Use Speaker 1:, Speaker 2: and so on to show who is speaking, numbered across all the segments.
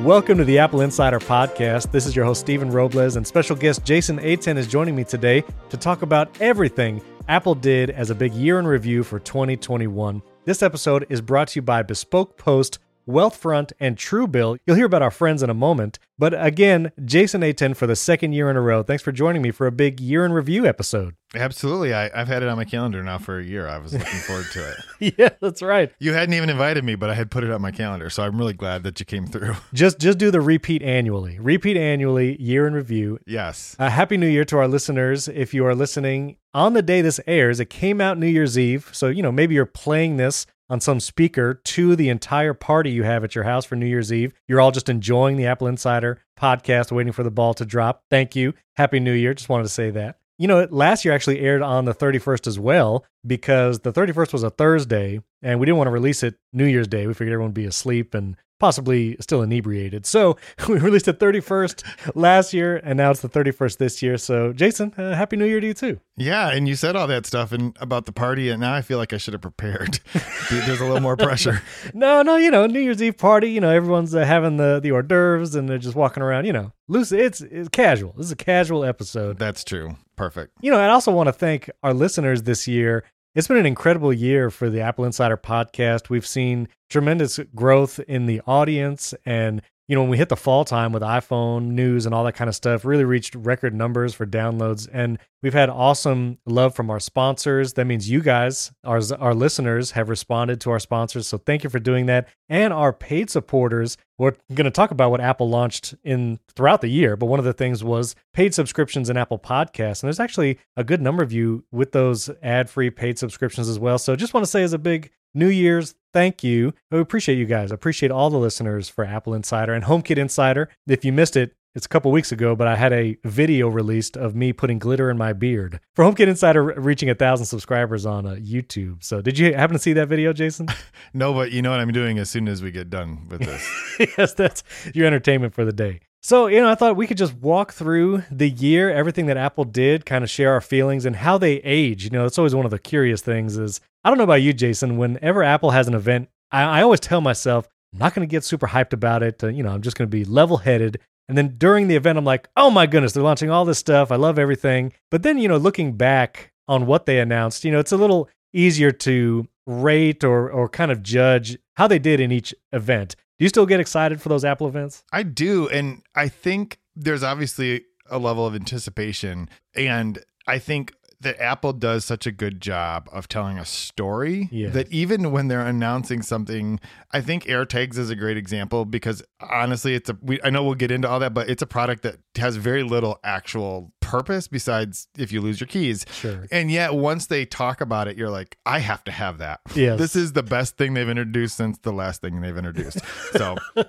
Speaker 1: Welcome to the Apple Insider Podcast. This is your host, Stephen Robles, and special guest Jason Aten is joining me today to talk about everything Apple did as a big year in review for 2021. This episode is brought to you by Bespoke Post Wealthfront, and Truebill. You'll hear about our friends in a moment. But again, Jason Aten for the second year in a row. Thanks for joining me for a big year in review episode.
Speaker 2: Absolutely. I, have had it on my calendar now for a year. I was looking forward to it.
Speaker 1: yeah, that's right.
Speaker 2: You hadn't even invited me, but I had put it on my calendar. So I'm really glad that you came through.
Speaker 1: Just just do the repeat annually. Repeat annually, year in review.
Speaker 2: Yes.
Speaker 1: Uh, Happy New Year to our listeners. If you are listening on the day this airs, it came out New Year's Eve. So, you know, maybe you're playing this on some speaker to the entire party you have at your house for New Year's Eve. You're all just enjoying the Apple Insider podcast, waiting for the ball to drop. Thank you. Happy New Year. Just wanted to say that. You know, last year actually aired on the 31st as well because the 31st was a Thursday and we didn't want to release it New Year's Day. We figured everyone would be asleep and possibly still inebriated. So we released it 31st last year, and now it's the 31st this year. So, Jason, uh, Happy New Year to you too.
Speaker 2: Yeah, and you said all that stuff and about the party, and now I feel like I should have prepared. There's a little more pressure.
Speaker 1: no, no, you know, New Year's Eve party. You know, everyone's uh, having the the hors d'oeuvres and they're just walking around. You know, loose. It's, it's casual. This is a casual episode.
Speaker 2: That's true. Perfect.
Speaker 1: You know, I also want to thank our listeners this year it's been an incredible year for the Apple Insider podcast. We've seen tremendous growth in the audience and you know, when we hit the fall time with iPhone news and all that kind of stuff, really reached record numbers for downloads. And we've had awesome love from our sponsors. That means you guys, our, our listeners, have responded to our sponsors. So thank you for doing that. And our paid supporters. We're going to talk about what Apple launched in throughout the year, but one of the things was paid subscriptions in Apple Podcasts. And there's actually a good number of you with those ad free paid subscriptions as well. So just want to say as a big New Year's thank you. We appreciate you guys. I appreciate all the listeners for Apple Insider and HomeKit Insider. If you missed it, it's a couple weeks ago, but I had a video released of me putting glitter in my beard for HomeKit Insider reaching a thousand subscribers on uh, YouTube. So, did you happen to see that video, Jason?
Speaker 2: no, but you know what I'm doing as soon as we get done with this.
Speaker 1: yes, that's your entertainment for the day. So, you know, I thought we could just walk through the year, everything that Apple did, kind of share our feelings and how they age. You know, that's always one of the curious things is I don't know about you, Jason. Whenever Apple has an event, I, I always tell myself, I'm not going to get super hyped about it. Uh, you know, I'm just going to be level headed. And then during the event, I'm like, oh my goodness, they're launching all this stuff. I love everything. But then, you know, looking back on what they announced, you know, it's a little easier to rate or, or kind of judge how they did in each event. Do you still get excited for those Apple events?
Speaker 2: I do. And I think there's obviously a level of anticipation. And I think that Apple does such a good job of telling a story yes. that even when they're announcing something, I think AirTags is a great example because honestly, it's a we, I know we'll get into all that, but it's a product that has very little actual purpose besides if you lose your keys.
Speaker 1: Sure.
Speaker 2: And yet once they talk about it, you're like, I have to have that.
Speaker 1: Yes.
Speaker 2: This is the best thing they've introduced since the last thing they've introduced. So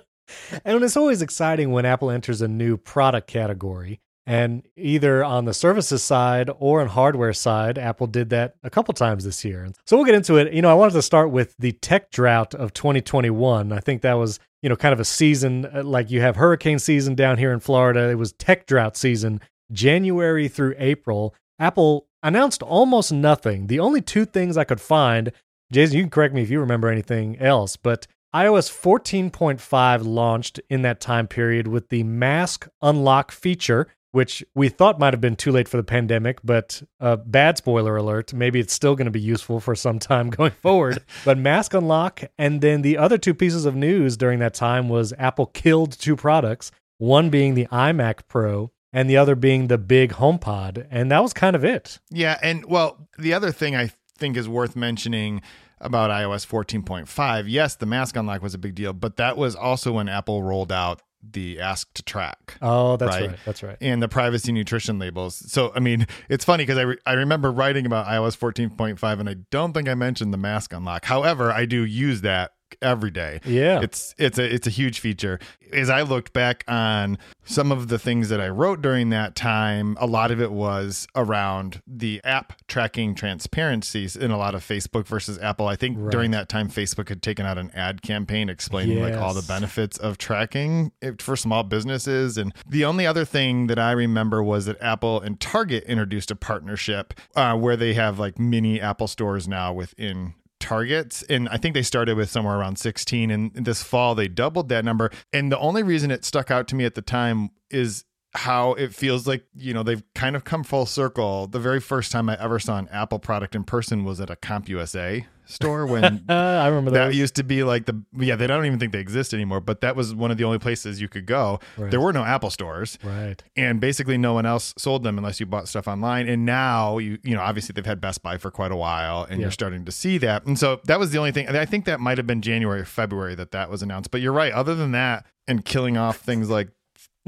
Speaker 1: And it's always exciting when Apple enters a new product category. And either on the services side or on hardware side, Apple did that a couple times this year. So we'll get into it. You know, I wanted to start with the tech drought of 2021. I think that was, you know, kind of a season uh, like you have hurricane season down here in Florida. It was tech drought season, January through April. Apple announced almost nothing. The only two things I could find, Jason, you can correct me if you remember anything else, but iOS 14.5 launched in that time period with the mask unlock feature which we thought might have been too late for the pandemic, but uh, bad spoiler alert. Maybe it's still going to be useful for some time going forward. but Mask Unlock, and then the other two pieces of news during that time was Apple killed two products, one being the iMac Pro and the other being the big HomePod. And that was kind of it.
Speaker 2: Yeah. And well, the other thing I think is worth mentioning about iOS 14.5, yes, the mask unlock was a big deal, but that was also when Apple rolled out the ask to track.
Speaker 1: Oh, that's right? right? That's right.
Speaker 2: And the privacy nutrition labels. So, I mean, it's funny because I, re- I remember writing about iOS 14.5 and I don't think I mentioned the mask unlock. However, I do use that every day.
Speaker 1: Yeah.
Speaker 2: It's it's a it's a huge feature. As I looked back on some of the things that I wrote during that time, a lot of it was around the app tracking transparencies in a lot of Facebook versus Apple. I think right. during that time Facebook had taken out an ad campaign explaining yes. like all the benefits of tracking for small businesses and the only other thing that I remember was that Apple and Target introduced a partnership uh, where they have like mini Apple stores now within targets. And I think they started with somewhere around 16. And this fall, they doubled that number. And the only reason it stuck out to me at the time is how it feels like you know they've kind of come full circle. The very first time I ever saw an Apple product in person was at a CompUSA store when
Speaker 1: Uh, I remember
Speaker 2: that
Speaker 1: those.
Speaker 2: used to be like the yeah they don't even think they exist anymore. But that was one of the only places you could go.
Speaker 1: Right.
Speaker 2: There were no Apple stores,
Speaker 1: right.
Speaker 2: and basically no one else sold them unless you bought stuff online. And now you you know obviously they've had Best Buy for quite a while, and
Speaker 1: Yeah.
Speaker 2: you're starting to see that. And so that was the only thing. and I think that might have been January or February that that was announced. But you're right. Other than that, and killing off things like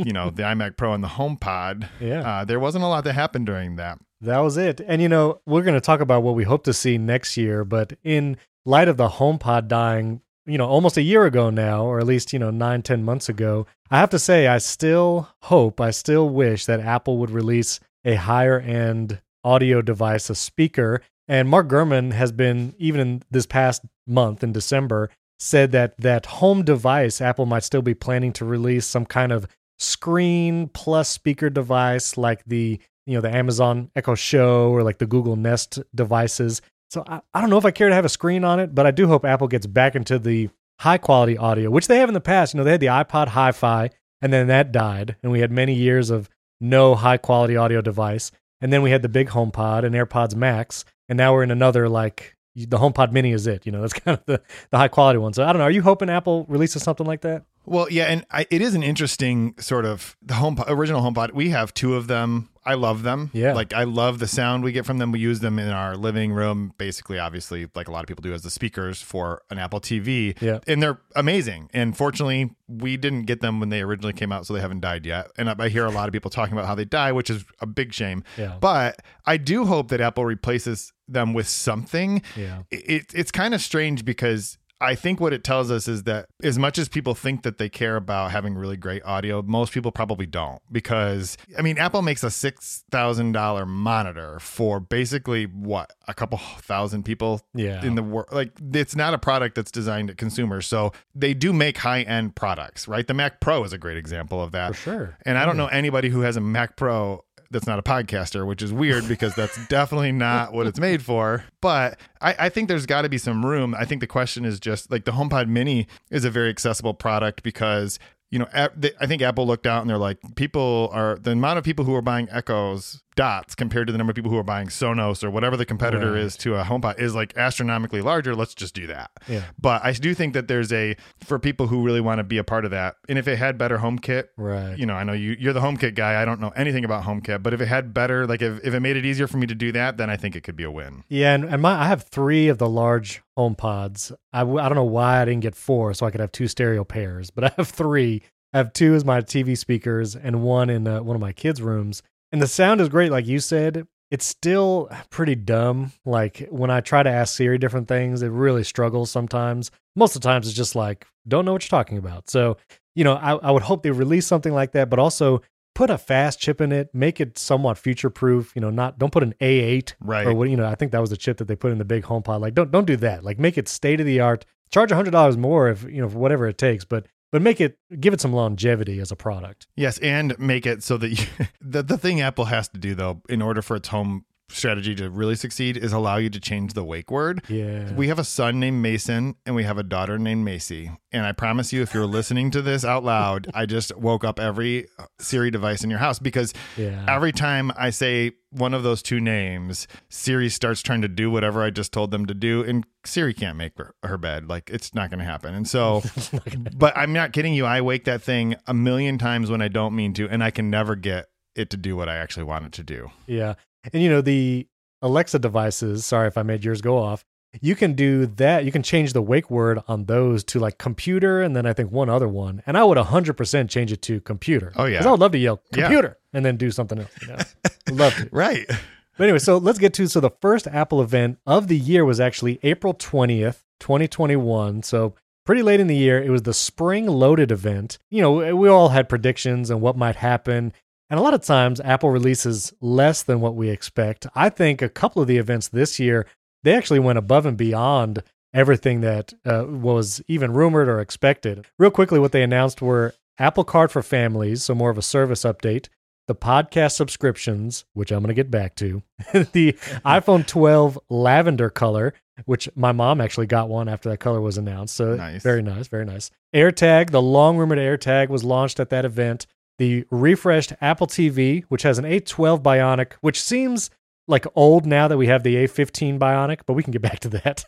Speaker 2: you know the iMac Pro and the HomePod,
Speaker 1: Yeah.
Speaker 2: uh, there wasn't a lot that happened during that.
Speaker 1: That was it. And you know, we're going to talk about what we hope to see next year, but in light of the HomePod dying, you know, almost a year ago now, or at least, you know, nine, ten months ago, I have to say, I still hope, I still wish that Apple would release a higher end audio device, a speaker. And Mark Gurman has been, even in this past month in December, said that that home device, Apple might still be planning to release some kind of screen plus speaker device like the you know the Amazon Echo Show or like the Google Nest devices. So I, I don't know if I care to have a screen on it, but I do hope Apple gets back into the high quality audio, which they have in the past. You know, they had the iPod Hi-Fi, and then that died, and we had many years of no high quality audio device. And then we had the big HomePod and AirPods Max, and now we're in another like the HomePod Mini is it. You know, that's kind of the the high quality one. So I don't know. Are you hoping Apple releases something like that?
Speaker 2: Well, yeah, and I, it is an interesting sort of the home original HomePod. We have two of them. I love them.
Speaker 1: Yeah.
Speaker 2: like I love the sound we get from them. We use them in our living room, basically, obviously, like a lot of people do, as the speakers for an Apple TV.
Speaker 1: Yeah.
Speaker 2: and they're amazing. And fortunately, we didn't get them when they originally came out, so they haven't died yet. And I, I hear a lot of people talking about how they die, which is a big shame.
Speaker 1: Yeah.
Speaker 2: But I do hope that Apple replaces them with something
Speaker 1: Yeah.
Speaker 2: it, it's kind of strange because I think what it tells us is that as much as people think that they care about having really great audio, most people probably don't. Because, I mean, Apple makes a $6,000 monitor for basically what? A couple thousand people
Speaker 1: Yeah.
Speaker 2: in the world. Like, it's not a product that's designed at consumers. So they do make high end products, right? The Mac Pro is a great example of that.
Speaker 1: For sure.
Speaker 2: And I don't know anybody who has a Mac Pro that's not a podcaster, which is weird because that's definitely not what it's made for. But I, I think there's got to be some room. I think the question is just like the HomePod Mini is a very accessible product because. You know, I think Apple looked out and they're like, people are the amount of people who are buying Echoes dots compared to the number of people who are buying Sonos or whatever the competitor
Speaker 1: Right.
Speaker 2: is to a HomePod is like astronomically larger. Let's just do that.
Speaker 1: Yeah.
Speaker 2: But I do think that there's a for people who really want to be a part of that. And if it had better HomeKit,
Speaker 1: Right.
Speaker 2: you know, I know you you're the HomeKit guy. I don't know anything about HomeKit, but if it had better, like if, if it made it easier for me to do that, then I think it could be a win.
Speaker 1: Yeah, and, and my I have three of the large HomePods. I, w- I don't know why I didn't get four, so I could have two stereo pairs, but I have three. I have two as my TV speakers and one in uh, one of my kids' rooms. And the sound is great, like you said. It's still pretty dumb. Like when I try to ask Siri different things, it really struggles sometimes. Most of the times, it's just like, don't know what you're talking about. So, you know, I, I would hope they release something like that, but also put a fast chip in it, make it somewhat future proof. You know, not don't put an A8
Speaker 2: Right.
Speaker 1: or what you know. I think that was the chip that they put in the big HomePod. Like, don't don't do that. Like, make it state of the art. Charge a hundred dollars more if you know for whatever it takes, but but make it give it some longevity as a product.
Speaker 2: Yes, and make it so that you, the the thing Apple has to do though, in order for its home strategy to really succeed, is allow you to change the wake word.
Speaker 1: Yeah,
Speaker 2: We have a son named Mason and we have a daughter named Macy. And I promise you, if you're listening to this out loud, I just woke up every Siri device in your house because
Speaker 1: yeah.
Speaker 2: every time I say one of those two names, Siri starts trying to do whatever I just told them to do, and Siri can't make her, her bed. Like it's not going to happen. And so, but I'm not kidding you. I wake that thing a million times when I don't mean to, and I can never get it to do what I actually want it to do.
Speaker 1: Yeah. And you know, the Alexa devices, sorry if I made yours go off, you can do that. You can change the wake word on those to like computer and then I think one other one. And I would 100% change it to computer.
Speaker 2: Oh, yeah.
Speaker 1: Because I would love to yell
Speaker 2: Yeah.
Speaker 1: computer and then do something else. You know? love to.
Speaker 2: Right.
Speaker 1: But anyway, so let's get to so the first Apple event of the year was actually April 20th, 2021. So pretty late in the year. It was the spring loaded event. You know, we all had predictions and what might happen. And a lot of times Apple releases less than what we expect. I think a couple of the events this year, they actually went above and beyond everything that uh, was even rumored or expected. Real quickly, what they announced were Apple Card for families, so more of a service update, the podcast subscriptions, which I'm going to get back to, the iPhone 12 lavender color, which my mom actually got one after that color was announced. So
Speaker 2: Nice.
Speaker 1: very nice, very nice. AirTag, the long rumored AirTag was launched at that event. The refreshed Apple TV, which has an A12 Bionic, which seems like old now that we have the A15 Bionic, but we can get back to that.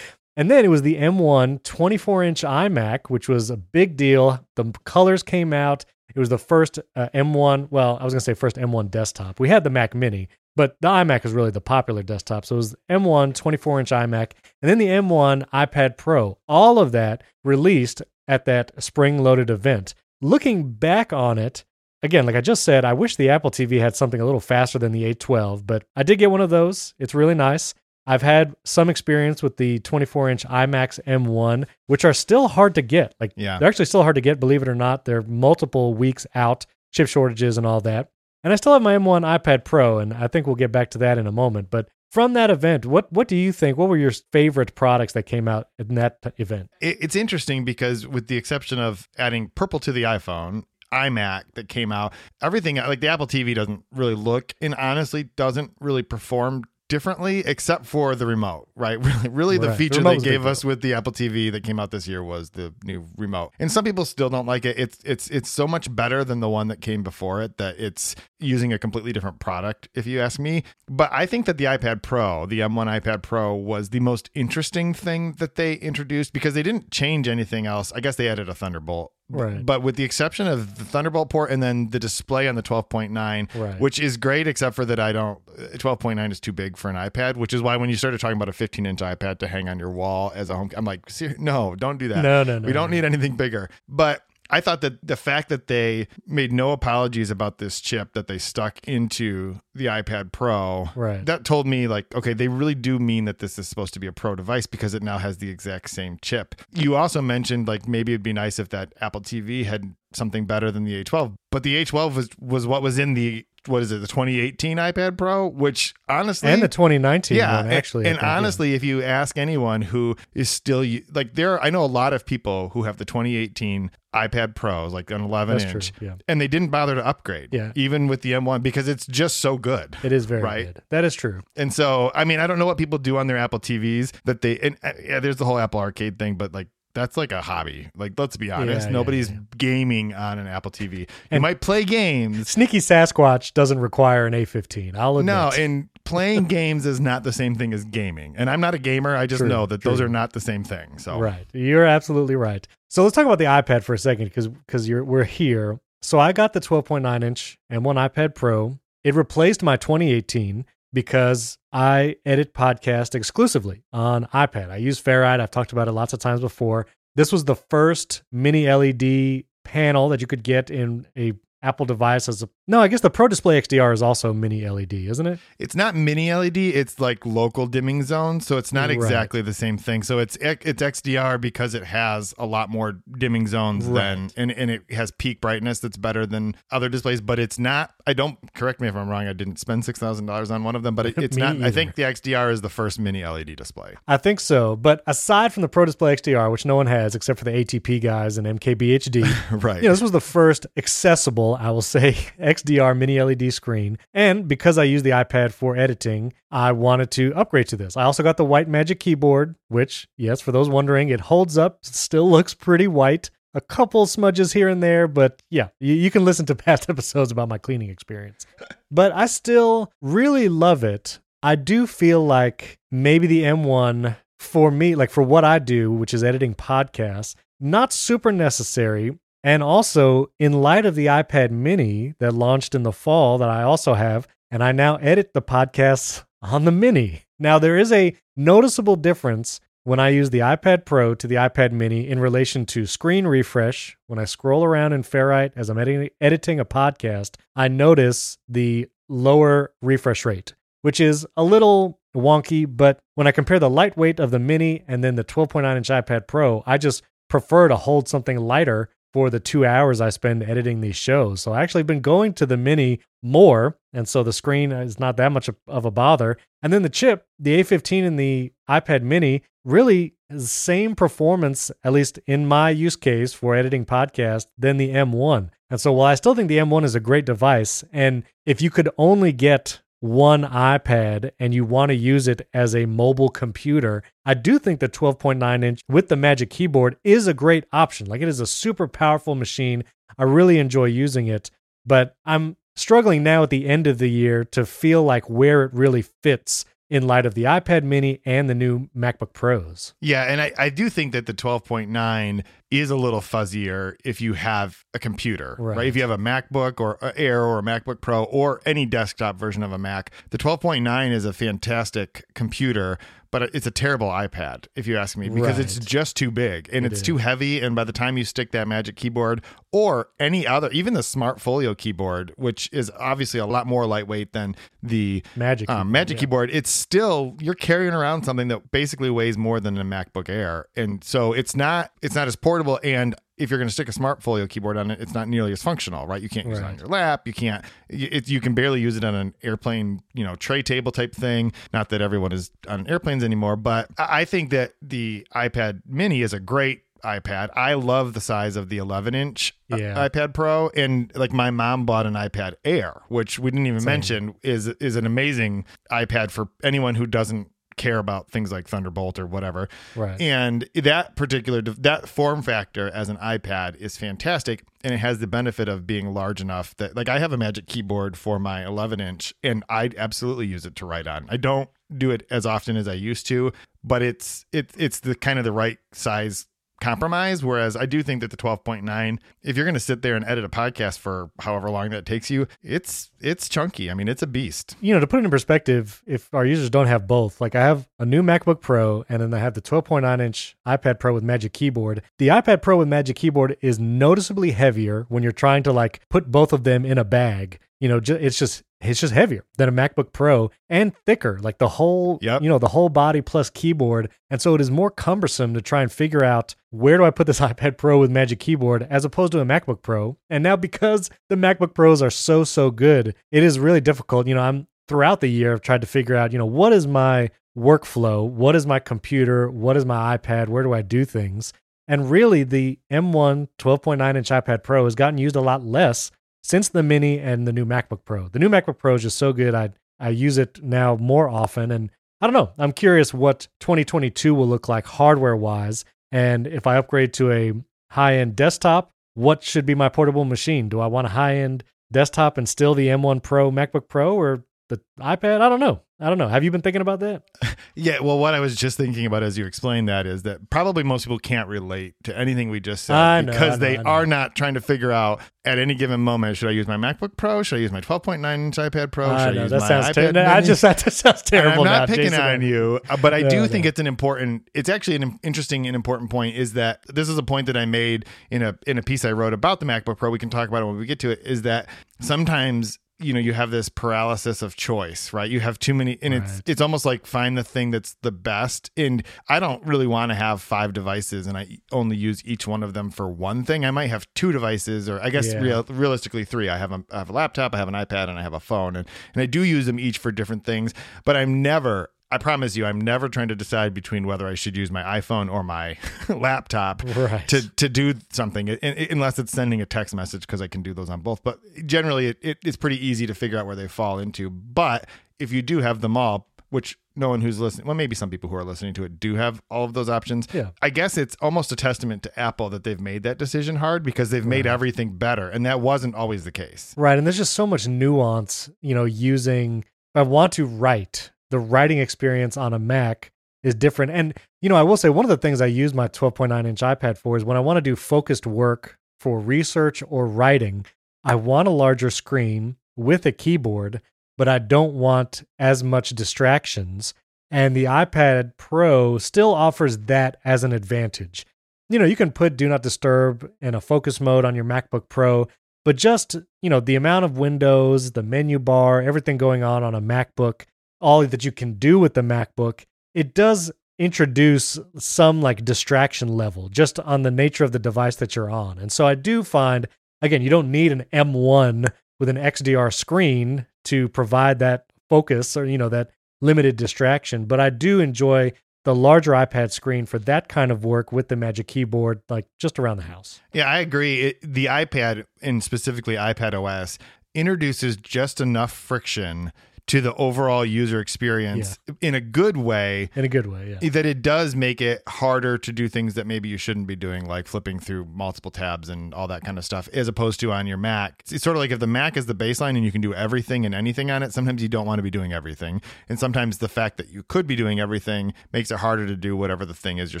Speaker 1: And then it was the M1 24 inch iMac, which was a big deal. The colors came out. It was the first uh, M1. Well, I was going to say first M1 desktop. We had the Mac Mini, but the iMac is really the popular desktop. So it was M1 24 inch iMac, and then the M1 iPad Pro. All of that released at that spring loaded event. Looking back on it, again, like I just said, I wish the Apple TV had something a little faster than the A12, but I did get one of those. It's really nice. I've had some experience with the 24 inch iMacs M1, which are still hard to get. Like,
Speaker 2: Yeah.
Speaker 1: they're actually still hard to get, believe it or not. They're multiple weeks out, chip shortages and all that. And I still have my M1 iPad Pro, and I think we'll get back to that in a moment. But from that event, what what do you think? What were your favorite products that came out in that event?
Speaker 2: It's interesting because, with the exception of adding purple to the iPhone, iMac that came out, everything like the Apple TV doesn't really look and honestly doesn't really perform differently except for the remote, right? Really, really the
Speaker 1: Right. The
Speaker 2: feature
Speaker 1: remote
Speaker 2: they
Speaker 1: was a big
Speaker 2: gave us with the Apple TV that came out this year was the new remote. And some people still don't like it. It's it's it's so much better than the one that came before it that it's using a completely different product if you ask me. But I think that the iPad Pro, the M1 iPad Pro was the most interesting thing that they introduced because they didn't change anything else. I guess they added a Thunderbolt.
Speaker 1: Right.
Speaker 2: But with the exception of the Thunderbolt port and then the display on the 12.9,
Speaker 1: Right.
Speaker 2: which is great, except for that I don't, uh, 12.9 is too big for an iPad, which is why when you started talking about a 15 inch iPad to hang on your wall as a home, I'm like, no, don't do that.
Speaker 1: No, no, no,
Speaker 2: We don't
Speaker 1: no.
Speaker 2: need anything bigger. But I thought that the fact that they made no apologies about this chip that they stuck into the iPad Pro,
Speaker 1: Right.
Speaker 2: that told me like, okay, they really do mean that this is supposed to be a pro device because it now has the exact same chip. You also mentioned like maybe it'd be nice if that Apple TV had something better than the A12, but the A12 was was what was in the what is it, the 2018 iPad Pro, which honestly
Speaker 1: and the 2019
Speaker 2: yeah,
Speaker 1: one, actually. I
Speaker 2: And,
Speaker 1: think, yeah.
Speaker 2: honestly, if you ask anyone who is still like there, I know a lot of people who have the 2018 iPad Pros, like an 11
Speaker 1: That's
Speaker 2: inch,
Speaker 1: true, yeah.
Speaker 2: and they didn't bother to upgrade,
Speaker 1: Yeah.
Speaker 2: even with the M1 because it's just so good.
Speaker 1: it is very
Speaker 2: right.
Speaker 1: good. That is true.
Speaker 2: And so, I mean, I don't know what people do on their Apple TVs that they, and uh, yeah, there's the whole Apple Arcade thing, but like, that's like a hobby. Like, let's be honest.
Speaker 1: yeah,
Speaker 2: Nobody's
Speaker 1: yeah.
Speaker 2: gaming on an Apple TV. You
Speaker 1: And-
Speaker 2: might play games.
Speaker 1: Sneaky Sasquatch doesn't require an A15. I'll admit.
Speaker 2: No, and playing games is not the same thing as gaming. And I'm not a gamer. I just
Speaker 1: True,
Speaker 2: know that those are not the same thing. So,
Speaker 1: Right. You're absolutely right. So let's talk about the iPad for a second because because you're we're here. So I got the 12.9 inch M1 iPad Pro. It replaced my 2018 because I edit podcast exclusively on iPad. I use Ferrite. I've talked about it lots of times before. This was the first mini LED panel that you could get in a Apple device as a no. I guess the Pro Display XDR is also mini LED, isn't it?
Speaker 2: it's not mini LED. It's like local dimming zone. So it's not
Speaker 1: Right.
Speaker 2: exactly the same thing. So it's it's XDR because it has a lot more dimming zones
Speaker 1: Right.
Speaker 2: than and, and it has peak brightness that's better than other displays. But it's not. I don't correct me if I'm wrong. I didn't spend six thousand dollars on one of them. But it, it's not. I think the XDR is the first mini LED display.
Speaker 1: I think so. But aside from the Pro Display XDR, which no one has except for the ATP guys and MKBHD,
Speaker 2: Right.
Speaker 1: you know, this was the first accessible, I will say, XDR mini LED screen. And because I use the iPad for editing, I wanted to upgrade to this. I also got the White Magic keyboard, which, yes, for those wondering, it holds up, still looks pretty white. A couple smudges here and there, but yeah, you, you can listen to past episodes about my cleaning experience. But I still really love it. I do feel like maybe the M1 for me, like for what I do, which is editing podcasts, not super necessary. And also, in light of the iPad mini that launched in the fall, that I also have, and I now edit the podcasts on the mini. Now, there is a noticeable difference when I use the iPad Pro to the iPad mini in relation to screen refresh. When I scroll around in Ferrite as I'm editing, editing a podcast, I notice the lower refresh rate, which is a little wonky. But when I compare the lightweight of the mini and then the 12.9 inch iPad Pro, I just prefer to hold something lighter for the two hours I spend editing these shows. So I actually been going to the mini more. And so the screen is not that much of- a bother. And then the chip, the A15 and the iPad mini really same performance, at least in my use case for editing podcasts, than the M1. And so while I still think the M1 is a great device, and if you could only get one iPad and you want to use it as a mobile computer, I do think the 12.9 inch with the Magic Keyboard is a great option. Like it is a super powerful machine. I really enjoy using it, but I'm struggling now at the end of the year to feel like where it really fits in light of the iPad mini and the new MacBook Pros.
Speaker 2: Yeah, and I, I do think that the 12.9 is a little fuzzier if you have a computer, right?
Speaker 1: Right.
Speaker 2: If you have a MacBook or a Air or a MacBook Pro or any desktop version of a Mac, the 12.9 is a fantastic computer, but it's a terrible iPad, if you ask me, because it's just too big and
Speaker 1: It
Speaker 2: it's
Speaker 1: is.
Speaker 2: too heavy. And by the time you stick that Magic Keyboard or any other, even the Smart Folio keyboard, which is obviously a lot more lightweight than the
Speaker 1: Magic
Speaker 2: um,
Speaker 1: Keyboard,
Speaker 2: Magic
Speaker 1: yeah.
Speaker 2: keyboard, it's still you're carrying around something that basically weighs more than a MacBook Air, and so it's not it's not as portable. And if you're going to stick a Smart Folio keyboard on it, it's not nearly as functional, right? You can't use it on your lap. You can't. You, it, you can barely use it on an airplane, you know, tray table type thing. Not that everyone is on airplanes anymore, but I I think that the iPad Mini is a great iPad. I love the size of the 11 inch uh,
Speaker 1: Yeah.
Speaker 2: iPad Pro, and like my mom bought an iPad Air, which we didn't even
Speaker 1: Same.
Speaker 2: mention is is an amazing iPad for anyone who doesn't care about things like Thunderbolt or whatever.
Speaker 1: Right.
Speaker 2: And that particular that form factor as an iPad is fantastic, and it has the benefit of being large enough that like I have a Magic Keyboard for my 11 inch, and I absolutely use it to write on. I don't do it as often as I used to, but it's it, it's the kind of the right size compromise whereas i do think that the 12.9 if you're going to sit there and edit a podcast for however long that takes you it's it's chunky i mean it's a beast
Speaker 1: you know, to put it in perspective, if our users don't have both, like I have a new MacBook Pro and then I have the 12.9 inch iPad Pro with Magic Keyboard. The iPad Pro with Magic Keyboard is noticeably heavier when you're trying to like put both of them in a bag. You know, it's just it's just heavier than a MacBook Pro and thicker, like the whole,
Speaker 2: Yep.
Speaker 1: you know, the whole body plus keyboard. And so it is more cumbersome to try and figure out where do I put this iPad Pro with Magic Keyboard as opposed to a MacBook Pro. And now because the MacBook Pros are so so good, it is really difficult. You know, I'm throughout the year I've tried to figure out, you know, what is my workflow? What is my computer? What is my iPad? Where do I do things? And really the M1 12.9 inch iPad Pro has gotten used a lot less since the mini and the new MacBook Pro. The new MacBook Pro is just so good. I I use it now more often and I don't know. I'm curious what 2022 will look like hardware wise and if I upgrade to a high-end desktop, what should be my portable machine? Do I want a high-end desktop and still the M1 Pro MacBook Pro or the iPad? I don't know. I don't know. Have you been thinking about that?
Speaker 2: yeah well what i was just thinking about as you explained that is that probably most people can't relate to anything we just said
Speaker 1: know,
Speaker 2: because
Speaker 1: know,
Speaker 2: they are not trying to figure out at any given moment should i use my macbook pro should i use my 12.9 inch ipad pro should
Speaker 1: I
Speaker 2: i,
Speaker 1: know
Speaker 2: use
Speaker 1: that
Speaker 2: my
Speaker 1: sounds
Speaker 2: iPad
Speaker 1: terrible. I
Speaker 2: mini?
Speaker 1: just that sounds
Speaker 2: And
Speaker 1: terrible.
Speaker 2: I'm not
Speaker 1: now,
Speaker 2: picking
Speaker 1: Jason.
Speaker 2: on you, uh, but I do
Speaker 1: No,
Speaker 2: think
Speaker 1: no.
Speaker 2: it's an important. It's actually an interesting and important point. Is that this is a point that I made in a in a piece I wrote about the MacBook Pro. We can talk about it when we get to it. Is that sometimes you know you have this paralysis of choice, right? You have too many, and it's it's almost like find the thing that's the best. And I don't really want to have five devices, and I only use each one of them for one thing. I might have two devices, or I guess
Speaker 1: Yeah.
Speaker 2: real, realistically three. I have a I have a laptop, I have an iPad, and I have a phone, and and I do use them each for different things. But I'm never. I promise you, I'm never trying to decide between whether I should use my iPhone or my laptop
Speaker 1: Right.
Speaker 2: to to do something, in- in- unless it's sending a text message because I can do those on both. But generally, it, it, it's pretty easy to figure out where they fall into. But if you do have them all, which no one who's listening, well, maybe some people who are listening to it do have all of those options.
Speaker 1: Yeah.
Speaker 2: I guess it's almost a testament to Apple that they've made that decision hard because they've made
Speaker 1: Right.
Speaker 2: everything better, and that wasn't always the case.
Speaker 1: Right. And there's just so much nuance, you know, using, I want to write, the writing experience on a Mac is different. And, you know, I will say one of the things I use my 12.9 inch iPad for is when I want to do focused work for research or writing, I want a larger screen with a keyboard, but I don't want as much distractions. And the iPad Pro still offers that as an advantage. You know, you can put do not disturb in a focus mode on your MacBook Pro, but just, you know, the amount of windows, the menu bar, everything going on on a MacBook, all that you can do with the MacBook, it does introduce some like distraction level just on the nature of the device that you're on. And so I do find, again, you don't need an M1 with an XDR screen to provide that focus or, you know, that limited distraction, but I do enjoy the larger iPad screen for that kind of work with the Magic Keyboard, like just around the house.
Speaker 2: Yeah, I agree. It, the iPad and specifically iPad OS introduces just enough friction to the overall user experience in a good way
Speaker 1: in a good way. Yeah.
Speaker 2: that it does make it harder to do things that maybe you shouldn't be doing, like flipping through multiple tabs and all that kind of stuff, as opposed to on your Mac. It's sort of like if the Mac is the baseline and you can do everything and anything on it, sometimes you don't want to be doing everything. And sometimes the fact that you could be doing everything makes it harder to do whatever the thing is you're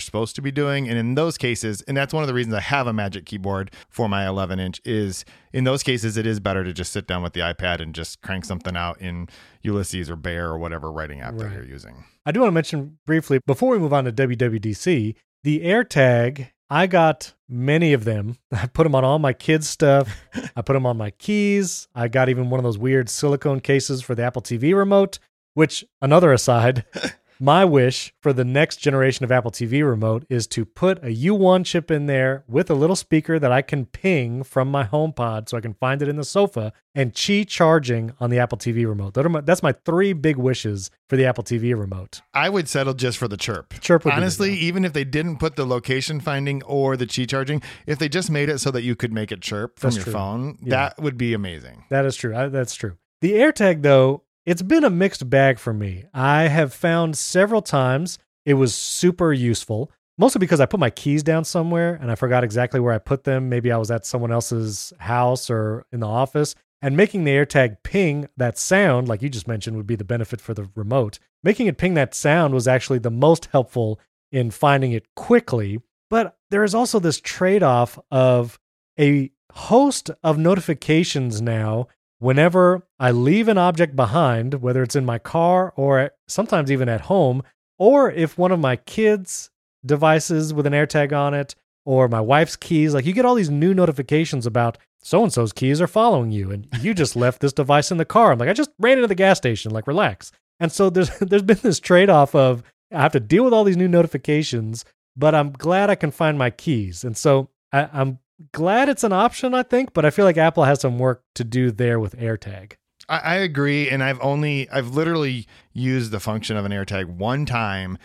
Speaker 2: supposed to be doing. And in those cases, and that's one of the reasons I have a Magic Keyboard for my 11 inch, is in those cases, it is better to just sit down with the iPad and just crank something out in Ulysses or Bear or whatever writing app that you're using.
Speaker 1: I do want to mention briefly before we move on to WWDC, the AirTag. I got many of them. I put them on all my kids' stuff. I put them on my keys. I got even one of those weird silicone cases for the Apple TV remote. Which, another aside, my wish for the next generation of Apple TV remote is to put a U1 chip in there with a little speaker that I can ping from my HomePod so I can find it in the sofa and Qi charging on the Apple TV remote. That are my- That's my three big wishes for the Apple TV remote.
Speaker 2: I would settle just for the chirp.
Speaker 1: Chirp would be good,
Speaker 2: Honestly, even if they didn't put the location finding or the Qi charging, if they just made it so that you could make it chirp from
Speaker 1: That's
Speaker 2: your
Speaker 1: true.
Speaker 2: phone,
Speaker 1: Yeah.
Speaker 2: that would be amazing.
Speaker 1: That is true. I, that's true. The AirTag, though, it's been a mixed bag for me. I have found several times it was super useful, mostly because I put my keys down somewhere and I forgot exactly where I put them. Maybe I was at someone else's house or in the office. And making the AirTag ping that sound, like you just mentioned, would be the benefit for the remote. Making it ping that sound was actually the most helpful in finding it quickly. But there is also this trade off of a host of notifications now whenever I leave an object behind, whether it's in my car or sometimes even at home, or if one of my kids' devices with an AirTag on it, or my wife's keys, like you get all these new notifications about so and so's keys are following you, and you just left this device in the car. I'm like, I just ran into the gas station, like relax. And so there's there's been this trade off of I have to deal with all these new notifications, but I'm glad I can find my keys. And so I, I'm glad it's an option, I think, but I feel like Apple has some work to do there with AirTag.
Speaker 2: I, I agree, and I've only I've literally used the function of an AirTag one time.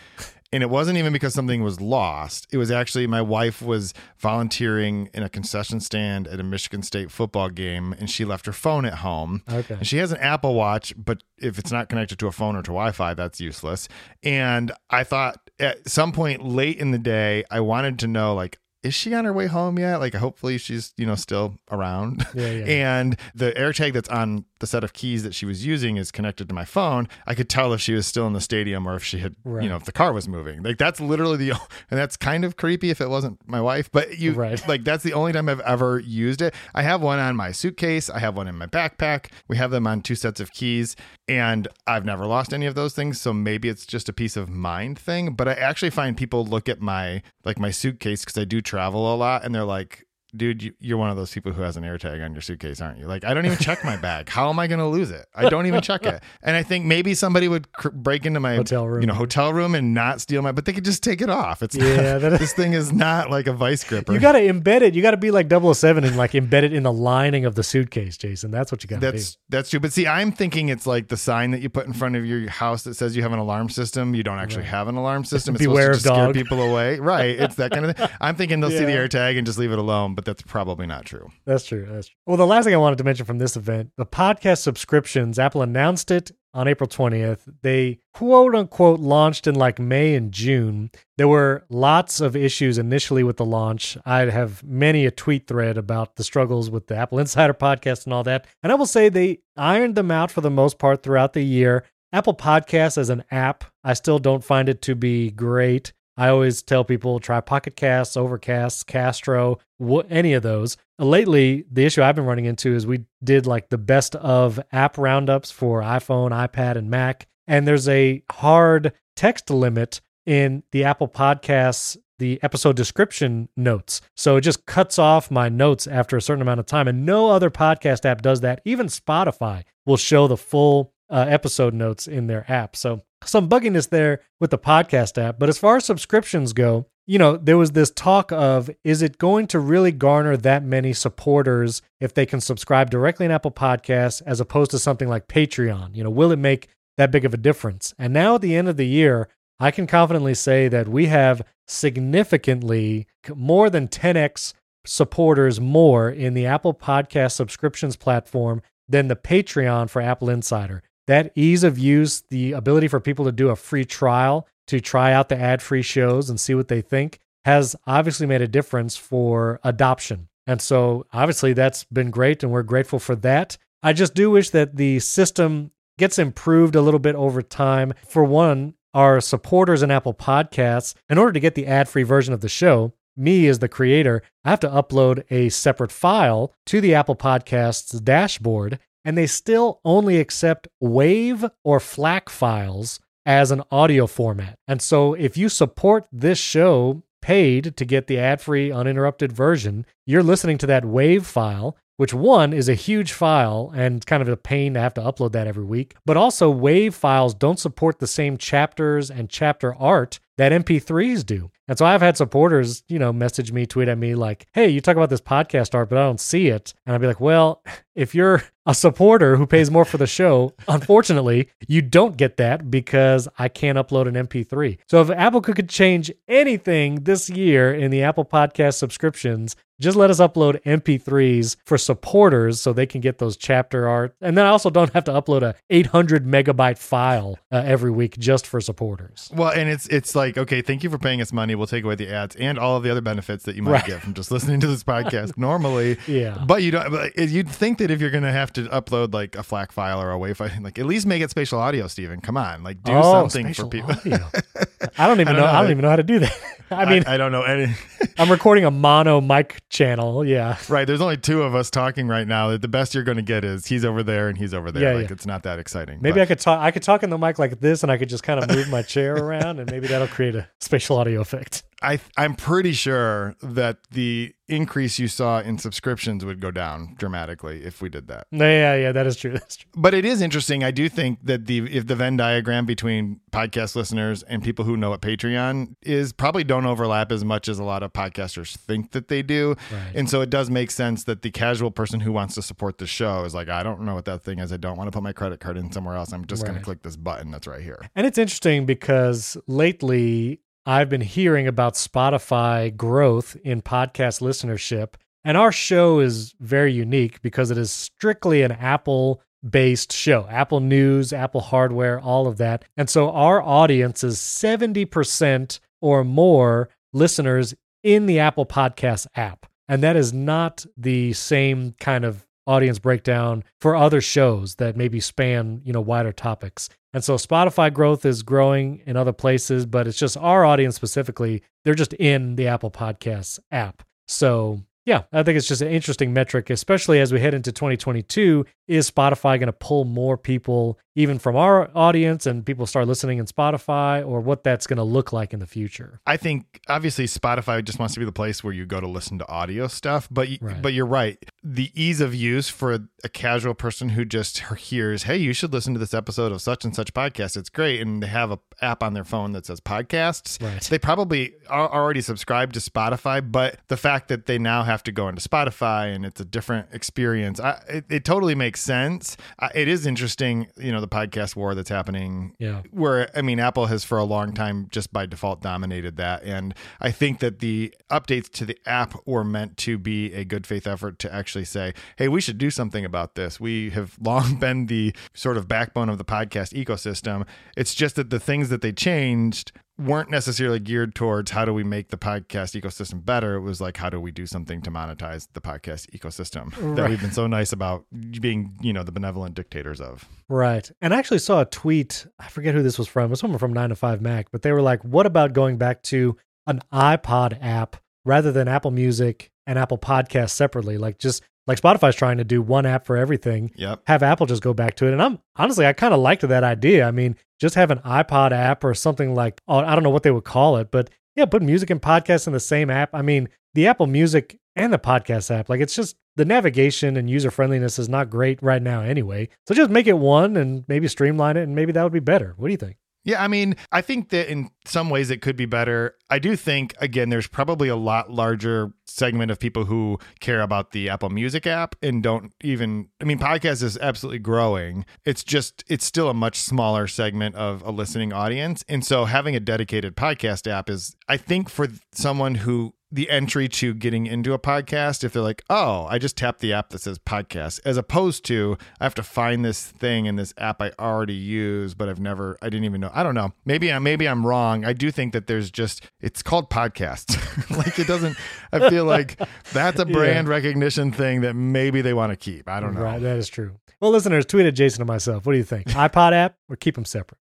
Speaker 2: And it wasn't even because something was lost. It was actually my wife was volunteering in a concession stand at a Michigan State football game, and she left her phone at home.
Speaker 1: Okay.
Speaker 2: And she has an Apple Watch, but if it's not connected to a phone or to Wi Fi, that's useless. And I thought at some point late in the day, I wanted to know, like, is she on her way home yet? Like, hopefully she's, you know, still around.
Speaker 1: Yeah, yeah.
Speaker 2: And the AirTag that's on the set of keys that she was using is connected to my phone. I could tell if she was still in the stadium or if she had,
Speaker 1: Right.
Speaker 2: you know, if the car was moving. Like, that's literally the, and that's kind of creepy if it wasn't my wife, but you,
Speaker 1: Right.
Speaker 2: like, that's the only time I've ever used it. I have one on my suitcase, I have one in my backpack. We have them on two sets of keys, and I've never lost any of those things. So maybe it's just a peace of mind thing. But I actually find people look at my, like, my suitcase because I do travel a lot, and they're like, dude, you, you're one of those people who has an AirTag on your suitcase, aren't you? Like, I don't even check my bag. How am I going to lose it? I don't even check it. And I think maybe somebody would cr- break into my
Speaker 1: Hotel room.
Speaker 2: you know, hotel room and not steal my, but they could just take it off. It's
Speaker 1: Yeah,
Speaker 2: not,
Speaker 1: that-
Speaker 2: this thing is not like a vice gripper.
Speaker 1: You got to embed it. You got to be like 007 and like embed it in the lining of the suitcase, Jason. That's what you got to do.
Speaker 2: that's that's true. But see, I'm thinking it's like the sign that you put in front of your house that says you have an alarm system. You don't actually
Speaker 1: Right.
Speaker 2: have an alarm system. It's
Speaker 1: Beware
Speaker 2: supposed to scare people away. Right. It's that kind of thing. I'm thinking they'll see the
Speaker 1: Yeah.
Speaker 2: AirTag and just leave it alone, but that's probably not true.
Speaker 1: That's true. That's true. Well, the last thing I wanted to mention from this event, the podcast subscriptions, Apple announced it on April 20th. They quote unquote launched in like May and June. There were lots of issues initially with the launch. I have many a tweet thread about the struggles with the Apple Insider podcast and all that. And I will say they ironed them out for the most part throughout the year. Apple Podcasts as an app, I still don't find it to be great. I always tell people try Pocket Casts, Overcast, Castro, wh- any of those. Lately, the issue I've been running into is we did like the best of app roundups for iPhone, iPad, and Mac, and there's a hard text limit in the Apple Podcasts the episode description notes. So it just cuts off my notes after a certain amount of time. And no other podcast app does that. Even Spotify will show the full uh, episode notes in their app. So some bugginess there with the podcast app. But as far as subscriptions go, you know, there was this talk of is it going to really garner that many supporters if they can subscribe directly in Apple Podcasts as opposed to something like Patreon? You know, will it make that big of a difference? And now at the end of the year, I can confidently say that we have significantly more than 10x supporters more in the Apple Podcast subscriptions platform than the Patreon for Apple Insider. That ease of use, the ability for people to do a free trial to try out the ad free shows and see what they think has obviously made a difference for adoption. And so obviously that's been great and we're grateful for that. I just do wish that the system gets improved a little bit over time. For one, our supporters in Apple Podcasts, in order to get the ad free version of the show, me as the creator, I have to upload a separate file to the Apple Podcasts dashboard, and they still only accept WAV or FLAC files as an audio format. And so if you support this show paid to get the ad free, uninterrupted version, you're listening to that WAV file, which one is a huge file and kind of a pain to have to upload that every week. But also, WAV files don't support the same chapters and chapter art that MP3s do. And so I've had supporters, you know, message me, tweet at me like, hey, you talk about this podcast art, but I don't see it. And I'd be like, well, if you're a supporter who pays more for the show, unfortunately, you don't get that because I can't upload an MP3. So if Apple could change anything this year in the Apple Podcast subscriptions, just let us upload MP3s for supporters so they can get those chapter art. And then I also don't have to upload a 800 megabyte file uh, every week just for supporters.
Speaker 2: Well, and it's it's like, okay, thank you for paying us money. We'll take away the ads and all of the other benefits that you might
Speaker 1: Right.
Speaker 2: get from just listening to this podcast normally.
Speaker 1: Yeah.
Speaker 2: But you don't. But you'd think that if you're going to have to upload like a FLAC file or a WAV file, like at least make it spatial audio, Stephen. Come on, like do
Speaker 1: Oh,
Speaker 2: something for people.
Speaker 1: I don't even
Speaker 2: I don't
Speaker 1: know.
Speaker 2: know.
Speaker 1: I don't even know how to do that. I mean,
Speaker 2: I, don't know any.
Speaker 1: I'm recording a mono mic channel. Yeah.
Speaker 2: right, there's only two of us talking right now. The best you're going to get is he's over there and he's over there.
Speaker 1: Yeah,
Speaker 2: like
Speaker 1: yeah.
Speaker 2: it's not that exciting.
Speaker 1: Maybe
Speaker 2: but-
Speaker 1: I could talk. I could talk in the mic like this, and I could just kind of move my chair around, and maybe that'll create a spatial audio effect.
Speaker 2: I I'm pretty sure that the increase you saw in subscriptions would go down dramatically if we did that.
Speaker 1: Yeah, yeah, that is true. That's true.
Speaker 2: But it is interesting. I do think that the if the Venn diagram between podcast listeners and people who know what Patreon is probably don't overlap as much as a lot of podcasters think that they do.
Speaker 1: Right.
Speaker 2: And so it does make sense that the casual person who wants to support the show is like, I don't know what that thing is. I don't want to put my credit card in somewhere else. I'm just going to click this button that's right here.
Speaker 1: And it's interesting because lately I've been hearing about Spotify growth in podcast listenership. And our show is very unique because it is strictly an Apple based show Apple News, Apple hardware, all of that. And so our audience is 70% or more listeners in the Apple Podcast app. And that is not the same kind of audience breakdown for other shows that maybe span, you know, wider topics. And so Spotify growth is growing in other places, but it's just our audience specifically, they're just in the Apple Podcasts app. So, yeah, I think it's just an interesting metric, especially as we head into 2022. Is Spotify going to pull more people, even from our audience, and people start listening in Spotify, or what that's going to look like in the future?
Speaker 2: I think obviously Spotify just wants to be the place where you go to listen to audio stuff, but
Speaker 1: Right.
Speaker 2: but you're right. The ease of use for a casual person who just hears, "Hey, you should listen to this episode of such and such podcast. It's great." And they have a app on their phone that says podcasts.
Speaker 1: Right.
Speaker 2: They probably are already subscribed to Spotify, but the fact that they now have to go into Spotify and it's a different experience, I, it, it totally makes sense. I, it is interesting, you know, the podcast war that's happening.
Speaker 1: Yeah.
Speaker 2: where I mean Apple has for a long time just by default dominated that. And I think that the updates to the app were meant to be a good faith effort to actually say hey we should do something about this. We have long been the sort of backbone of the podcast ecosystem. It's just that the things that they changed weren't necessarily geared towards how do we make the podcast ecosystem better it was like how do we do something to monetize the podcast ecosystem that we've been so nice about being you know the benevolent dictators of
Speaker 1: Right. And I actually saw a tweet. I forget who this was from. It was someone from 9 to 5 Mac, but they were like, what about going back to an iPod app rather than Apple Music and Apple Podcasts separately? Like just like Spotify's trying to do one app for everything.
Speaker 2: yep
Speaker 1: Have Apple just go back to it. And I'm honestly, I kind of liked that idea. I mean, just have an iPod app or something like, oh, I don't know what they would call it, but yeah, put music and podcasts in the same app. I mean, the Apple Music and the podcast app, like it's just the navigation and user friendliness is not great right now anyway. So just make it one and maybe streamline it and maybe that would be better. What do you think?
Speaker 2: Yeah, I mean, I think that in some ways it could be better. I do think, again, there's probably a lot larger segment of people who care about the Apple Music app and don't even I mean podcast is absolutely growing. It's just it's still a much smaller segment of a listening audience. And so having a dedicated podcast app is I think for someone who the entry to getting into a podcast if they're like, oh, I just tap the app that says podcast, as opposed to I have to find this thing in this app I already use, but I've never, I didn't even know. I don't know. Maybe I maybe I'm wrong. I do think that there's just it's called podcast. like it doesn't. I feel like that's a brand yeah. recognition thing that maybe they want to keep. I don't know.
Speaker 1: Right, that is true. Well, listeners, tweeted Jason and myself. What do you think? iPod app or keep them separate?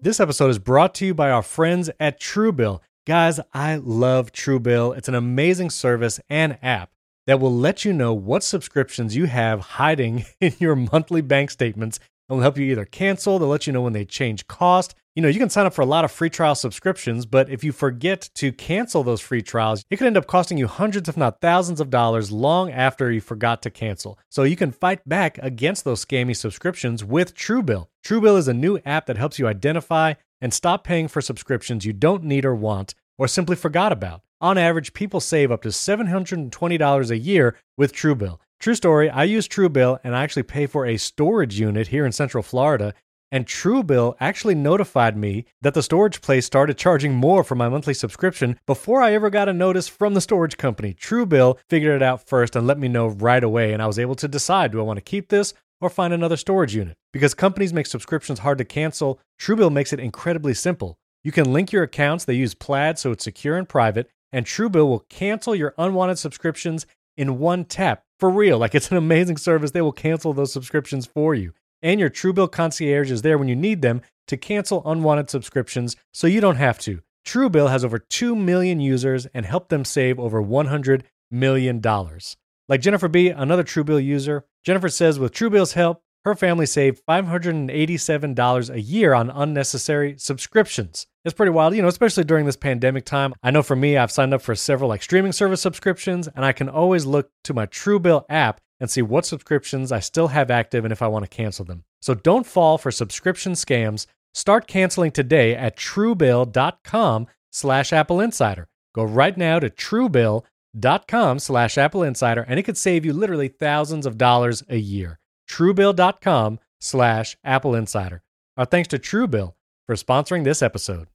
Speaker 1: This episode is brought to you by our friends at Truebill. Guys, I love Truebill. It's an amazing service and app that will let you know what subscriptions you have hiding in your monthly bank statements will help you either cancel, they'll let you know when they change cost. You know, you can sign up for a lot of free trial subscriptions, but if you forget to cancel those free trials, it could end up costing you hundreds, if not thousands of dollars long after you forgot to cancel. So you can fight back against those scammy subscriptions with Truebill. Truebill is a new app that helps you identify and stop paying for subscriptions you don't need or want, or simply forgot about. On average, people save up to $720 a year with Truebill. True story, I use Truebill and I actually pay for a storage unit here in Central Florida. And Truebill actually notified me that the storage place started charging more for my monthly subscription before I ever got a notice from the storage company. Truebill figured it out first and let me know right away, and I was able to decide do I want to keep this or find another storage unit. Because companies make subscriptions hard to cancel, Truebill makes it incredibly simple. You can link your accounts, they use Plaid so it's secure and private, and Truebill will cancel your unwanted subscriptions in one tap. For real, like it's an amazing service. They will cancel those subscriptions for you. And your Truebill concierge is there when you need them to cancel unwanted subscriptions so you don't have to. Truebill has over 2 million users and helped them save over $100 million. Like Jennifer B., another Truebill user, Jennifer says with Truebill's help, her family saved $587 a year on unnecessary subscriptions. It's pretty wild, you know, especially during this pandemic time. I know for me, I've signed up for several like streaming service subscriptions, and I can always look to my Truebill app and see what subscriptions I still have active and if I want to cancel them. So don't fall for subscription scams. Start canceling today at truebill.com slash Apple Insider. Go right now to Truebill dot com slash Apple Insider, and it could save you literally thousands of dollars a year. Truebill.com slash Apple Insider. Our thanks to Truebill for sponsoring this episode.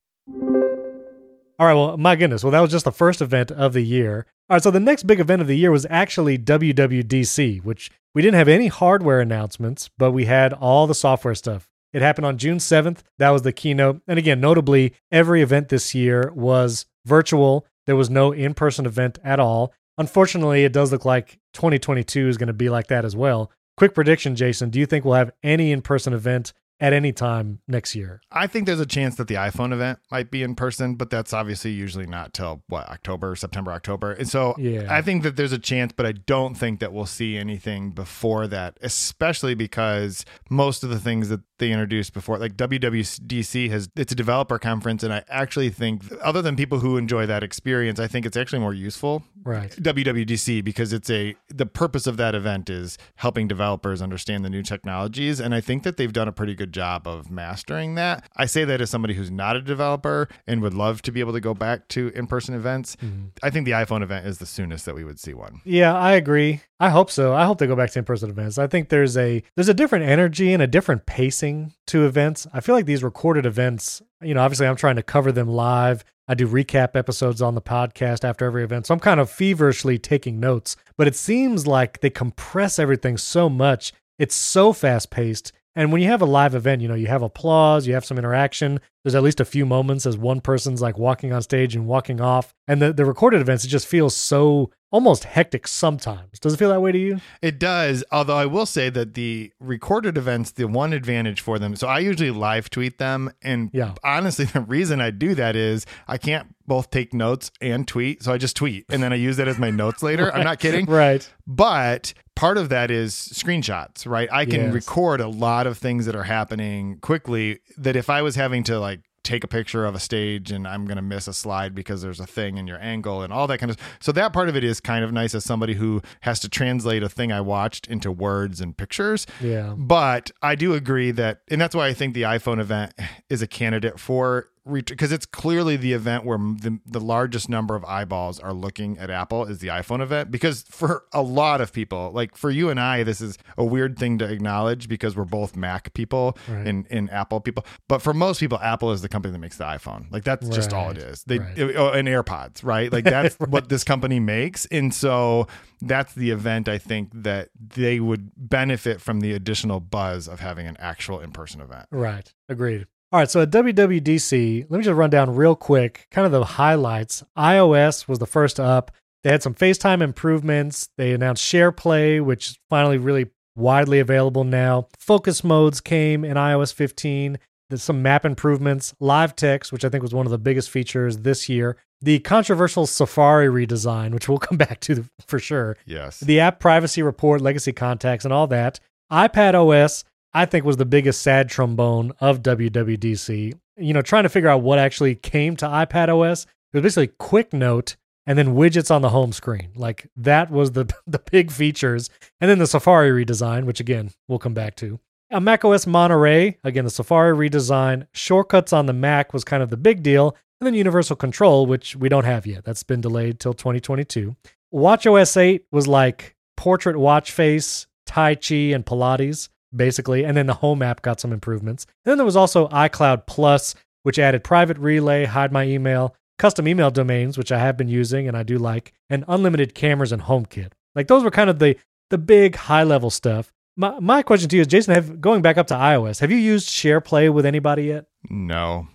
Speaker 1: All right, well, my goodness. Well, that was just the first event of the year. All right, so the next big event of the year was actually WWDC, which we didn't have any hardware announcements, but we had all the software stuff. It happened on June 7th. That was the keynote. And again, notably, every event this year was virtual there was no in person event at all. Unfortunately, it does look like 2022 is going to be like that as well. Quick prediction, Jason. Do you think we'll have any in person event at any time next year.
Speaker 2: I think there's a chance that the iPhone event might be in person, but that's obviously usually not till what October, September, October. And so yeah. I think that there's a chance, but I don't think that we'll see anything before that, especially because most of the things that they introduced before, like WWDC has it's a developer conference, and I actually think other than people who enjoy that experience, I think it's actually more useful.
Speaker 1: Right.
Speaker 2: WWDC because it's a the purpose of that event is helping developers understand the new technologies, and I think that they've done a pretty good good job of mastering that. I say that as somebody who's not a developer and would love to be able to go back to in person events. Mm-hmm. I think the iPhone event is the soonest that we would see one.
Speaker 1: Yeah, I agree. I hope so. I hope they go back to in person events. I think there's a there's a different energy and a different pacing to events. I feel like these recorded events, you know, obviously I'm trying to cover them live. I do recap episodes on the podcast after every event. So I'm kind of feverishly taking notes, but it seems like they compress everything so much. It's so fast paced and when you have a live event, you know, you have applause, you have some interaction. There's at least a few moments as one person's like walking on stage and walking off. And the, the recorded events, it just feels so almost hectic sometimes. Does it feel that way to you?
Speaker 2: It does. Although I will say that the recorded events, the one advantage for them, so I usually live tweet them. And yeah. honestly, the reason I do that is I can't both take notes and tweet. So I just tweet and then I use that as my notes later. right. I'm not kidding.
Speaker 1: Right.
Speaker 2: But part of that is screenshots, right? I can yes. record a lot of things that are happening quickly that if I was having to like take a picture of a stage and I'm going to miss a slide because there's a thing in your angle and all that kind of so that part of it is kind of nice as somebody who has to translate a thing I watched into words and pictures.
Speaker 1: Yeah.
Speaker 2: But I do agree that and that's why I think the iPhone event is a candidate for because it's clearly the event where the, the largest number of eyeballs are looking at Apple is the iPhone event. Because for a lot of people, like for you and I, this is a weird thing to acknowledge because we're both Mac people
Speaker 1: Right.
Speaker 2: and, and Apple people. But for most people, Apple is the company that makes the iPhone. Like that's just all it is. Right. They
Speaker 1: right.
Speaker 2: oh, and AirPods, right? Like that's what this company makes. And so that's the event I think that they would benefit from the additional buzz of having an actual in-person event.
Speaker 1: Right. Agreed. All right. So at WWDC, let me just run down real quick kind of the highlights. iOS was the first up. They had some FaceTime improvements. They announced SharePlay, which is finally really widely available now. Focus modes came in iOS 15. There's some map improvements. Live text, which I think was one of the biggest features this year. The controversial Safari redesign, which we'll come back to for sure
Speaker 2: Yes.
Speaker 1: the app privacy report, legacy contacts, and all that. iPad OS, I think, was the biggest sad trombone of WWDC. You know, trying to figure out what actually came to iPad OS. It was basically quick note and then widgets on the home screen. Like that was the the big features. And then the Safari redesign, which again we'll come back to. A macOS Monterey, again the Safari redesign. Shortcuts on the Mac was kind of the big deal. And then Universal Control, which we don't have yet. That's been delayed till 2022. Watch OS 8 was like portrait watch face, Tai Chi, and Pilates, basically. And then the home app got some improvements. And then there was also iCloud Plus, which added private relay, hide my email, custom email domains, which I have been using and I do like, and unlimited cameras and HomeKit. Like those were kind of the the big high level stuff. My my question to you is, Jason, have going back up to iOS, have you used SharePlay with anybody yet?
Speaker 2: No.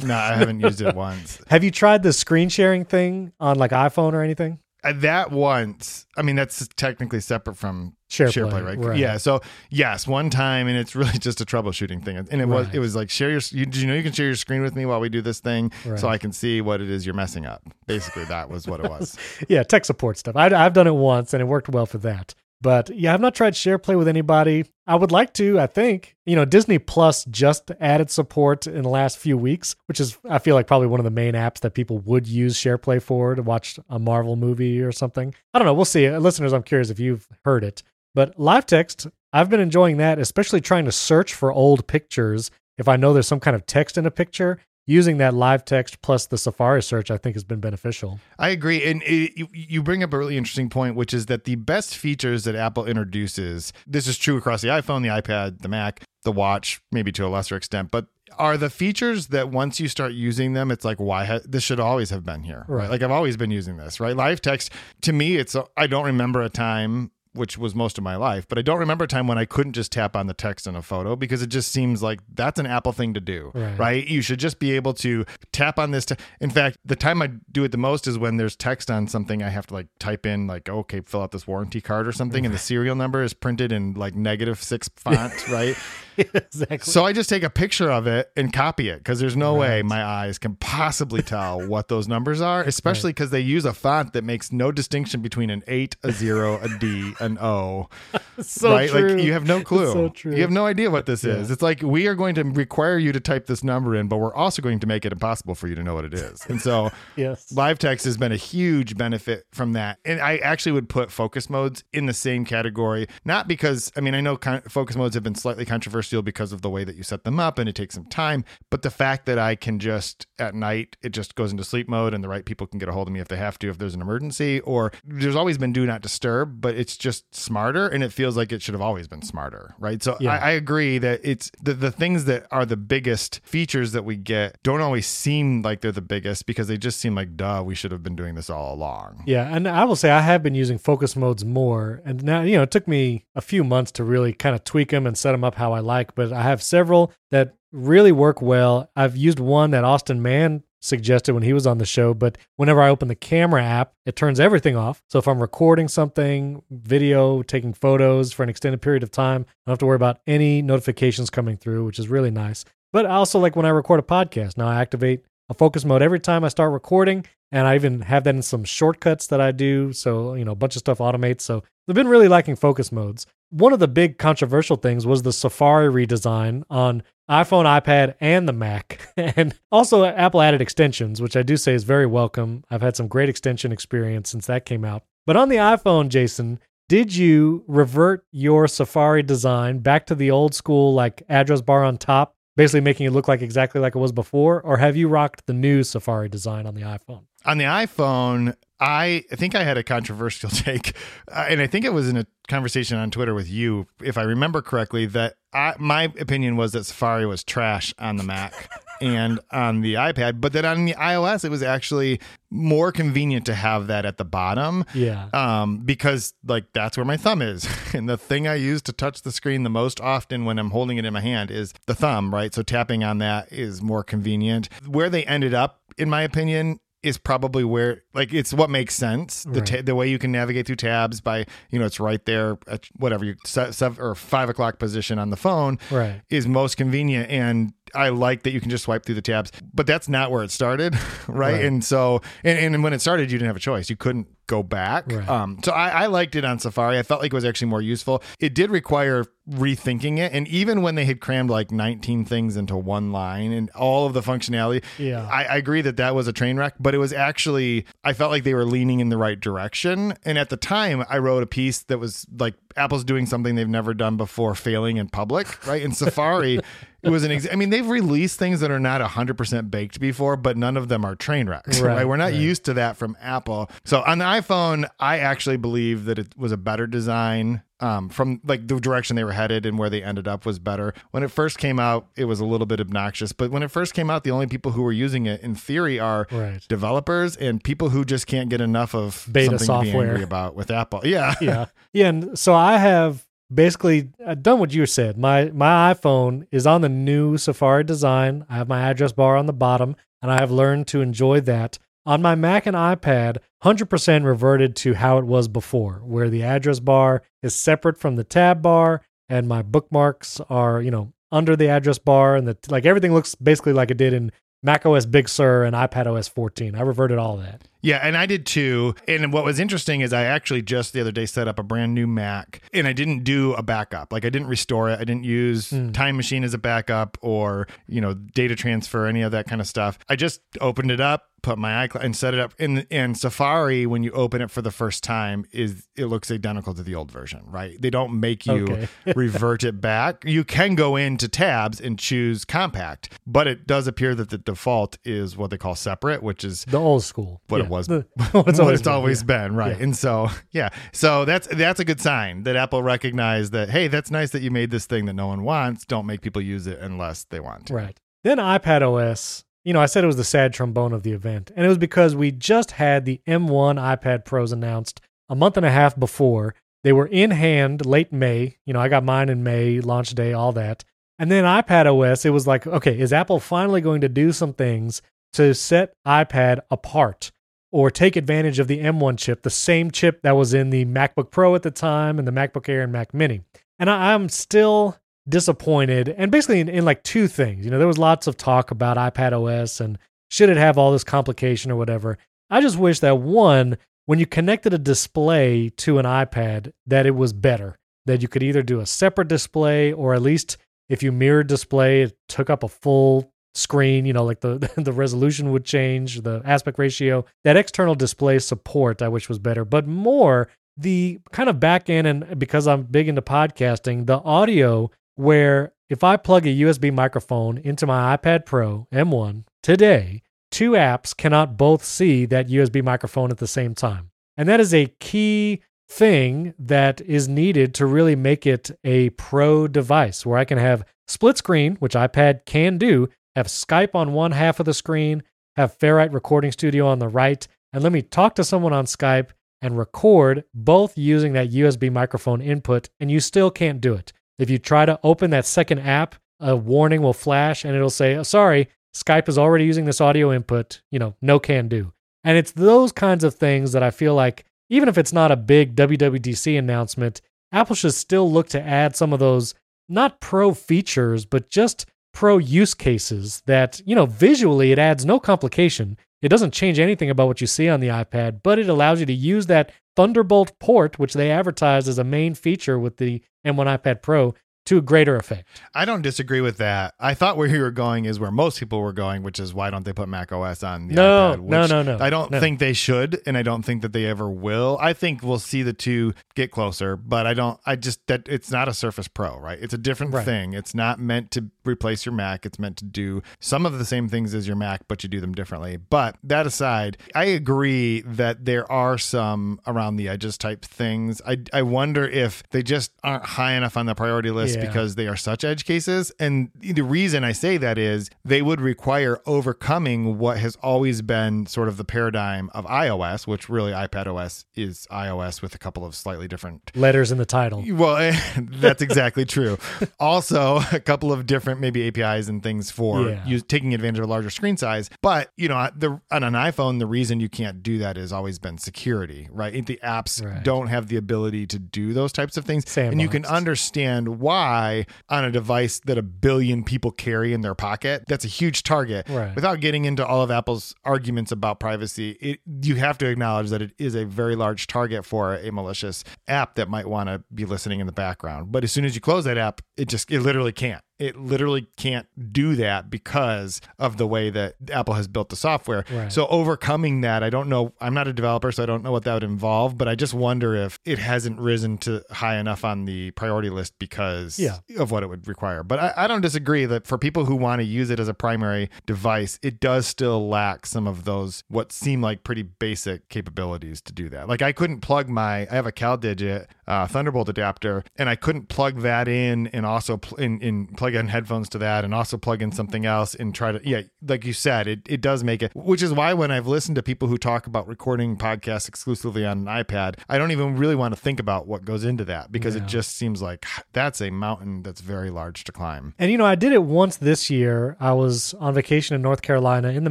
Speaker 2: No, I haven't used it once.
Speaker 1: Have you tried the screen sharing thing on like iPhone or anything?
Speaker 2: Uh, that once. I mean, that's technically separate from
Speaker 1: SharePlay,
Speaker 2: SharePlay, right?
Speaker 1: right.
Speaker 2: Yeah. So yes, one time, and it's really just a troubleshooting thing. And it was it was like share your. You, you know you can share your screen with me while we do this thing,
Speaker 1: Right.
Speaker 2: so I can see what it is you're messing up. Basically, that was what it was.
Speaker 1: yeah, tech support stuff. I, I've done it once and it worked well for that. But yeah, I've not tried SharePlay with anybody. I would like to, I think. You know, Disney Plus just added support in the last few weeks, which is, I feel like, probably one of the main apps that people would use SharePlay for to watch a Marvel movie or something. I don't know. We'll see. Uh, listeners, I'm curious if you've heard it. But live text, I've been enjoying that, especially trying to search for old pictures. If I know there's some kind of text in a picture, using that live text plus the Safari search, I think has been beneficial.
Speaker 2: I agree, and it, you, bring up a really interesting point, which is that the best features that Apple introduces. This is true across the iPhone, the iPad, the Mac, the Watch, maybe to a lesser extent, but are the features that once you start using them, it's like, why ha- this should always have been here, right?
Speaker 1: Right.
Speaker 2: Like I've always been using this, right? Live text to me, it's I don't remember a time which was most of my life, but I don't remember a time when I couldn't just tap on the text in a photo because it just seems like that's an Apple thing to do,
Speaker 1: Right.
Speaker 2: right? You should just be able to tap on this. Te- in fact, the time I do it the most is when there's text on something I have to like type in, like, okay, fill out this warranty card or something, and the serial number is printed in like negative six font, right?
Speaker 1: exactly.
Speaker 2: So I just take a picture of it and copy it because there's no way my eyes can possibly tell what those numbers are, especially because they use a font that makes no distinction between an eight, a zero, a D, an O.
Speaker 1: so
Speaker 2: right?
Speaker 1: true.
Speaker 2: Like you have no clue.
Speaker 1: so.
Speaker 2: You have no idea what this is. It's like we are going to require you to type this number in, but we're also going to make it impossible for you to know what it is. And so
Speaker 1: yes.
Speaker 2: Live text has been a huge benefit from that. And I actually would put focus modes in the same category, not because, I mean, I know con- focus modes have been slightly controversial because of the way that you set them up and it takes some time, but the fact that I can just at night, it just goes into sleep mode and the right people can get a hold of me if they have to, if there's an emergency, or there's always been do not disturb, but it's just smarter and it feels like it should have always been smarter, right? So
Speaker 1: Yeah.
Speaker 2: I, I agree that it's the, the things that are the biggest features that we get don't always seem like they're the biggest because they just seem like, duh, we should have been doing this all along.
Speaker 1: Yeah, and I will say I have been using focus modes more, and now you know it took me a few months to really kind of tweak them and set them up how I like. Like, but I have several that really work well. I've used one that Austin Mann suggested when he was on the show, but whenever I open the camera app, it turns everything off. So if I'm recording something, video, taking photos for an extended period of time, I don't have to worry about any notifications coming through, which is really nice. But I also like when I record a podcast. Now I activate a focus mode every time I start recording, and I even have that in some shortcuts that I do. So, you know, a bunch of stuff automates. So I've been really lacking focus modes. One of the big controversial things was the Safari redesign on iPhone, iPad, and the Mac. and also, Apple added extensions, which I do say is very welcome. I've had some great extension experience since that came out. But on the iPhone, Jason, did you revert your Safari design back to the old school, like address bar on top basically making it look like exactly like it was before, or have you rocked the new Safari design on the iPhone?
Speaker 2: On the iPhone, I think I had a controversial take, uh, and I think it was in a conversation on Twitter with you, if I remember correctly, that I, my opinion was that Safari was trash on the Mac and on the iPad, but that on the iOS it was actually more convenient to have that at the bottom.
Speaker 1: Yeah.
Speaker 2: Um, because like that's where my thumb is, and the thing I use to touch the screen the most often when I'm holding it in my hand is the thumb, right? So tapping on that is more convenient. Where they ended up, in my opinion, is probably where like it's what makes sense the
Speaker 1: Right.
Speaker 2: ta- the way you can navigate through tabs by you know it's right there at whatever you se- seven or five o'clock position on the phone
Speaker 1: Right.
Speaker 2: is most convenient and I like that you can just swipe through the tabs but that's not where it started right,
Speaker 1: Right.
Speaker 2: and so and, and when it started you didn't have a choice you couldn't go back
Speaker 1: Right.
Speaker 2: um so I, I liked it on Safari I felt like it was actually more useful it did require rethinking it and even when they had crammed like 19 things into one line and all of the functionality
Speaker 1: Yeah.
Speaker 2: I, I agree that that was a train wreck, but it was actually, I felt like they were leaning in the right direction. And at the time, I wrote a piece that was like Apple's doing something they've never done before, failing in public, right? In Safari, it was an, ex- I mean, they've released things that are not 100% baked before, but none of them are train wrecks, right?
Speaker 1: Right,
Speaker 2: We're not
Speaker 1: right.
Speaker 2: used to that from Apple. So on the iPhone, I actually believe that it was a better design. Um, from like the direction they were headed and where they ended up was better. When it first came out, it was a little bit obnoxious, but when it first came out, the only people who were using it in theory are
Speaker 1: Right.
Speaker 2: developers and people who just can't get enough of
Speaker 1: Beta
Speaker 2: something to be
Speaker 1: software.
Speaker 2: angry about with Apple. Yeah.
Speaker 1: yeah. Yeah. And so I have basically uh, done what you said. My my iPhone is on the new Safari design. I have my address bar on the bottom, and I have learned to enjoy that. On my Mac and iPad, 100% reverted to how it was before, where the address bar is separate from the tab bar, and my bookmarks are, you know, under the address bar, and the like everything looks basically like it did in Mac OS Big Sur and iPad OS 14. I reverted all that.
Speaker 2: Yeah, and I did too. And what was interesting is I actually just the other day set up a brand new Mac and I didn't do a backup. Like I didn't restore it. I didn't use hmm. Time Machine as a backup or, you know, data transfer, any of that kind of stuff. I just opened it up, put my iCloud and set it up. In in Safari, when you open it for the first time, is it looks identical to the old version, right? They don't make you
Speaker 1: Okay.
Speaker 2: revert it back. You can go into tabs and choose compact, but it does appear that the default is what they call separate, which is
Speaker 1: The old school.
Speaker 2: What it
Speaker 1: Yeah.
Speaker 2: Was-
Speaker 1: The-
Speaker 2: what it's always,
Speaker 1: been,
Speaker 2: been, right?
Speaker 1: Yeah.
Speaker 2: And so, yeah, so that's that's a good sign that Apple recognized that. Hey, that's nice that you made this thing that no one wants. Don't make people use it unless they want. to.
Speaker 1: Right. Then iPad OS, you know, I said it was the sad trombone of the event. And it was because we just had the M1 iPad Pros announced a month and a half before. They were in hand late May. You know, I got mine in May, launch day, all that. And then iPad OS, it was like, okay, is Apple finally going to do some things to set iPad apart or take advantage of the M1 chip, the same chip that was in the MacBook Pro at the time and the MacBook Air and Mac Mini? And I, I'm still disappointed and basically in, in like two things you know there was lots of talk about ipad os and should it have all this complication or whatever i just wish that one when you connected a display to an ipad that it was better that you could either do a separate display or at least if you mirrored display it took up a full screen you know like the the resolution would change the aspect ratio that external display support i wish was better but more the kind of back end and because i'm big into podcasting the audio where if I plug a USB microphone into my iPad Pro M1 today, two apps cannot both see that USB microphone at the same time. And that is a key thing that is needed to really make it a pro device where I can have split screen, which iPad can do, have Skype on one half of the screen, have Ferrite Recording Studio on the right, and let me talk to someone on Skype and record both using that USB microphone input, and you still can't do it. If you try to open that second app, a warning will flash and it'll say, "Oh, sorry, Skype is already using this audio input, you know, no can do. And it's those kinds of things that I feel like, even if it's not a big WWDC announcement, Apple should still look to add some of those, not pro features, but just pro use cases that, you know, visually it adds no complication. It doesn't change anything about what you see on the iPad, but it allows you to use that Thunderbolt port, which they advertised as a main feature with the M1 iPad Pro, to a greater effect.
Speaker 2: I don't disagree with that. I thought where you were going is where most people were going, which is why don't they put Mac OS on the
Speaker 1: No,
Speaker 2: iPad?
Speaker 1: no,
Speaker 2: which
Speaker 1: no, no,
Speaker 2: I don't
Speaker 1: no.
Speaker 2: think they should, and I don't think that they ever will. I think we'll see the two get closer, but I don't. I just that it's not a Surface Pro, right? It's a different
Speaker 1: Right.
Speaker 2: thing. It's not meant to replace your Mac. It's meant to do some of the same things as your Mac, but you do them differently. But that aside, I agree that there are some around the edges type things. I I wonder if they just aren't high enough on the priority list
Speaker 1: Yeah.
Speaker 2: Because they are such edge cases. And the reason I say that is they would require overcoming what has always been sort of the paradigm of iOS, which really iPad OS is iOS with a couple of slightly different
Speaker 1: Letters in the title.
Speaker 2: well, eh, that's exactly true. Also, a couple of different maybe APIs and things for
Speaker 1: Yeah.
Speaker 2: use, taking advantage of a larger screen size. But you know, the on an iPhone, the reason you can't do that has always been security, right? The apps
Speaker 1: Right.
Speaker 2: don't have the ability to do those types of things, and you can understand why on a device that a billion people carry in their pocket, that's a huge target.
Speaker 1: Right.
Speaker 2: Without getting into all of Apple's arguments about privacy, it, you have to acknowledge that it is a very large target for a malicious app that might want to be listening in the background. But as soon as you close that app, it just it literally can't. It literally can't do that because of the way that Apple has built the software.
Speaker 1: Right.
Speaker 2: So overcoming that, I don't know. I'm not a developer, so I don't know what that would involve. But I just wonder if it hasn't risen to high enough on the priority list because
Speaker 1: Yeah.
Speaker 2: of what it would require. But I, I don't disagree that for people who want to use it as a primary device, it does still lack some of those what seem like pretty basic capabilities to do that. Like I couldn't plug my I have a CalDigit uh, Thunderbolt adapter, and I couldn't plug that in and also pl- in, in plug in headphones to that, and also plug in something else and try to yeah, like you said, it it does make it. Which is why when I've listened to people who talk about recording podcasts exclusively on an iPad, I don't even really want to think about what goes into that because
Speaker 1: Yeah.
Speaker 2: it just seems like that's a mountain that's very large to climb.
Speaker 1: And you know, I did it once this year. I was on vacation in North Carolina in the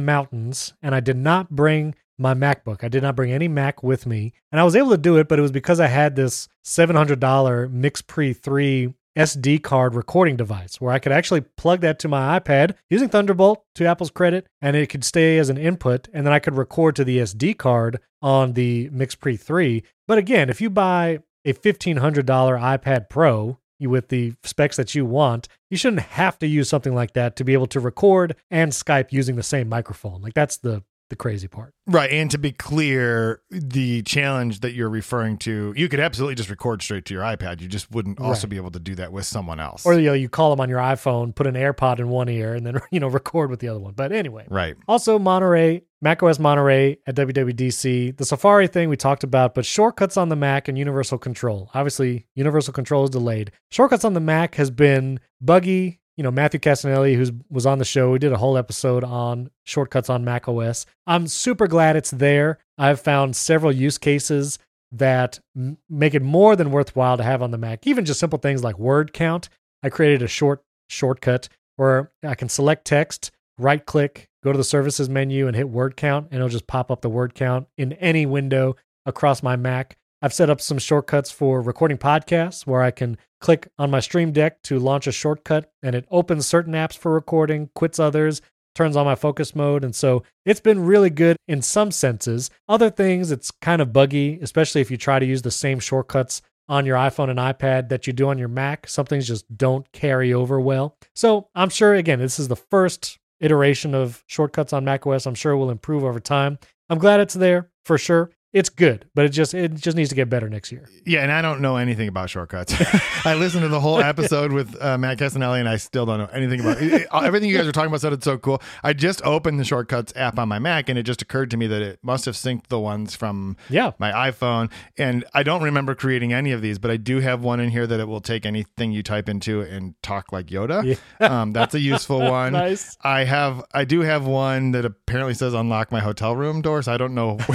Speaker 1: mountains, and I did not bring my MacBook. I did not bring any Mac with me. And I was able to do it, but it was because I had this $700 MixPre 3 SD card recording device where I could actually plug that to my iPad using Thunderbolt to Apple's credit, and it could stay as an input, and then I could record to the SD card on the MixPre 3. But again, if you buy a $1,500 iPad Pro, with the specs that you want, you shouldn't have to use something like that to be able to record and Skype using the same microphone. Like that's the the crazy part.
Speaker 2: Right. And to be clear, the challenge that you're referring to, you could absolutely just record straight to your iPad. You just wouldn't also
Speaker 1: Right.
Speaker 2: be able to do that with someone else.
Speaker 1: Or you know, you call them on your iPhone, put an AirPod in one ear, and then you know record with the other one. But anyway,
Speaker 2: right.
Speaker 1: Also, Monterey, macOS Monterey at WWDC. The Safari thing we talked about, but shortcuts on the Mac and Universal Control. Obviously, Universal Control is delayed. Shortcuts on the Mac has been buggy. You know, Matthew Cassinelli, who was on the show, we did a whole episode on shortcuts on Mac OS. I'm super glad it's there. I've found several use cases that m- make it more than worthwhile to have on the Mac. Even just simple things like word count. I created a short shortcut where I can select text, right click, go to the services menu and hit word count, and it'll just pop up the word count in any window across my Mac. I've set up some shortcuts for recording podcasts where I can click on my Stream Deck to launch a shortcut and it opens certain apps for recording, quits others, turns on my focus mode. And so it's been really good in some senses. Other things, it's kind of buggy, especially if you try to use the same shortcuts on your iPhone and iPad that you do on your Mac. Some things just don't carry over well. So I'm sure, again, this is the first iteration of shortcuts on macOS. I'm sure it will improve over time. I'm glad it's there for sure. It's good, but it just it just needs to get better next year.
Speaker 2: Yeah, and I don't know anything about shortcuts. I listened to the whole episode with uh, Matt Cassinelli, and I still don't know anything about it. It- Everything you guys are talking about sounded so cool. I just opened the shortcuts app on my Mac, and it just occurred to me that it must have synced the ones from
Speaker 1: Yeah.
Speaker 2: my iPhone. And I don't remember creating any of these, but I do have one in here that it will take anything you type into and talk like Yoda. Um, that's a useful one.
Speaker 1: Nice.
Speaker 2: I have, I do have one that apparently says unlock my hotel room door. So I don't know.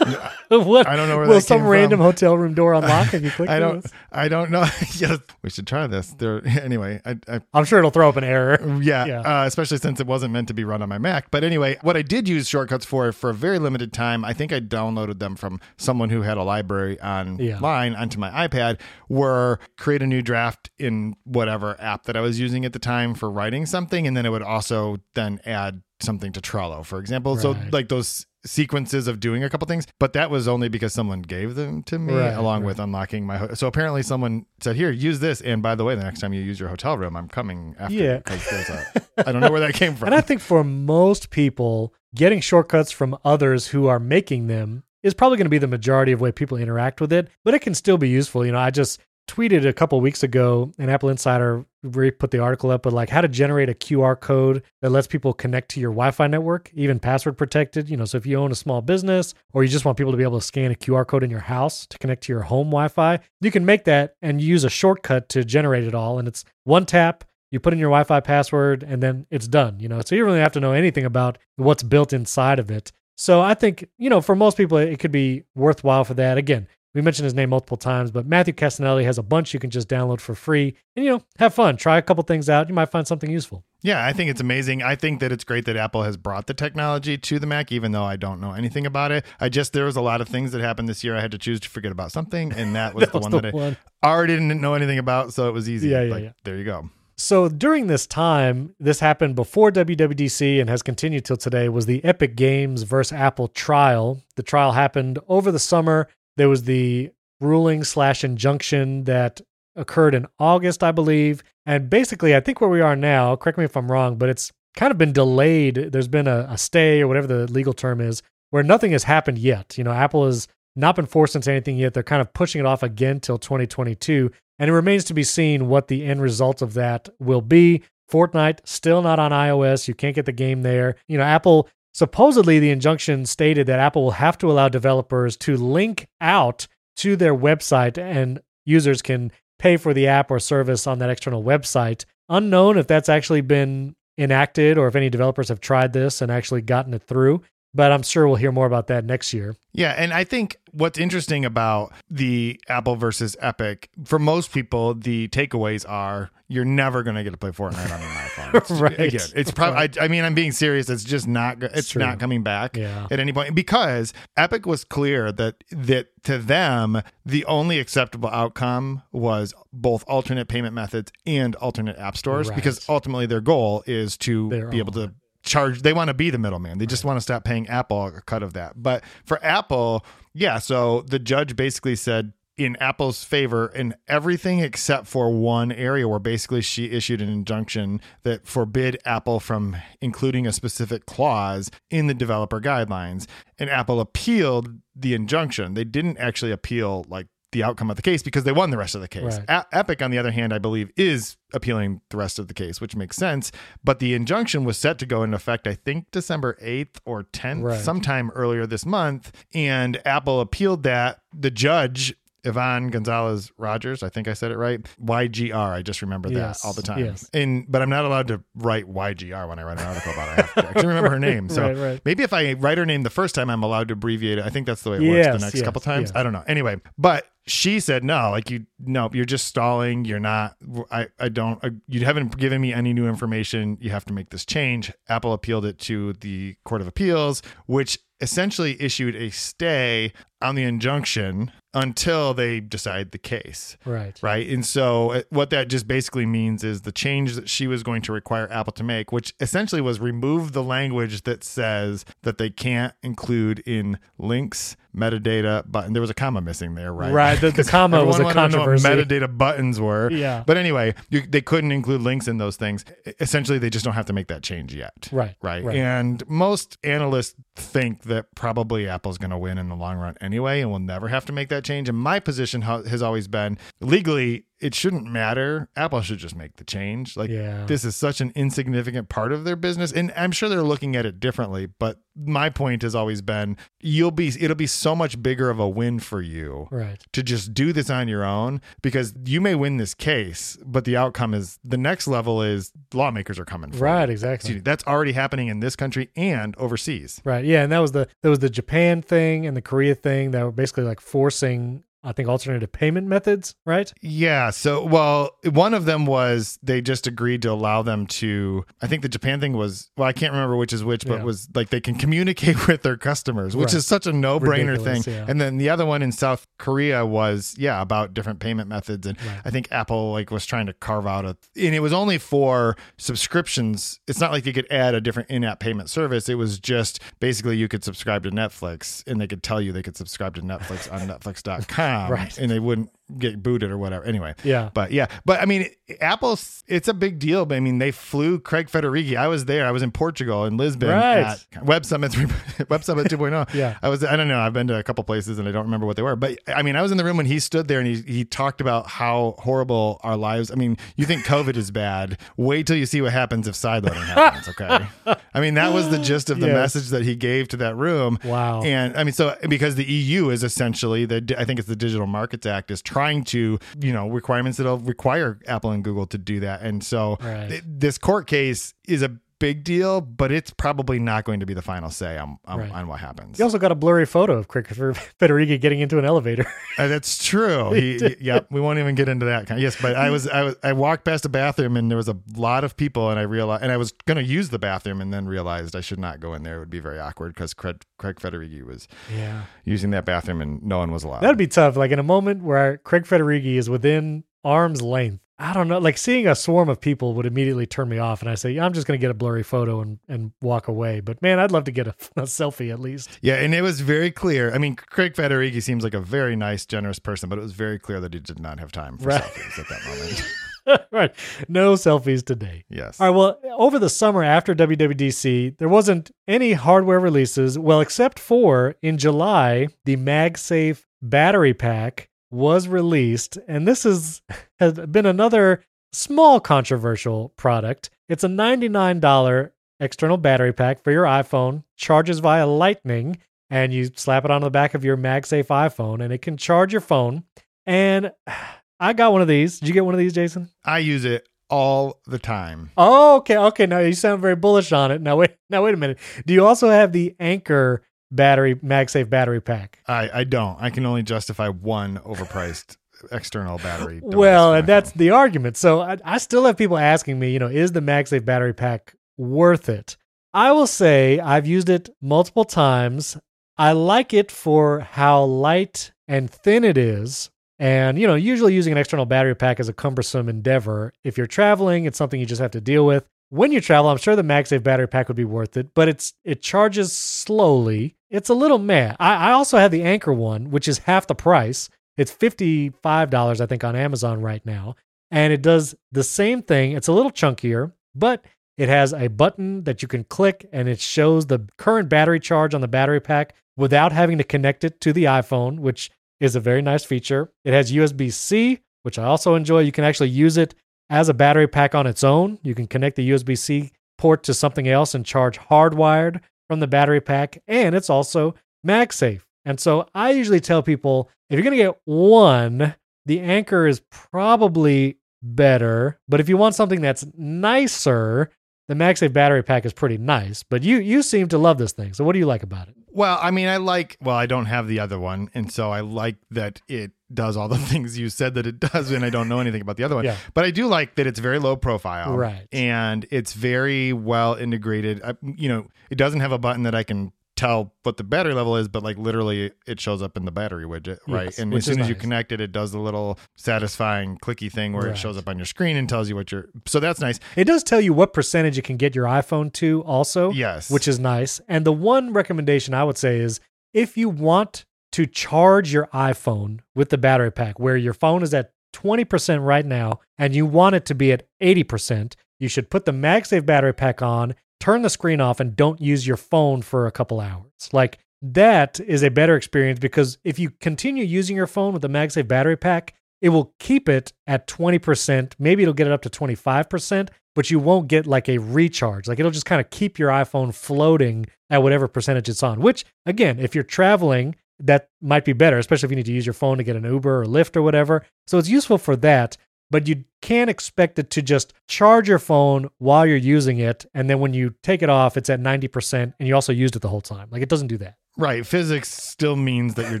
Speaker 1: what?
Speaker 2: I don't know where
Speaker 1: Will some random
Speaker 2: from.
Speaker 1: hotel room door unlock if you click
Speaker 2: I don't.
Speaker 1: this?
Speaker 2: I don't know. we should try this. There. Anyway, I, I
Speaker 1: I'm sure it'll throw up an error.
Speaker 2: yeah,
Speaker 1: Yeah.
Speaker 2: Uh, especially since it wasn't meant to be run on my Mac. But anyway, what I did use shortcuts for for a very limited time, I think I downloaded them from someone who had a library online onto my iPad, were create a new draft in whatever app that I was using at the time for writing something, and then it would also then add something to Trello, for example. So like those sequences of doing a couple things but that was only because someone gave them to me
Speaker 1: Right,
Speaker 2: along
Speaker 1: right.
Speaker 2: with unlocking my. Ho- so apparently, someone said, "Here, use this." And by the way, the next time you use your hotel room, I'm coming after
Speaker 1: Yeah.
Speaker 2: you because there's a. I don't know where that came from.
Speaker 1: And I think for most people, getting shortcuts from others who are making them is probably going to be the majority of way people interact with it, but it can still be useful. You know, I just tweeted a couple weeks ago, an Apple Insider re- put the article up, but like how to generate a QR code that lets people connect to your Wi Fi network, even password protected. You know, so if you own a small business or you just want people to be able to scan a QR code in your house to connect to your home Wi Fi, you can make that and use a shortcut to generate it all. And it's one tap, you put in your Wi-Fi password, and then it's done. You know, so you don't really have to know anything about what's built inside of it. So I think you know, for most people, it could be worthwhile for that. Again, we mentioned his name multiple times, but Matthew Cassinelli has a bunch you can just download for free, and you know, have fun. Try a couple things out. You might find something useful.
Speaker 2: Yeah, I think it's amazing. I think that it's great that Apple has brought the technology to the Mac, even though I don't know anything about it. I just there was a lot of things that happened this year. I had to choose to forget about something, and that was
Speaker 1: That
Speaker 2: the
Speaker 1: was
Speaker 2: one
Speaker 1: the
Speaker 2: that
Speaker 1: one.
Speaker 2: I already didn't know anything about, so it was easy.
Speaker 1: Yeah, yeah,
Speaker 2: Like,
Speaker 1: yeah.
Speaker 2: There you go.
Speaker 1: So during this time, this happened before WWDC and has continued till today, was the Epic Games versus Apple trial. The trial happened over the summer. There was the ruling slash injunction that occurred in August, I believe. And basically, I think where we are now, correct me if I'm wrong, but it's kind of been delayed. There's been a, a stay or whatever the legal term is, where nothing has happened yet. You know, Apple has not been forced into anything yet. They're kind of pushing it off again till 2022. And it remains to be seen what the end result of that will be. Fortnite still not on iOS. You can't get the game there. You know, Apple supposedly the injunction stated that Apple will have to allow developers to link out to their website and users can pay for the app or service on that external website. Unknown if that's actually been enacted or if any developers have tried this and actually gotten it through, but I'm sure we'll hear more about that next year.
Speaker 2: Yeah, and I think what's interesting about the Apple versus Epic, for most people, the takeaways are you're never going to get to play Fortnite on an iPhone. It's-
Speaker 1: Right.
Speaker 2: Again, it's probably. I, I mean, I'm being serious. It's just not. go- It's not coming back
Speaker 1: Yeah.
Speaker 2: at any point because Epic was clear that that to them the only acceptable outcome was both alternate payment methods and alternate app stores
Speaker 1: Right.
Speaker 2: because ultimately their goal is to be able to. Charge they want to be the middleman. They just want to stop paying apple a cut of that. But for apple yeah so the judge basically said in apple's favor in everything except for one area where basically she issued an injunction that forbid apple from including a specific clause in the developer guidelines. And apple appealed the injunction. They didn't actually appeal like the outcome of the case because they won the rest of the case.
Speaker 1: Right.
Speaker 2: E- Epic, on the other hand, I believe, is appealing the rest of the case, which makes sense. But the injunction was set to go into effect, I think, December 8th or 10th,
Speaker 1: Right.
Speaker 2: sometime earlier this month. And Apple appealed that. The judge, Yvonne Gonzalez Rogers, I think I said it right. YGR. I just remember
Speaker 1: Yes,
Speaker 2: that all the time.
Speaker 1: yes.
Speaker 2: And but I'm not allowed to write YGR when I write an article about it. I have to actually remember her name. So
Speaker 1: Right, right.
Speaker 2: maybe if I write her name the first time, I'm allowed to abbreviate it. I think that's the way it works the next
Speaker 1: yes,
Speaker 2: couple times.
Speaker 1: yes.
Speaker 2: I don't know. Anyway, but she said no, like you no, you're just stalling. You're not. I I don't. uh, You haven't given me any new information. You have to make this change. Apple appealed it to the Court of Appeals, which essentially issued a stay on the injunction until they decide the case
Speaker 1: Right.
Speaker 2: right? And so uh, what that just basically means is the change that she was going to require Apple to make, which essentially was remove the language that says that they can't include in links metadata button. There was a comma missing there, right?
Speaker 1: Right, the- the comma was a controversy.
Speaker 2: metadata buttons were.
Speaker 1: Yeah.
Speaker 2: But anyway, you, they couldn't include links in those things. Essentially, they just don't have to make that change yet.
Speaker 1: Right,
Speaker 2: Right.
Speaker 1: right.
Speaker 2: And most analysts think that probably Apple's going to win in the long run anyway, and we'll never have to make that change. And my position ha- has always been legally, it shouldn't matter. Apple should just make the change. Like,
Speaker 1: Yeah.
Speaker 2: this is such an insignificant part of their business. And I'm sure they're looking at it differently. But my point has always been you'll be, it'll be so much bigger of a win for you
Speaker 1: Right.
Speaker 2: to just do this on your own because you may win this case, but the outcome is the next level is lawmakers are coming for
Speaker 1: Right,
Speaker 2: you.
Speaker 1: exactly.
Speaker 2: That's already happening in this country and overseas.
Speaker 1: Right. Yeah, and that was the that was the Japan thing and the Korea thing that were basically like forcing I think alternative payment methods, right?
Speaker 2: Yeah. So, well, one of them was they just agreed to allow them to. I think the Japan thing was, well, I can't remember which is which, but
Speaker 1: Yeah.
Speaker 2: was like they can communicate with their customers, which
Speaker 1: Right.
Speaker 2: is such a no brainer thing.
Speaker 1: Yeah.
Speaker 2: And then the other one in South Korea was, yeah, about different payment methods. And
Speaker 1: Right.
Speaker 2: I think Apple like was trying to carve out a, and it was only for subscriptions. It's not like you could add a different in app payment service. It was just basically you could subscribe to Netflix and they could tell you they could subscribe to Netflix on Netflix.com.
Speaker 1: Right.
Speaker 2: And they wouldn't get booted or whatever. Anyway.
Speaker 1: Yeah.
Speaker 2: But yeah, but I mean, Apple's it's a big deal. But I mean, they flew Craig Federighi. I was there. I was in Portugal in Lisbon
Speaker 1: Right.
Speaker 2: at Web Summit Web Summit 2.0.
Speaker 1: Yeah.
Speaker 2: I was. I don't know. I've been to a couple places and I don't remember what they were. But I mean, I was in the room when he stood there and he he talked about how horrible our lives. I mean, you think COVID is bad? Wait till you see what happens if sideloading happens. Okay. I mean, that was the gist of the
Speaker 1: Yes.
Speaker 2: message that he gave to that room.
Speaker 1: Wow.
Speaker 2: And I mean, so because the EU is essentially the, I think it's the Digital Markets Act is trying to, you know, requirements that'll require Apple and Google to do that. And so
Speaker 1: Right.
Speaker 2: th- this court case is a big deal, but it's probably not going to be the final say on, on,
Speaker 1: Right.
Speaker 2: on what happens.
Speaker 1: You also got a blurry photo of Crick Federighi getting into an elevator.
Speaker 2: Uh, that's true. He, he- yep. We won't even get into that. Kind yes, but I was, I was, I walked past a bathroom and there was a lot of people, and I realized, and I was going to use the bathroom, and then realized I should not go in there. It would be very awkward because Craig, Craig Federighi was
Speaker 1: yeah.
Speaker 2: using that bathroom, and no one was allowed.
Speaker 1: That'd be tough. Like in a moment where Craig Federighi is within arm's length. I don't know. Like seeing a swarm of people would immediately turn me off, and I say, yeah, I'm just going to get a blurry photo and, and walk away. But man, I'd love to get a, a selfie at least.
Speaker 2: Yeah, and it was very clear. I mean, Craig Federighi seems like a very nice, generous person, but it was very clear that he did not have time for
Speaker 1: Right.
Speaker 2: selfies at that moment.
Speaker 1: right. No selfies today.
Speaker 2: yes.
Speaker 1: All right. Well, over the summer after WWDC, there wasn't any hardware releases. Well, except for in July, the MagSafe battery pack was released, and this is has been another small controversial product. It's a ninety-nine dollar external battery pack for your iPhone, charges via Lightning, and you slap it on the back of your MagSafe iPhone, and it can charge your phone. And I got one of these. Did you get one of these, Jason?
Speaker 2: I use it all the time.
Speaker 1: Oh, okay, okay. Now you sound very bullish on it. Now wait, now wait a minute. Do you also have the Anker battery MagSafe battery pack?
Speaker 2: I, I don't. I can only justify one overpriced external battery.
Speaker 1: Well, and that's the argument. So I, I still have people asking me, you know, is the MagSafe battery pack worth it? I will say I've used it multiple times. I like it for how light and thin it is. And, you know, usually using an external battery pack is a cumbersome endeavor. If you're traveling, it's something you just have to deal with. When you travel, I'm sure the MagSafe battery pack would be worth it, but it's it charges slowly. It's a little meh. I, I also have the Anker one, which is half the price. It's $55, I think, on Amazon right now. And it does the same thing. It's a little chunkier, but it has a button that you can click and it shows the current battery charge on the battery pack without having to connect it to the iPhone, which is a very nice feature. It has USB C, which I also enjoy. You can actually use it as a battery pack on its own. You can connect the USB C port to something else and charge hardwired from the battery pack. And it's also MagSafe. And so I usually tell people if you're going to get one, the Anker is probably better. But if you want something that's nicer, the MagSafe battery pack is pretty nice. But you you seem to love this thing. So what do you like about it?
Speaker 2: Well, I mean, I like. Well, I don't have the other one, and so I like that it does all the things you said that it does, and I don't know anything about the other one.
Speaker 1: Yeah.
Speaker 2: But I do like that it's very low profile,
Speaker 1: Right.
Speaker 2: And it's very well integrated. I, you know, it doesn't have a button that I can tell what the battery level is, but like literally, it shows up in the battery widget, right?
Speaker 1: Yes,
Speaker 2: and as soon
Speaker 1: is
Speaker 2: as you connect it, it does the little satisfying clicky thing where
Speaker 1: Right.
Speaker 2: it shows up on your screen and tells you what you're. So that's nice.
Speaker 1: It does tell you what percentage it can get your iPhone to also.
Speaker 2: Yes.
Speaker 1: Which is nice. And the one recommendation I would say is if you want to charge your iPhone with the battery pack, where your phone is at 20% right now and you want it to be at 80%, you should put the MagSafe battery pack on, turn the screen off, and don't use your phone for a couple hours. Like that is a better experience because if you continue using your phone with the MagSafe battery pack, it will keep it at 20%. Maybe it'll get it up to 25%, but you won't get like a recharge. Like it'll just kind of keep your iPhone floating at whatever percentage it's on, which again, if you're traveling, that might be better, especially if you need to use your phone to get an Uber or Lyft or whatever. So it's useful for that, but you can't expect it to just charge your phone while you're using it. And then when you take it off, it's at 90% and you also used it the whole time. Like it doesn't do that.
Speaker 2: Right. Physics still means that you're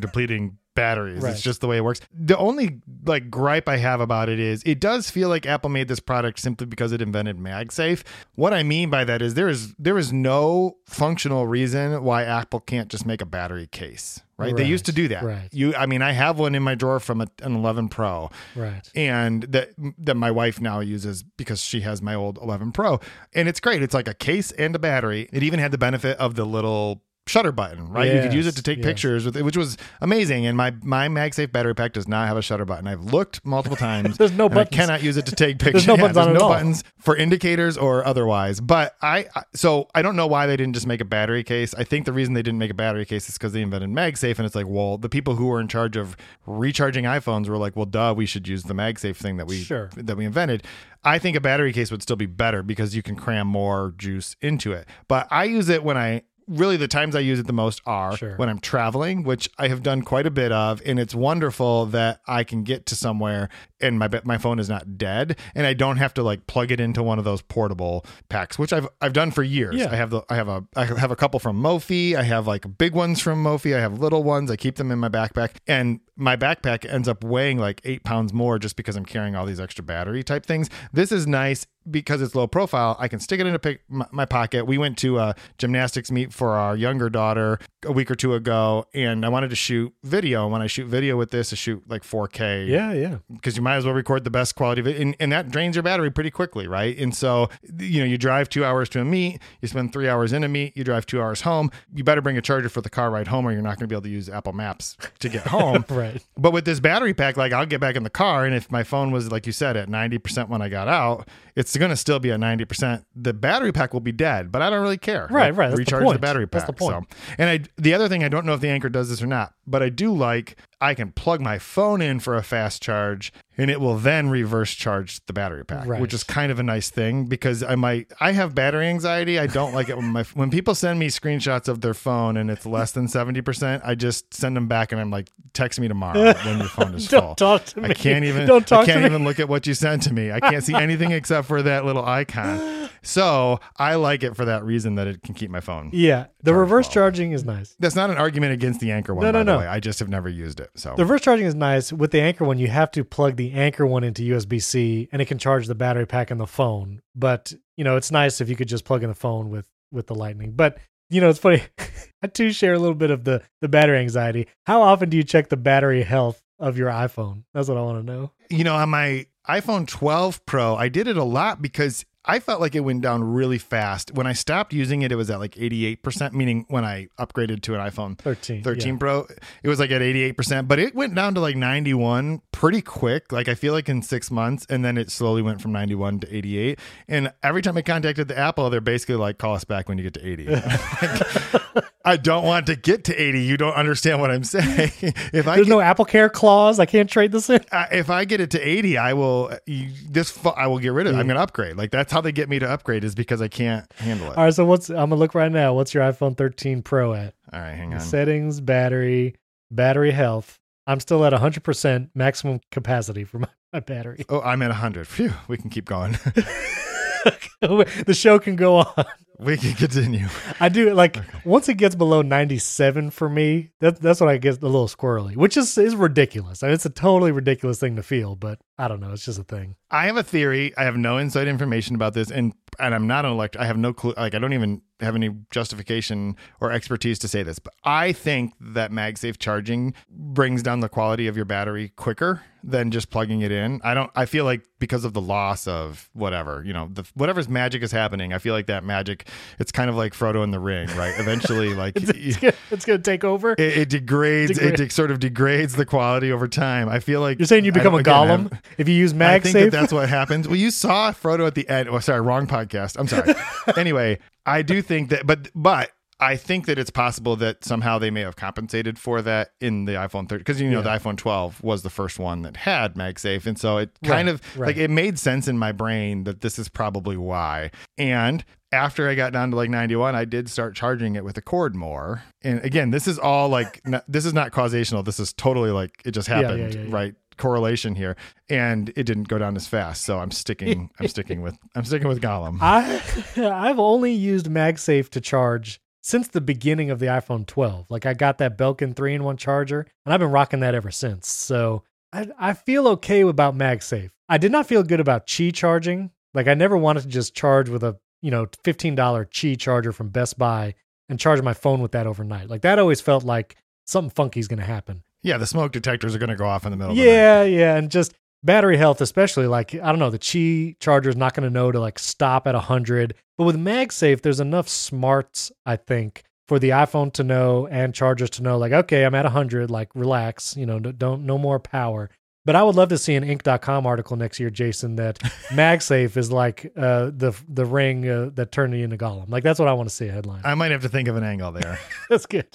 Speaker 2: depleting batteries.
Speaker 1: Right.
Speaker 2: It's just the way it works. The only like gripe I have about it is it does feel like Apple made this product simply because it invented MagSafe. What I mean by that is there is there is no functional reason why Apple can't just make a battery case. Right? They used to do that.
Speaker 1: Right.
Speaker 2: You I mean I have one in my drawer from a, an 11 Pro
Speaker 1: Right.
Speaker 2: and that that my wife now uses because she has my old 11 Pro, and it's great. It's like a case and a battery. It even had the benefit of the little shutter button, right? you could use it to take
Speaker 1: yes.
Speaker 2: pictures with it, which was amazing. And my my MagSafe battery pack does not have a shutter button. I've looked multiple times.
Speaker 1: There's no
Speaker 2: and
Speaker 1: buttons.
Speaker 2: I cannot use it to take pictures.
Speaker 1: no
Speaker 2: Yeah,
Speaker 1: buttons on it
Speaker 2: no buttons for indicators or otherwise. But I I- so I don't know why they didn't just make a battery case. I think the reason they didn't make a battery case is because they invented MagSafe, and it's like, well, the people who were in charge of recharging iPhones were like, well, duh, we should use the MagSafe thing that we
Speaker 1: Sure.
Speaker 2: that we invented. I think a battery case would still be better because you can cram more juice into it. But I use it when I really the times I use it the most are
Speaker 1: Sure.
Speaker 2: when I'm traveling, which I have done quite a bit of, and it's wonderful that I can get to somewhere and my my phone is not dead, and I don't have to like plug it into one of those portable packs, which I've I've done for years.
Speaker 1: Yeah.
Speaker 2: I have the I have a I have a couple from Mophie. I have like big ones from Mophie. I have little ones. I keep them in my backpack, and my backpack ends up weighing like eight pounds more just because I'm carrying all these extra battery type things. This is nice because it's low profile. I can stick it in a pic- my, my pocket. We went to a gymnastics meet for our younger daughter a week or two ago, and I wanted to shoot video. And when I shoot video with this, I shoot like 4K
Speaker 1: Yeah, yeah.
Speaker 2: because you might as well record the best quality of it and, and that drains your battery pretty quickly right and so you know you drive two hours to a meet you spend three hours in a meet you drive two hours home you better bring a charger for the car ride home or you're not going to be able to use apple maps to get home
Speaker 1: Right.
Speaker 2: but with this battery pack like i'll get back in the car and if my phone was like you said at 90% when i got out it's going to still be at 90% the battery pack will be dead but i don't really care
Speaker 1: Right,
Speaker 2: Like,
Speaker 1: right. That's
Speaker 2: recharge the,
Speaker 1: point.
Speaker 2: battery pack
Speaker 1: That's the point.
Speaker 2: so and I the other thing I don't know if the Anker does this or not, but I do like I can plug my phone in for a fast charge and it will then reverse charge the battery pack,
Speaker 1: Right.
Speaker 2: which is kind of a nice thing because I might I have battery anxiety. I don't like it when my when people send me screenshots of their phone and it's less than 70%, I just send them back and I'm like text me tomorrow when your phone is full.
Speaker 1: Don't talk to me.
Speaker 2: I can't even
Speaker 1: Don't talk
Speaker 2: I can't even look at what you sent to me. I can't see anything except for that little icon. So, I like it for that reason that it can keep my phone
Speaker 1: Yeah. The reverse
Speaker 2: well.
Speaker 1: charging is nice.
Speaker 2: that's not an argument against the Anker one,
Speaker 1: No,
Speaker 2: by
Speaker 1: no,
Speaker 2: the
Speaker 1: no.
Speaker 2: way. I just have never used it. So
Speaker 1: The reverse charging is nice. With the Anker one, you have to plug the Anker one into USB C, and it can charge the battery pack in the phone. But you know, it's nice if you could just plug in the phone with with the Lightning. But you know, it's funny. I too share a little bit of the the battery anxiety. How often do you check the battery health of your iPhone? That's what I want to know.
Speaker 2: you know, on my iPhone 12 Pro, I did it a lot because I felt like it went down really fast. When I stopped using it, it was at like 88%, meaning when I upgraded to an iPhone
Speaker 1: Thirteen.
Speaker 2: 13
Speaker 1: yeah.
Speaker 2: Pro, it was like at 88%, but it went down to like 91 pretty quick. Like I feel like in six months, and then it slowly went from 91 to 88. And every time I contacted the Apple, they're basically like, call us back when you get to 80. I don't want to get to 80. You don't understand what I'm saying. if I
Speaker 1: There's
Speaker 2: get,
Speaker 1: no Apple Care clause. I can't trade this in.
Speaker 2: uh, if I get it to 80, I will you, this fu- I will get rid of it. I'm going to upgrade. Like that's how they get me to upgrade is because I can't handle it.
Speaker 1: All right. So what's I'm gonna look right now. What's your iPhone 13 Pro at?
Speaker 2: All right, hang on.
Speaker 1: Settings, battery, battery health. I'm still at 100% maximum capacity for my, my battery.
Speaker 2: Oh, I'm at 100. Phew, we can keep going.
Speaker 1: the show can go on.
Speaker 2: We can continue.
Speaker 1: I do like once it gets below 97 for me, that, that's when I get a little squirrely, which is is ridiculous. I mean, it's a totally ridiculous thing to feel, but I don't know. It's just a thing.
Speaker 2: I have a theory. I have no inside information about this, and and I'm not an elect. I have no clue. Like I don't even have any justification or expertise to say this, but I think that MagSafe charging brings down the quality of your battery quicker than just plugging it in. I don't. I feel like because of the loss of whatever you know, the whatever's magic is happening. I feel like that magic. It's kind of like Frodo in the Ring, right? Eventually, like.
Speaker 1: It's, it's, gonna, it's gonna take over.
Speaker 2: it, it degrades.
Speaker 1: Degrade-
Speaker 2: It de- sort of degrades the quality over time. I feel like
Speaker 1: You're saying you become a
Speaker 2: again, Gollum
Speaker 1: if you use
Speaker 2: I think that
Speaker 1: MagSafe?
Speaker 2: that's what happens. Well, you saw Frodo at the end. Oh, sorry, wrong podcast. I'm sorry. anyway, I do think that, but but I think that it's possible that somehow they may have compensated for that in the iPhone 13 because you know
Speaker 1: Yeah.
Speaker 2: the iPhone 12 was the first one that had MagSafe, and so it kind
Speaker 1: Right,
Speaker 2: of
Speaker 1: right.
Speaker 2: like it made sense in my brain that this is probably why. And after I got down to like 91, I did start charging it with a cord more. And again, this is all like n- this is not causational. This is totally like it just
Speaker 1: Yeah, yeah,
Speaker 2: happened,
Speaker 1: yeah, yeah.
Speaker 2: right? correlation here and it didn't go down as fast so i'm sticking i'm sticking with i'm sticking with gollum
Speaker 1: I I've only used MagSafe to charge since the beginning of the iPhone 12. Like I got that Belkin 3 in 1 charger and I've been rocking that ever since. So I, I feel okay about MagSafe. I did not feel good about Qi charging. Like I never wanted to just charge with a, you know, $15 Qi charger from Best Buy and charge my phone with that overnight. Like that always felt like something funky is going to happen.
Speaker 2: Yeah, the smoke detectors are going to go off in the middle.
Speaker 1: Yeah, yeah, and just battery health, especially like I don't know, the Qi charger is not going to know to like stop at hundred. But with MagSafe, there's enough smarts, I think, for the iPhone to know and chargers to know, like, okay, I'm at hundred, like relax, you know, don't no more power. But I would love to see an Inc.com article next year, Jason, that MagSafe is like uh, the the ring uh, that turned you into Gollum. Like that's what I want to see a headline.
Speaker 2: I might have to think of an angle there.
Speaker 1: that's good.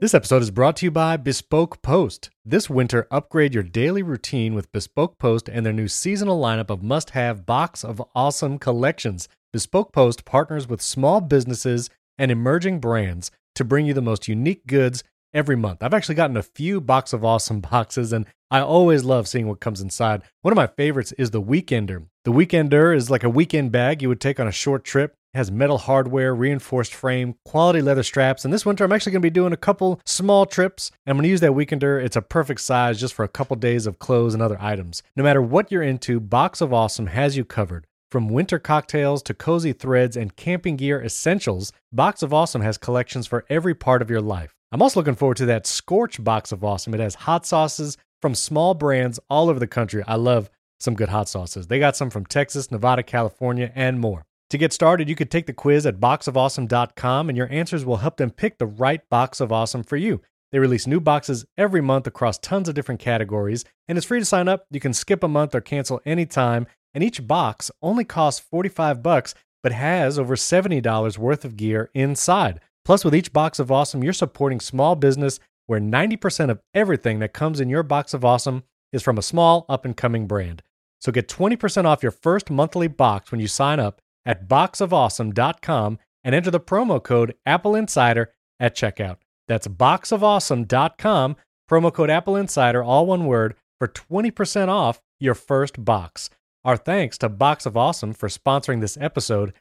Speaker 1: This episode is brought to you by Bespoke Post. This winter, upgrade your daily routine with Bespoke Post and their new seasonal lineup of must have box of awesome collections. Bespoke Post partners with small businesses and emerging brands to bring you the most unique goods every month. I've actually gotten a few box of awesome boxes and I always love seeing what comes inside. One of my favorites is the Weekender. The Weekender is like a weekend bag you would take on a short trip It has metal hardware, reinforced frame, quality leather straps. And this winter, I'm actually going to be doing a couple small trips. I'm going to use that Weekender. It's a perfect size just for a couple days of clothes and other items. No matter what you're into, Box of Awesome has you covered. From winter cocktails to cozy threads and camping gear essentials, Box of Awesome has collections for every part of your life. I'm also looking forward to that Scorch Box of Awesome. It has hot sauces from small brands all over the country. I love some good hot sauces. They got some from Texas, Nevada, California, and more. To get started, you could take the quiz at boxofawesome.com and your answers will help them pick the right box of awesome for you. They release new boxes every month across tons of different categories, and it's free to sign up. You can skip a month or cancel anytime, and each box only costs 45 bucks but has over $70 worth of gear inside. Plus with each box of awesome, you're supporting small business where 90% of everything that comes in your box of awesome is from a small up and coming brand. So get 20% off your first monthly box when you sign up at boxofawesome.com and enter the promo code Apple Insider at checkout. That's boxofawesome.com, promo code Apple Insider, all one word, for 20% off your first box. Our thanks to Box of Awesome for sponsoring this episode.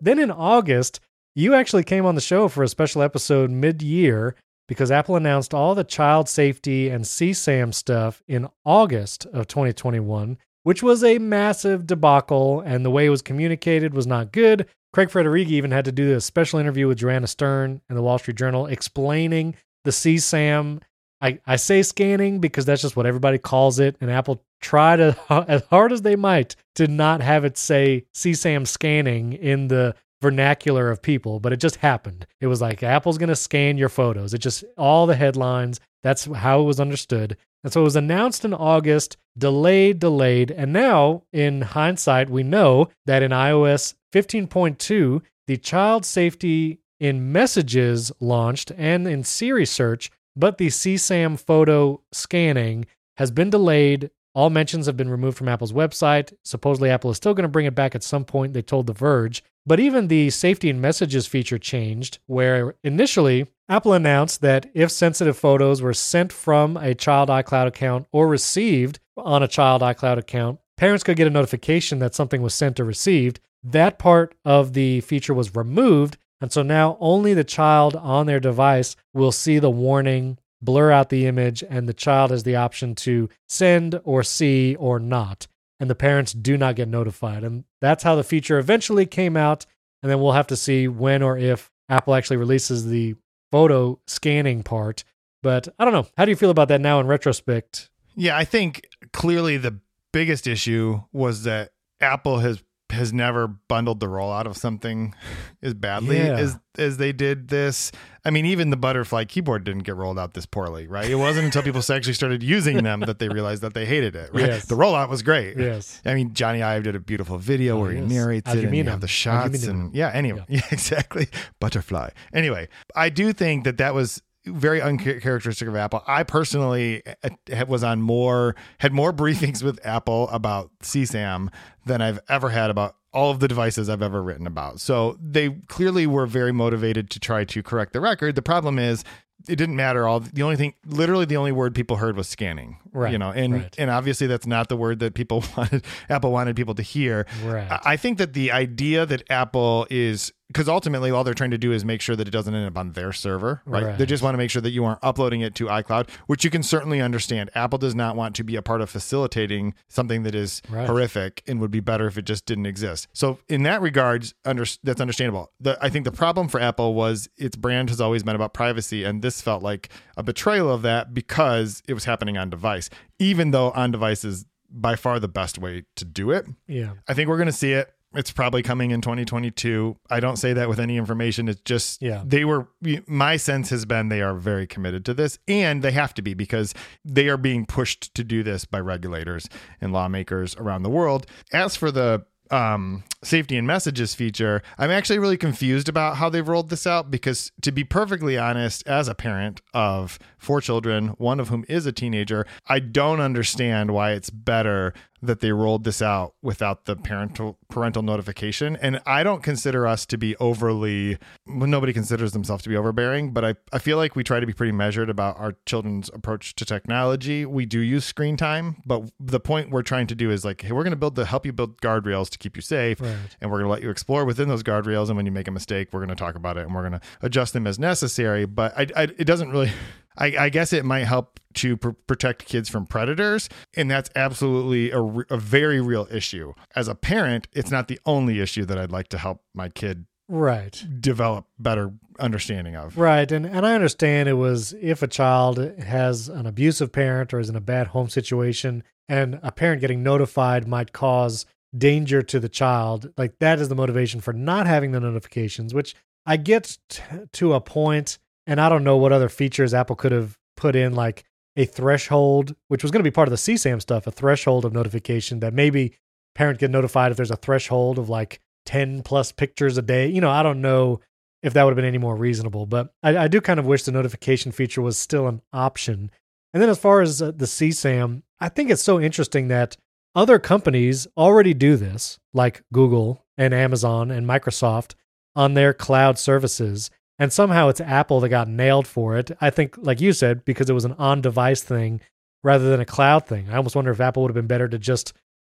Speaker 1: Then in August, you actually came on the show for a special episode mid year because Apple announced all the child safety and CSAM stuff in August of 2021 which was a massive debacle, and the way it was communicated was not good. Craig Federighi even had to do a special interview with Joanna Stern in the Wall Street Journal explaining the CSAM. I, I say scanning because that's just what everybody calls it, and Apple tried as hard as they might to not have it say CSAM scanning in the vernacular of people, but it just happened. It was like Apple's going to scan your photos. It just, all the headlines, that's how it was understood. And so it was announced in August, delayed, delayed. And now, in hindsight, we know that in iOS 15.2, the child safety in messages launched and in Siri search, but the CSAM photo scanning has been delayed. All mentions have been removed from Apple's website. Supposedly, Apple is still going to bring it back at some point, they told The Verge. But even the safety and messages feature changed, where initially Apple announced that if sensitive photos were sent from a child iCloud account or received on a child iCloud account, parents could get a notification that something was sent or received. That part of the feature was removed. And so now only the child on their device will see the warning, blur out the image, and the child has the option to send or see or not and the parents do not get notified. And that's how the feature eventually came out. And then we'll have to see when or if Apple actually releases the photo scanning part. But I don't know. How do you feel about that now in retrospect?
Speaker 2: Yeah, I think clearly the biggest issue was that Apple has has never bundled the rollout of something as badly yeah. as as they did this. I mean, even the butterfly keyboard didn't get rolled out this poorly, right? It wasn't until people actually started using them that they realized that they hated it. Right? Yes. The rollout was great.
Speaker 1: Yes.
Speaker 2: I mean, Jony Ive did a beautiful video oh, where yes. he narrates it and you have the shots and yeah. Anyway, yeah. yeah, exactly. Butterfly. Anyway, I do think that that was very uncharacteristic of Apple. I personally uh, was on more had more briefings with Apple about CSAM than I've ever had about all of the devices I've ever written about. So they clearly were very motivated to try to correct the record. The problem is it didn't matter all the only thing literally the only word people heard was scanning right you know and right. and obviously that's not the word that people wanted apple wanted people to hear
Speaker 1: right
Speaker 2: i think that the idea that apple is because ultimately all they're trying to do is make sure that it doesn't end up on their server, right?
Speaker 1: Right.
Speaker 2: They just want to make sure that you aren't uploading it to iCloud, which you can certainly understand. Apple does not want to be a part of facilitating something that is
Speaker 1: Right.
Speaker 2: horrific and would be better if it just didn't exist. So in that regards, under, that's understandable. The, I think the problem for Apple was its brand has always been about privacy, and this felt like a betrayal of that because it was happening on device, even though on device is by far the best way to do it.
Speaker 1: Yeah.
Speaker 2: I think we're going to see it. It's probably coming in 2022. I don't say that with any information. It's just
Speaker 1: Yeah.
Speaker 2: they were my sense has been they are very committed to this and they have to be because they are being pushed to do this by regulators and lawmakers around the world. As for the um, safety and messages feature, I'm actually really confused about how they've rolled this out because, to be perfectly honest, as a parent of four children, one of whom is a teenager, I don't understand why it's better that they rolled this out without the parental parental notification. And I don't consider us to be overly well, nobody considers themselves to be overbearing, but I, I feel like we try to be pretty measured about our children's approach to technology. We do use screen time, but the point we're trying to do is like, hey, we're gonna build the help you build guardrails to keep you safe
Speaker 1: Right.
Speaker 2: and we're gonna let you explore within those guardrails. And when you make a mistake, we're gonna talk about it and we're gonna adjust them as necessary. But I, I it doesn't really I, I guess it might help to pr- protect kids from predators, and that's absolutely a, re- a very real issue. As a parent, it's not the only issue that I'd like to help my kid
Speaker 1: Right.
Speaker 2: develop better understanding of.
Speaker 1: Right. And and I understand it was if a child has an abusive parent or is in a bad home situation and a parent getting notified might cause danger to the child, like that is the motivation for not having the notifications, which I get t- to a point and I don't know what other features Apple could have put in like a threshold, which was going to be part of the CSAM stuff, a threshold of notification that maybe parent get notified if there's a threshold of like 10 plus pictures a day. You know, I don't know if that would have been any more reasonable. But I, I do kind of wish the notification feature was still an option. And then as far as uh, the CSAM, I think it's so interesting that other companies already do this, like Google and Amazon and Microsoft on their cloud services. And somehow it's Apple that got nailed for it. I think, like you said, because it was an on device thing rather than a cloud thing. I almost wonder if Apple would have been better to just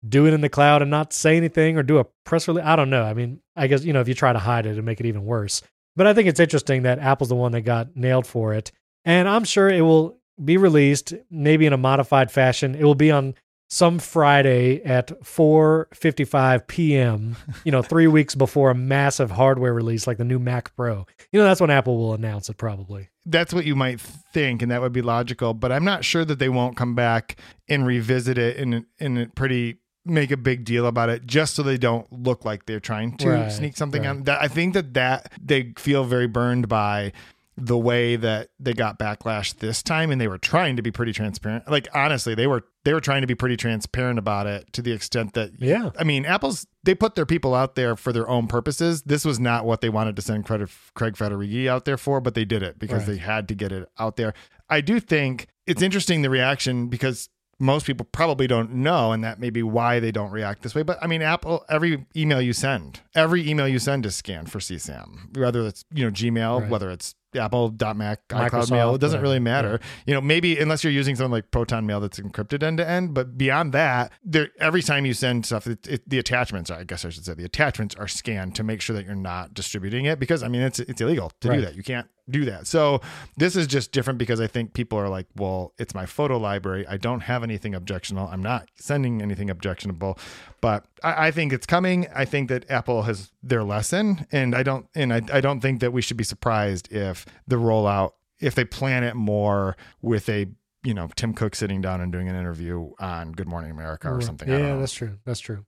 Speaker 1: do it in the cloud and not say anything or do a press release. I don't know. I mean, I guess, you know, if you try to hide it and make it even worse. But I think it's interesting that Apple's the one that got nailed for it. And I'm sure it will be released maybe in a modified fashion. It will be on some Friday at 4:55 p.m., you know, 3 weeks before a massive hardware release like the new Mac Pro. You know, that's when Apple will announce it probably.
Speaker 2: That's what you might think, and that would be logical. But I'm not sure that they won't come back and revisit it in in pretty make a big deal about it just so they don't look like they're trying to
Speaker 1: Right,
Speaker 2: sneak something
Speaker 1: right.
Speaker 2: on. That I think that that they feel very burned by the way that they got backlash this time and they were trying to be pretty transparent like honestly they were they were trying to be pretty transparent about it to the extent that
Speaker 1: Yeah.
Speaker 2: I mean, Apple's they put their people out there for their own purposes. This was not what they wanted to send Craig, Craig Federighi out there for, but they did it because
Speaker 1: Right.
Speaker 2: they had to get it out there. I do think it's interesting the reaction because most people probably don't know, and that may be why they don't react this way. But I mean, Apple, every email you send, every email you send is scanned for CSAM, whether it's you know Gmail,
Speaker 1: Right.
Speaker 2: whether it's Apple.Mac, iCloud
Speaker 1: Microsoft,
Speaker 2: Mail. It doesn't really matter. You know, maybe unless you're using something like Proton Mail that's encrypted end to end, but beyond that, there every time you send stuff, it, it, the attachments, I guess I should say, the attachments are scanned to make sure that you're not distributing it because I mean it's it's illegal to
Speaker 1: Right.
Speaker 2: do that. You can't do that. So this is just different because I think people are like, well, it's my photo library. I don't have anything objectionable. I'm not sending anything objectionable, but I, I think it's coming. I think that Apple has their lesson, and I don't and I, I don't think that we should be surprised if the rollout if they plan it more with a you know Tim Cook sitting down and doing an interview on Good Morning America or
Speaker 1: Right.
Speaker 2: something.
Speaker 1: Yeah, that's true. That's true.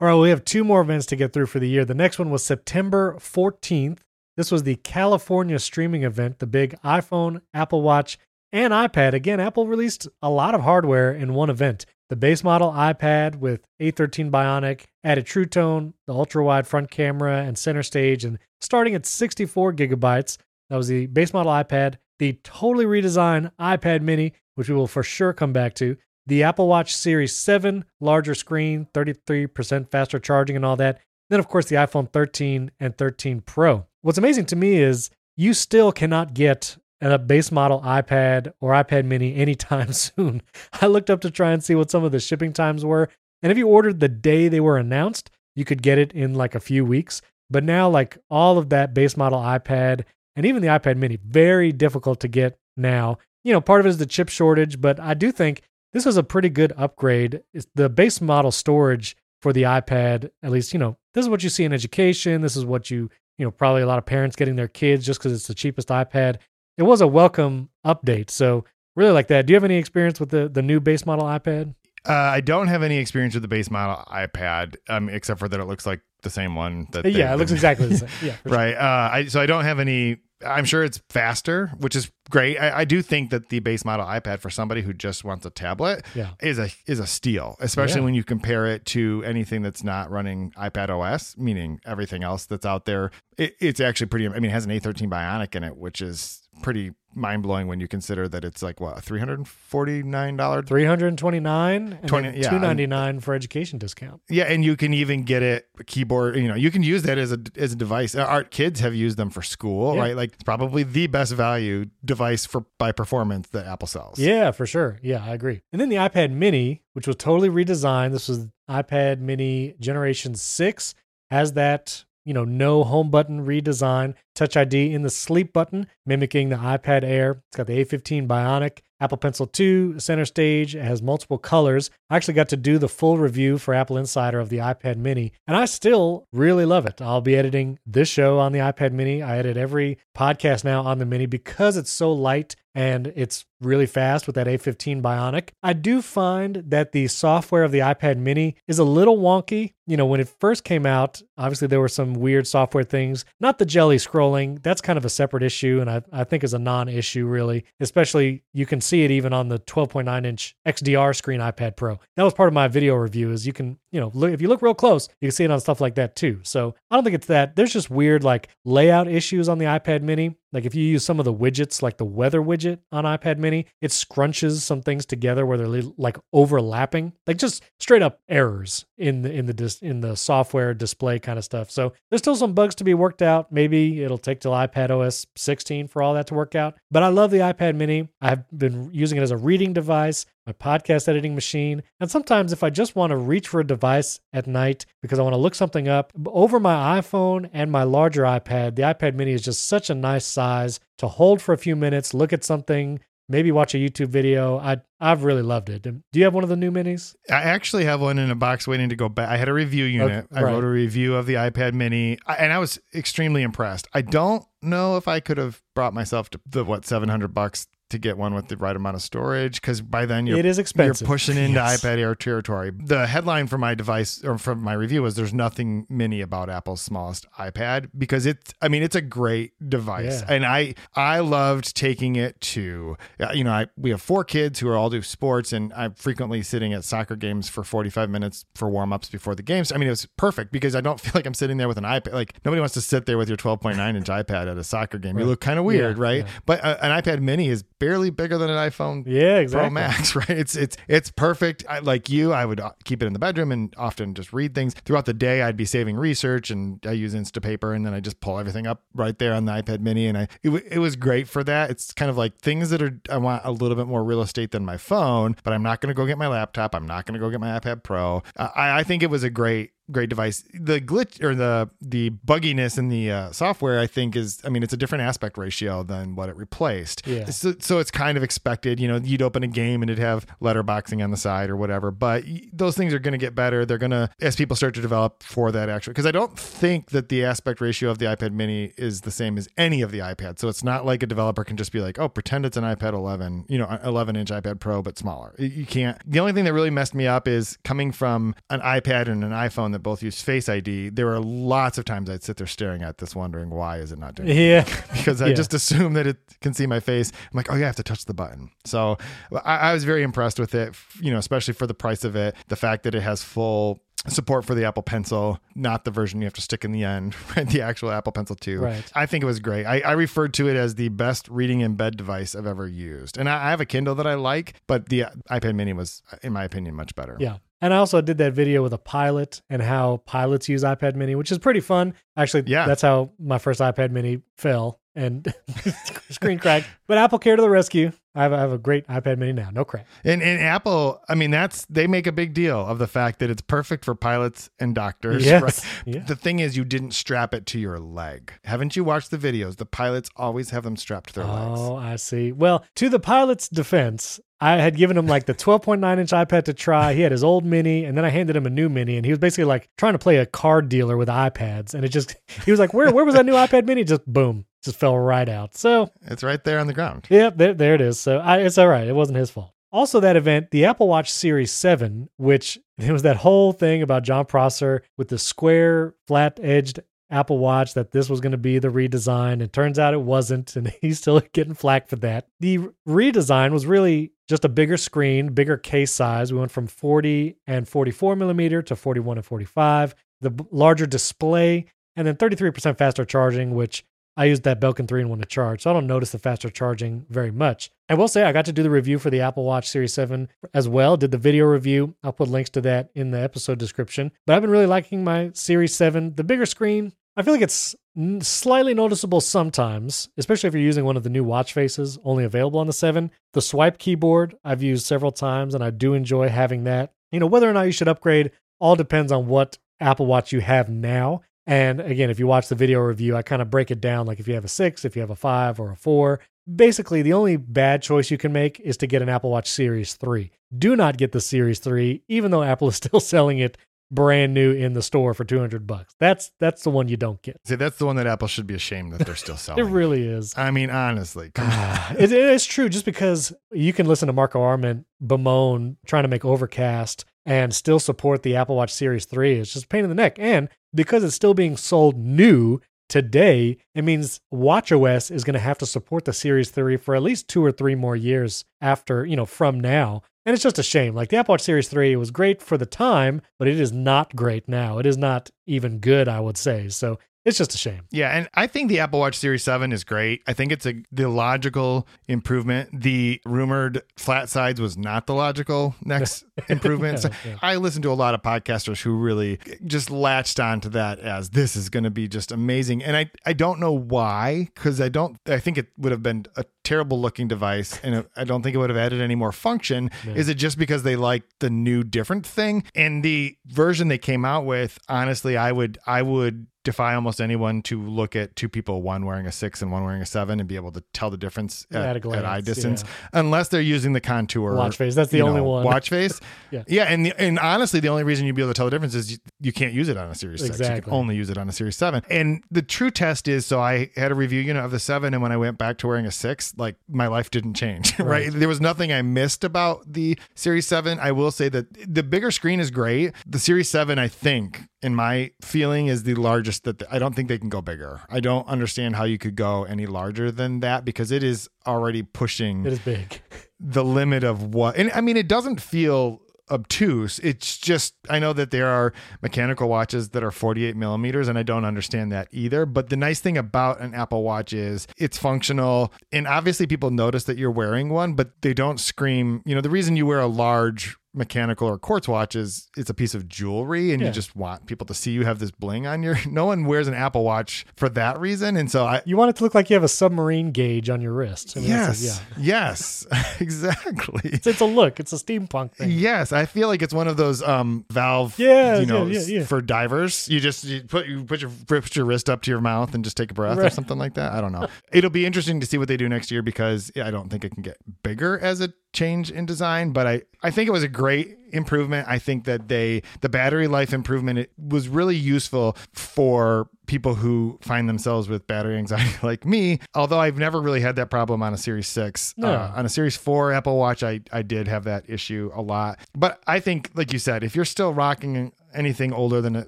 Speaker 1: All right, we have two more events to get through for the year. The next one was September 14th. This was the California streaming event, the big iPhone, Apple Watch, and iPad. Again, Apple released a lot of hardware in one event. The base model iPad with A13 Bionic added True Tone, the ultra wide front camera, and center stage, and starting at 64 gigabytes. That was the base model iPad. The totally redesigned iPad mini, which we will for sure come back to. The Apple Watch Series 7, larger screen, 33% faster charging, and all that. Then, of course, the iPhone 13 and 13 Pro. What's amazing to me is you still cannot get a base model iPad or iPad mini anytime soon. I looked up to try and see what some of the shipping times were. And if you ordered the day they were announced, you could get it in like a few weeks. But now, like all of that base model iPad and even the iPad mini, very difficult to get now. You know, part of it is the chip shortage, but I do think this was a pretty good upgrade. It's the base model storage for the iPad, at least, you know, this is what you see in education. This is what you, you know, probably a lot of parents getting their kids just because it's the cheapest iPad. It was a welcome update. So really like that. Do you have any experience with the, the new base model iPad?
Speaker 2: Uh, I don't have any experience with the base model iPad, um, except for that it looks like the same one. That
Speaker 1: yeah, it looks exactly the same. Yeah,
Speaker 2: right. Uh, I, so I don't have any. I'm sure it's faster, which is great. I, I, do think that the base model iPad for somebody who just wants a tablet
Speaker 1: yeah.
Speaker 2: is a is a steal, especially
Speaker 1: Yeah.
Speaker 2: when you compare it to anything that's not running iPad OS, meaning everything else that's out there. It, it's actually pretty. I mean, it has an A13 Bionic in it, which is pretty mind blowing when you consider that it's like what three hundred forty nine dollar
Speaker 1: 329 and
Speaker 2: 20
Speaker 1: then
Speaker 2: yeah,
Speaker 1: 299 for education discount.
Speaker 2: Yeah, and you can even get it keyboard. You know, you can use that as a as a device. Our kids have used them for school,
Speaker 1: Yeah.
Speaker 2: right? Like it's probably the best value device for by performance that Apple sells.
Speaker 1: Yeah, for sure. Yeah, I agree. And then the iPad mini, which was totally redesigned. This was iPad mini generation 6 has that, you know, no home button redesign, touch ID in the sleep button mimicking the iPad Air. It's got the A15 Bionic, Apple Pencil 2, center stage. It has multiple colors. I actually got to do the full review for Apple Insider of the iPad mini, and I still really love it. I'll be editing this show on the iPad mini. I edit every podcast now on the mini because it's so light and it's really fast with that A15 Bionic. I do find that the software of the iPad mini is a little wonky. You know, when it first came out, obviously there were some weird software things, not the jelly scrolling. That's kind of a separate issue and I, I think is a non issue, really. Especially you can see it even on the 12.9 inch XDR screen iPad Pro. That was part of my video review, is you can, you know, look, if you look real close, you can see it on stuff like that too. So I don't think it's that. There's just weird like layout issues on the iPad mini. Like if you use some of the widgets, like the weather widget on iPad mini, it scrunches some things together where they're like overlapping, like just straight up errors in the in the dis- in the software display kind of stuff. So there's still some bugs to be worked out. Maybe it'll take till iPad OS 16 for all that to work out. But I love the iPad mini. I've been using it as a reading device, my podcast editing machine, and sometimes if I just want to reach for a device at night because I want to look something up over my iPhone and my larger iPad, the iPad mini is just such a nice size to hold for a few minutes, look at something, maybe watch a YouTube video. I I've really loved it. Do you have one of the new minis?
Speaker 2: I actually have one in a box waiting to go back. I had a review unit.
Speaker 1: Okay,
Speaker 2: I wrote a review of the iPad mini and I was extremely impressed. I don't know if I could have brought myself to the what 700 bucks to get one with the right amount of storage because by then you're
Speaker 1: it is expensive.
Speaker 2: You're pushing into
Speaker 1: Yes.
Speaker 2: iPad Air territory. The headline for my device or from my review was there's nothing mini about Apple's smallest iPad because it's I mean it's a great device.
Speaker 1: Yeah.
Speaker 2: And I I loved taking it to uh, you know, I we have four kids who are all do sports and I'm frequently sitting at soccer games for 45 minutes for warm-ups before the games. I mean it was perfect because I don't feel like I'm sitting there with an iPad. Like nobody wants to sit there with your 12.9 inch iPad at a soccer game. You look kind of weird,
Speaker 1: Yeah,
Speaker 2: right?
Speaker 1: yeah.
Speaker 2: But uh, an iPad mini is barely bigger than an iPhone
Speaker 1: Yeah, exactly.
Speaker 2: Pro Max, right? It's it's it's perfect. I, like you, I would keep it in the bedroom and often just read things throughout the day. I'd be saving research, and I use Instapaper, and then I just pull everything up right there on the iPad Mini, and I it, w- it was great for that. It's kind of like things that are I want a little bit more real estate than my phone, but I'm not going to go get my laptop. I'm not going to go get my iPad Pro. Uh, I I think it was a great great device. The glitch or the the bugginess in the uh, software, I think, is I mean, it's a different aspect ratio than what it replaced.
Speaker 1: Yeah.
Speaker 2: So, so it's kind of expected. You know, you'd open a game and it'd have letterboxing on the side or whatever. But those things are going to get better. They're going to as people start to develop for that actually. Because I don't think that the aspect ratio of the iPad Mini is the same as any of the iPads. So it's not like a developer can just be like, oh, pretend it's an iPad 11, you know, 11 inch iPad Pro, but smaller. You- You can't. The only thing that really messed me up is coming from an iPad and an iPhone that both use Face ID. There were lots of times I'd sit there staring at this, wondering why is it not doing it?
Speaker 1: Yeah.
Speaker 2: because I
Speaker 1: Yeah.
Speaker 2: just assume that it can see my face. I'm like, oh yeah, I have to touch the button. So I, I was very impressed with it. You know, especially for the price of it, the fact that it has full support for the Apple Pencil, not the version you have to stick in the end, right? The actual Apple Pencil 2.
Speaker 1: Right.
Speaker 2: I think it was great. I, I referred to it as the best reading in bed device I've ever used. And I, I have a Kindle that I like, but the iPad Mini was, in my opinion, much better.
Speaker 1: Yeah. And I also did that video with a pilot and how pilots use iPad mini, which is pretty fun. Actually,
Speaker 2: Yeah.
Speaker 1: that's how my first iPad mini fell. And screen crack. But Apple care to the rescue. I have, I have a great iPad mini now. No crack.
Speaker 2: And, and Apple, I mean, that's they make a big deal of the fact that it's perfect for pilots and doctors.
Speaker 1: Yes.
Speaker 2: Right?
Speaker 1: Yeah.
Speaker 2: The thing is, you didn't strap it to your leg. Haven't you watched the videos? The pilots always have them strapped to their legs.
Speaker 1: Oh, I see. Well, to the pilot's defense, I had given him like the 12.9 inch iPad to try. He had his old mini, and then I handed him a new mini, and he was basically like trying to play a card dealer with iPads. And it just, he was like, Where, where was that new iPad mini? Just boom, just fell right out. So,
Speaker 2: It's right there on the ground.
Speaker 1: yeah, there, there it is. So I, it's all right. It wasn't his fault. Also, that event, the Apple Watch Series 7, which there was that whole thing about Jon Prosser with the square, flat edged Apple Watch that this was going to be the redesign. And turns out it wasn't. And he's still getting flack for that. The redesign was really just a bigger screen, bigger case size. We went from 40 and 44 millimeter to 41 and 45, the larger display, and then 33% faster charging, which I used that Belkin 3 in 1 to charge, so I don't notice the faster charging very much. I will say I got to do the review for the Apple Watch Series 7 as well, did the video review. I'll put links to that in the episode description. But I've been really liking my Series 7. The bigger screen, I feel like it's slightly noticeable sometimes, especially if you're using one of the new watch faces only available on the 7. The swipe keyboard I've used several times and I do enjoy having that. You know, whether or not you should upgrade all depends on what Apple Watch you have now. And again, if you watch the video review, I kind of break it down like if you have a six, if you have a five, or a four. Basically, the only bad choice you can make is to get an Apple Watch Series 3. Do not get the Series 3, even though Apple is still selling it brand new in the store for 200 bucks. That's that's the one you don't get.
Speaker 2: See, that's the one that Apple should be ashamed that they're still selling.
Speaker 1: It really is.
Speaker 2: I mean, honestly, ah, on.
Speaker 1: it, it is true just because you can listen to Marco Arment bemoan trying to make Overcast and still support the Apple Watch Series 3. It's just a pain in the neck. And because it's still being sold new today, it means WatchOS is going to have to support the Series 3 for at least two or three more years after, you know, from now. And it's just a shame. Like the Apple Watch Series 3 was great for the time, but it is not great now. It is not even good, I would say. So it's just a shame.
Speaker 2: Yeah, and I think the Apple Watch Series 7 is great. I think it's a the logical improvement. The rumored flat sides was not the logical next improvement. So
Speaker 1: Yeah, yeah.
Speaker 2: I listen to a lot of podcasters who really just latched onto that as this is going to be just amazing. And I I don't know why cuz I don't I think it would have been a terrible looking device and I don't think it would have added any more function.
Speaker 1: Yeah.
Speaker 2: Is it just because they like the new different thing? And the version they came out with, honestly, I would I would defy almost anyone to look at two people, one wearing a six and one wearing a seven, and be able to tell the difference
Speaker 1: At
Speaker 2: at,
Speaker 1: a glance,
Speaker 2: at eye distance,
Speaker 1: yeah.
Speaker 2: unless they're using the contour
Speaker 1: Watch face. That's the only
Speaker 2: know,
Speaker 1: one.
Speaker 2: Watch face.
Speaker 1: Yeah.
Speaker 2: yeah, and the, and honestly, the only reason you'd be able to tell the difference is you, you can't use it on a Series Six. You can only use it on a Series Seven. And the true test is, so I had a review unit of the seven, and when I went back to wearing a six, like my life didn't change. Right?
Speaker 1: Right.
Speaker 2: There was nothing I missed about the Series Seven. I will say that the bigger screen is great. The Series Seven, I think, in my feeling, is the largest. That I don't think they can go bigger. I don't understand how you could go any larger than that because it is already pushing
Speaker 1: It is big.
Speaker 2: the limit of what and i mean it doesn't feel obtuse. It's just i know that there are mechanical watches that are 48 millimeters and i don't understand that either. But the nice thing about an apple watch is it's functional and obviously people notice that you're wearing one but they don't scream. You know the reason you wear a large mechanical or quartz watch is it's a piece of jewelry and
Speaker 1: Yeah.
Speaker 2: you just want people to see you have this bling on your no one wears an apple watch for that reason and so i
Speaker 1: You want it to look like you have a submarine gauge on your wrist. I mean,
Speaker 2: yes
Speaker 1: a- yeah.
Speaker 2: yes exactly
Speaker 1: It's, it's a look. It's a steampunk thing.
Speaker 2: Yes, I feel like it's one of those um valve,
Speaker 1: Yeah,
Speaker 2: you know,
Speaker 1: yeah, yeah,
Speaker 2: for divers. You just you put you put your put your wrist up to your mouth and just take a breath or something like that. I don't know. It'll be interesting to see what they do next year because I don't think it can get bigger as a change in design, but I I think it was a great improvement. I think that they the battery life improvement it was really useful for people who find themselves with battery anxiety like me. Although I've never really had that problem on a Series 6.
Speaker 1: No.
Speaker 2: Uh, on a Series 4 Apple Watch, I, I did have that issue a lot. But I think, like you said, if you're still rocking anything older than a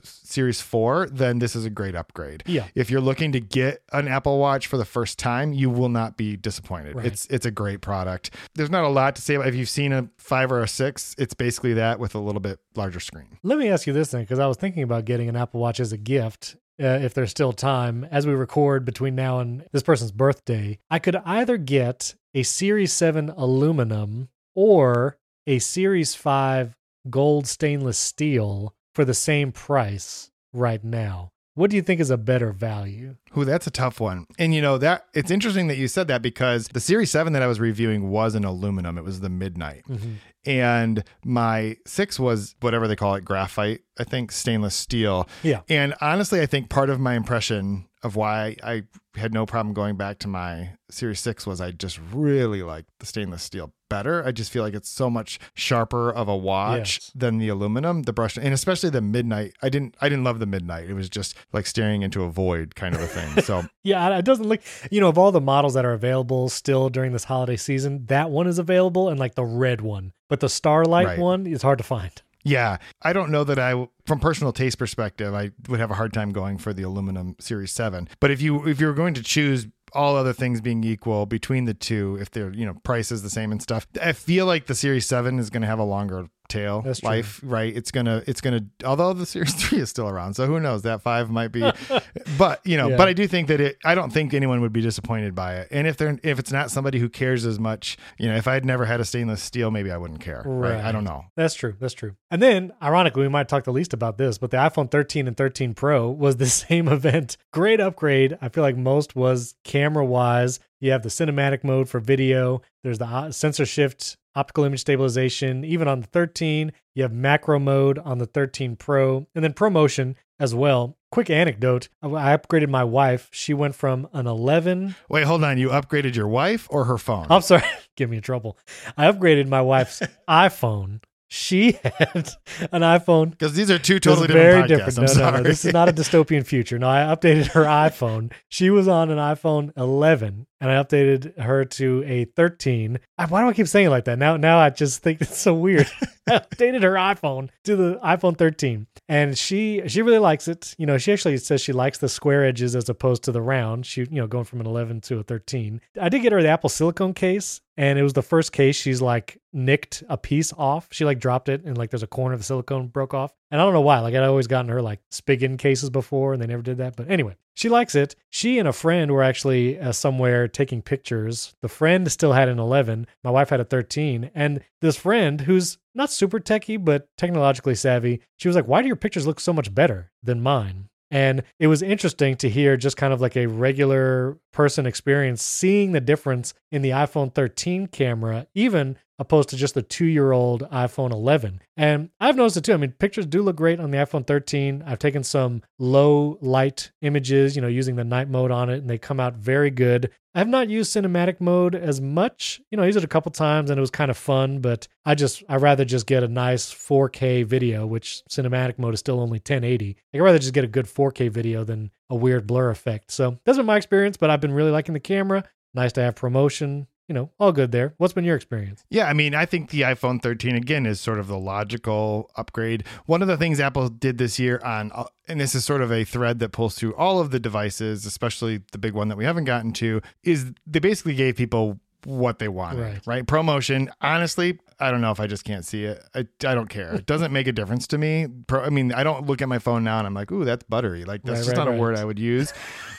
Speaker 2: Series 4, then this is a great upgrade.
Speaker 1: Yeah.
Speaker 2: If you're looking to get an Apple Watch for the first time, you will not be disappointed.
Speaker 1: Right.
Speaker 2: It's it's a great product. There's not a lot to say about if you've seen a 5 or a 6, it's basically that with a little bit larger screen.
Speaker 1: Let me ask you this thing, because I was thinking about getting an Apple Watch as a gift. Uh, if there's still time, as we record between now and this person's birthday, I could either get a Series 7 aluminum or a Series 5 gold stainless steel for the same price right now. what do you think is a better value?
Speaker 2: Ooh, that's a tough one. And you know that it's interesting that you said that because the Series 7 that I was reviewing was an aluminum. It was the Midnight. And my 6 was whatever they call it, graphite, I think stainless steel.
Speaker 1: Yeah.
Speaker 2: And honestly, I think part of my impression of why I had no problem going back to my Series 6 was I just really like the stainless steel better. I just feel like it's so much sharper of a watch
Speaker 1: Yes.
Speaker 2: than the aluminum, the brush and especially the midnight. I didn't I didn't love the midnight. It was just like staring into a void kind of a thing. So
Speaker 1: Yeah, it doesn't look, you know, of all the models that are available still during this holiday season, that one is available and like the red one. But the Starlight
Speaker 2: Right.
Speaker 1: one is hard to find.
Speaker 2: Yeah, I don't know that I, from personal taste perspective, I would have a hard time going for the aluminum Series Seven. But if you if you're going to choose all other things being equal between the two, if they're you know price is the same and stuff, I feel like the Series Seven is going to have a longer tail life, right? It's gonna it's gonna although the Series Three is still around, so who knows? That five might be, but you know,
Speaker 1: Yeah.
Speaker 2: but I do think that it. I don't think anyone would be disappointed by it, and if they're if it's not somebody who cares as much, you know, if I'd never had a stainless steel, maybe I wouldn't care, right? I don't know.
Speaker 1: That's true. That's true. And then, ironically, we might talk the least about this, but the iPhone 13 and 13 Pro was the same event. Great upgrade. I feel like most was camera wise. You have the cinematic mode for video, there's the uh, sensor shift, optical image stabilization, even on the 13. You have macro mode on the 13 Pro, and then ProMotion as well. Quick anecdote I upgraded my wife. She went from an 11
Speaker 2: Wait, hold on. You upgraded your wife or her phone?
Speaker 1: I'm sorry, Give me trouble. I upgraded my wife's iPhone. She had an iPhone.
Speaker 2: Because these are two totally
Speaker 1: very
Speaker 2: different podcasts.
Speaker 1: different.
Speaker 2: I'm
Speaker 1: No, no, no, this is not a dystopian future. No, I updated her iPhone. She was on an iPhone 11, and I updated her to a 13. I- Why do I keep saying it like that? Now, now I just think it's so weird. I updated her iPhone to the iPhone 13, and she she really likes it. You know, she actually says she likes the square edges as opposed to the round. She, you know, going from an 11 to a 13. I did get her the Apple silicone case, and it was the first case she's like nicked a piece off. She like dropped it, and like there's a corner of the silicone broke off. And I don't know why. Like I'd always gotten her like Spigen cases before, and they never did that. But anyway, she likes it. She and a friend were actually uh, somewhere taking pictures. The friend still had an 11. My wife had a 13, and this friend who's not super techie but technologically savvy, she was like, "Why do your pictures look so much better than mine?" And it was interesting to hear just kind of like a regular person experience seeing the difference in the iPhone 13 camera, even opposed to just the two year old iPhone 11. And I've noticed it too. I mean, pictures do look great on the iPhone 13. I've taken some low light images, you know, using the night mode on it, and they come out very good. I have not used cinematic mode as much. You know, I used it a couple times and it was kind of fun, but I just, i rather just get a nice 4K video, which cinematic mode is still only 1080. I'd rather just get a good 4K video than a weird blur effect. So that's been my experience, but I've been really liking the camera. Nice to have promotion. You know, all good there. What's been your experience?
Speaker 2: Yeah, I mean, I think the iPhone 13 again is sort of the logical upgrade. One of the things Apple did this year on, uh, and this is sort of a thread that pulls through all of the devices, especially the big one that we haven't gotten to, is they basically gave people what they wanted,
Speaker 1: Right.
Speaker 2: right? Promotion. Honestly, I don't know if I just can't see it. I, I don't care. It doesn't make a difference to me. Pro, I mean, I don't look at my phone now and I'm like, ooh, that's buttery. Like that's
Speaker 1: Right,
Speaker 2: just
Speaker 1: right,
Speaker 2: not a word I would use.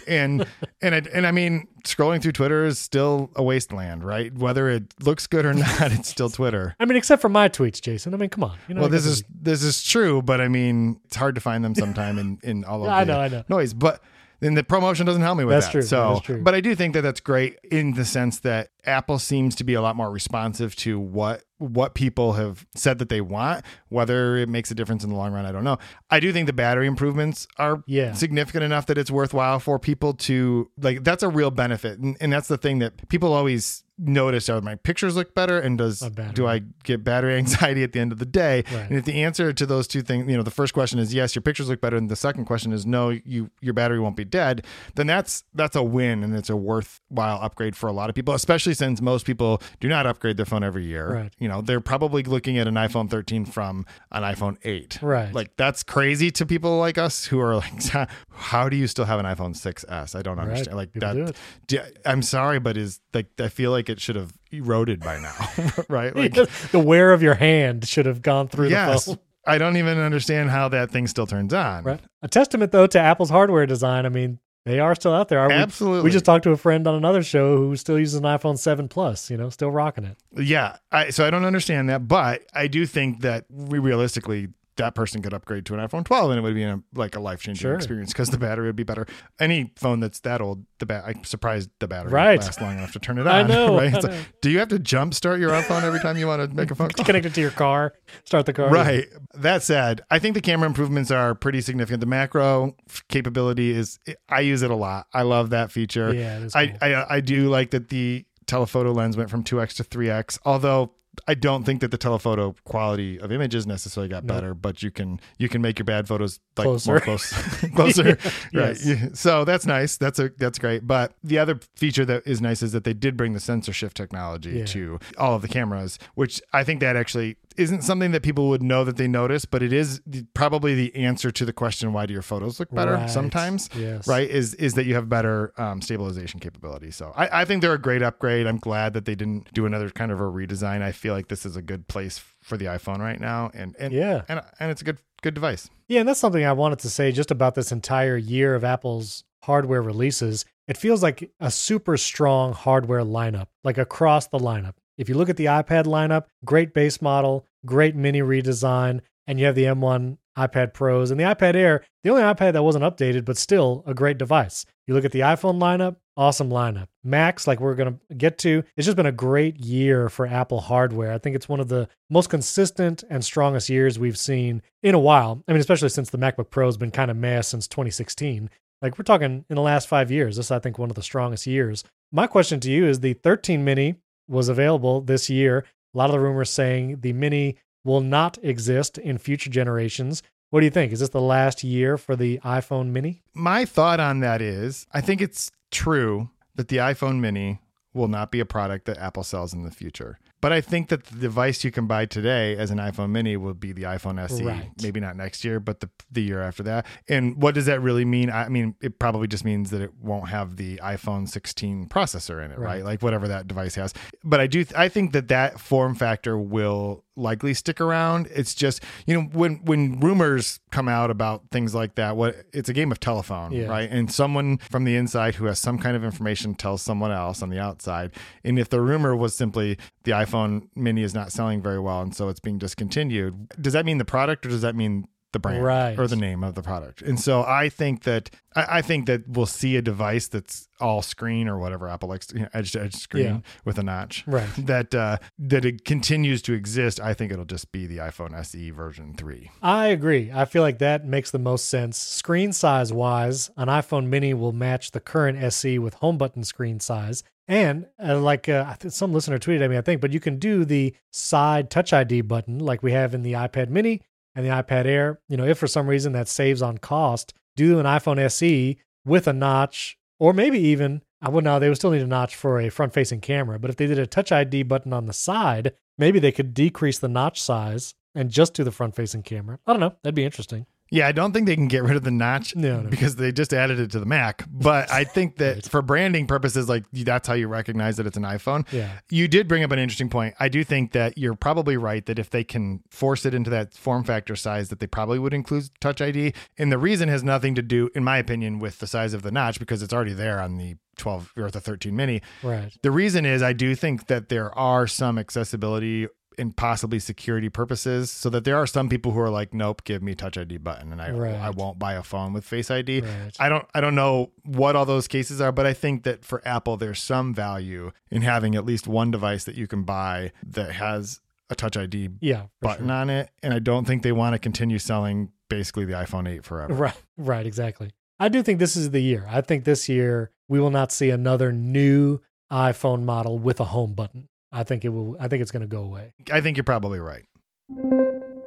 Speaker 2: And and I, and I mean, scrolling through Twitter is still a wasteland, right? Whether it looks good or not, it's still Twitter.
Speaker 1: I mean, except for my tweets, Jason. I mean, come on. You know,
Speaker 2: Well, this is this is true, but I mean, it's hard to find them sometime in in all of
Speaker 1: Yeah, I
Speaker 2: the
Speaker 1: know, I know.
Speaker 2: noise. But then the promotion doesn't help me with
Speaker 1: That's
Speaker 2: that.
Speaker 1: true,
Speaker 2: So,
Speaker 1: that's true.
Speaker 2: but I do think that that's great in the sense that Apple seems to be a lot more responsive to what what people have said that they want. Whether it makes a difference in the long run, I don't know. I do think the battery improvements are
Speaker 1: Yeah.
Speaker 2: significant enough that it's worthwhile for people to like. That's a real benefit, and, and that's the thing that people always notice: are my pictures look better, and does do I get battery anxiety at the end of the day?
Speaker 1: Right.
Speaker 2: And if the answer to those two things, you know, the first question is yes, your pictures look better, and the second question is no, you your battery won't be dead, then that's that's a win and it's a worthwhile upgrade for a lot of people, especially since most people do not upgrade their phone every year.
Speaker 1: Right.
Speaker 2: You know, they're probably looking at an iPhone 13 from an iPhone 8.
Speaker 1: Right.
Speaker 2: Like that's crazy to people like us who are like, how do you still have an iPhone 6S? I don't
Speaker 1: Right.
Speaker 2: understand. Like
Speaker 1: People do
Speaker 2: that.
Speaker 1: it.
Speaker 2: d- I'm sorry, but is like I feel like it should have eroded by now, right? Like
Speaker 1: the wear of your hand should have gone through the
Speaker 2: yes.
Speaker 1: phone.
Speaker 2: I don't even understand how that thing still turns on.
Speaker 1: Right. A testament, though, to Apple's hardware design. I mean, they are still out there. Are we-
Speaker 2: Absolutely.
Speaker 1: We just talked to a friend on another show who still uses an iPhone 7 Plus, you know, still rocking it.
Speaker 2: Yeah. I, so I don't understand that, but I do think that we realistically that person could upgrade to an iPhone 12 and it would be a, like a life changing
Speaker 1: Sure.
Speaker 2: experience because the battery would be better. Any phone that's that old, the bat, I'm surprised the battery
Speaker 1: Right.
Speaker 2: lasts long enough to turn it on.
Speaker 1: I know,
Speaker 2: right?
Speaker 1: I
Speaker 2: It's like, do you have to jump start your iPhone every time you want to make a phone call?
Speaker 1: Connect it to your car, start the car.
Speaker 2: Right. That said, I think the camera improvements are pretty significant. The macro capability is, I use it a lot. I love that feature.
Speaker 1: Yeah, is
Speaker 2: I. I I do like that the telephoto lens went from 2x to 3x, although I don't think that the telephoto quality of images necessarily got
Speaker 1: Nope.
Speaker 2: better, but you can you can make your bad photos like
Speaker 1: Closer.
Speaker 2: more close closer. Right.
Speaker 1: Yes.
Speaker 2: So that's nice. That's a that's great. But the other feature that is nice is that they did bring the sensor shift technology
Speaker 1: Yeah.
Speaker 2: to all of the cameras, which I think that actually isn't something that people would know that they notice, but it is probably the answer to the question why do your photos look better
Speaker 1: Right.
Speaker 2: sometimes
Speaker 1: Yes.
Speaker 2: right is is that you have better um, stabilization capability so I, I think they're a great upgrade i'm glad that they didn't do another kind of a redesign i feel like this is a good place for the iphone right now and and
Speaker 1: Yeah.
Speaker 2: and, and it's a good good device
Speaker 1: Yeah, and that's something I wanted to say just about this entire year of Apple's hardware releases. It feels like a super strong hardware lineup, like across the lineup. If you look at the iPad lineup, great base model, great mini redesign, and you have the M1 iPad Pros and the iPad Air, the only iPad that wasn't updated, but still a great device. You look at the iPhone lineup, awesome lineup. Macs, like we're going to get to, it's just been a great year for Apple hardware. I think it's one of the most consistent and strongest years we've seen in a while. I mean, especially since the MacBook Pro has been kind of meh since 2016. Like we're talking in the last five years. This, is, I think, one of the strongest years. My question to you is the 13 mini was available this year. A lot of the rumors saying the mini will not exist in future generations. What do you think? Is this the last year for the iPhone mini?
Speaker 2: my thought on that is i think it's true that the iphone mini will not be a product that apple sells in the future but i think that the device you can buy today as an iphone mini will be the iphone se
Speaker 1: Right.
Speaker 2: maybe not next year but the, the year after that and what does that really mean i mean it probably just means that it won't have the iphone 16 processor in it right,
Speaker 1: Right.
Speaker 2: like whatever that device has but i do i think that that form factor will likely stick around. It's just you know when when rumors come out about things like that what it's a game of telephone
Speaker 1: Yeah.
Speaker 2: right? And someone from the inside who has some kind of information tells someone else on the outside. And if the rumor was simply the iphone mini is not selling very well and so it's being discontinued does that mean the product or does that mean the brand
Speaker 1: Right.
Speaker 2: or the name of the product and so i think that I, I think that we'll see a device that's all screen or whatever apple likes you know, edge to edge screen
Speaker 1: Yeah.
Speaker 2: with a notch
Speaker 1: Right.
Speaker 2: that uh that it continues to exist i think it'll just be the iphone se version 3
Speaker 1: I agree. I feel like that makes the most sense. Screen size wise, an iPhone mini will match the current SE with home button screen size. And uh, like uh, some listener tweeted at me, I think, but you can do the side Touch ID button like we have in the iPad mini and the iPad Air. You know, if for some reason that saves on cost, do an iPhone SE with a notch, or maybe even, uh, I would know they would still need a notch for a front facing camera. But if they did a Touch ID button on the side, maybe they could decrease the notch size and just do the front facing camera. I don't know. That'd be interesting.
Speaker 2: Yeah, I don't think they can get rid of the notch
Speaker 1: No, no.
Speaker 2: because they just added it to the Mac. But I think that
Speaker 1: Right.
Speaker 2: for branding purposes, like that's how you recognize that it's an iPhone.
Speaker 1: Yeah.
Speaker 2: You did bring up an interesting point. I do think that you're probably right that if they can force it into that form factor size, that they probably would include Touch ID. And the reason has nothing to do, in my opinion, with the size of the notch because it's already there on the 12 or the 13 mini.
Speaker 1: Right.
Speaker 2: The reason is I do think that there are some accessibility and possibly security purposes so that there are some people who are like nope give me touch id button and i
Speaker 1: Right.
Speaker 2: i won't buy a phone with face id
Speaker 1: Right.
Speaker 2: i don't i don't know what all those cases are but i think that for apple there's some value in having at least one device that you can buy that has a touch id
Speaker 1: Yeah.
Speaker 2: button
Speaker 1: sure.
Speaker 2: on it and i don't think they want to continue selling basically the iphone 8 forever
Speaker 1: Right. Right. Exactly. I do think this is the year. I think this year we will not see another new iPhone model with a home button. I think it will. I think it's going to go away.
Speaker 2: i think you're probably right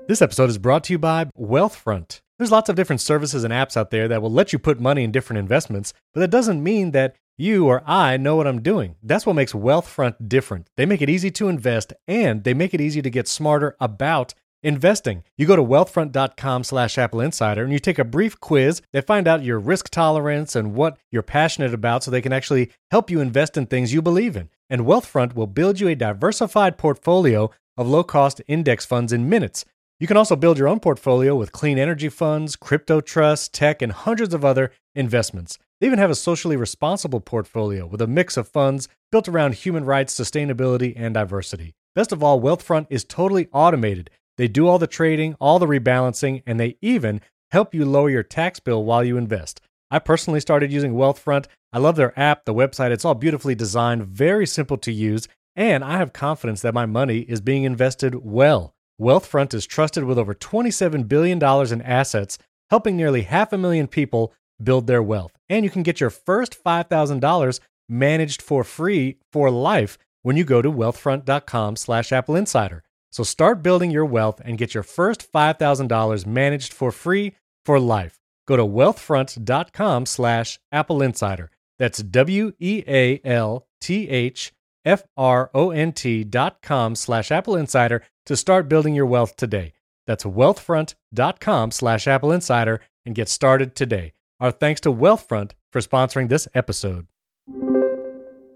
Speaker 1: This episode is brought to you by Wealthfront. There's lots of different services and apps out there that will let you put money in different investments, but that doesn't mean that you or I know what I'm doing. That's what makes Wealthfront different. They make it easy to invest and they make it easy to get smarter about investing. You go to wealthfront.com slash Apple Insider and you take a brief quiz. They find out your risk tolerance and what you're passionate about so they can actually help you invest in things you believe in. And Wealthfront will build you a diversified portfolio of low cost index funds in minutes. You can also build your own portfolio with clean energy funds, crypto trusts, tech, and hundreds of other investments. They even have a socially responsible portfolio with a mix of funds built around human rights, sustainability, and diversity. Best of all, Wealthfront is totally automated. They do all the trading, all the rebalancing, and they even help you lower your tax bill while you invest. I personally started using Wealthfront. I love their app, the website. It's all beautifully designed, very simple to use, and I have confidence that my money is being invested well. Wealthfront is trusted with over $27 billion in assets, helping nearly half a million people build their wealth. And you can get your first $5,000 managed for free for life when you go to wealthfront.com slash Apple Insider. So start building your wealth and get your first $5,000 managed for free for life. Go to wealthfront.com slash Apple Insider. That's W E A L T H F R O N T dot com slash Apple Insider to start building your wealth today. That's wealthfront.com slash Apple Insider and get started today. Our thanks to Wealthfront for sponsoring this episode.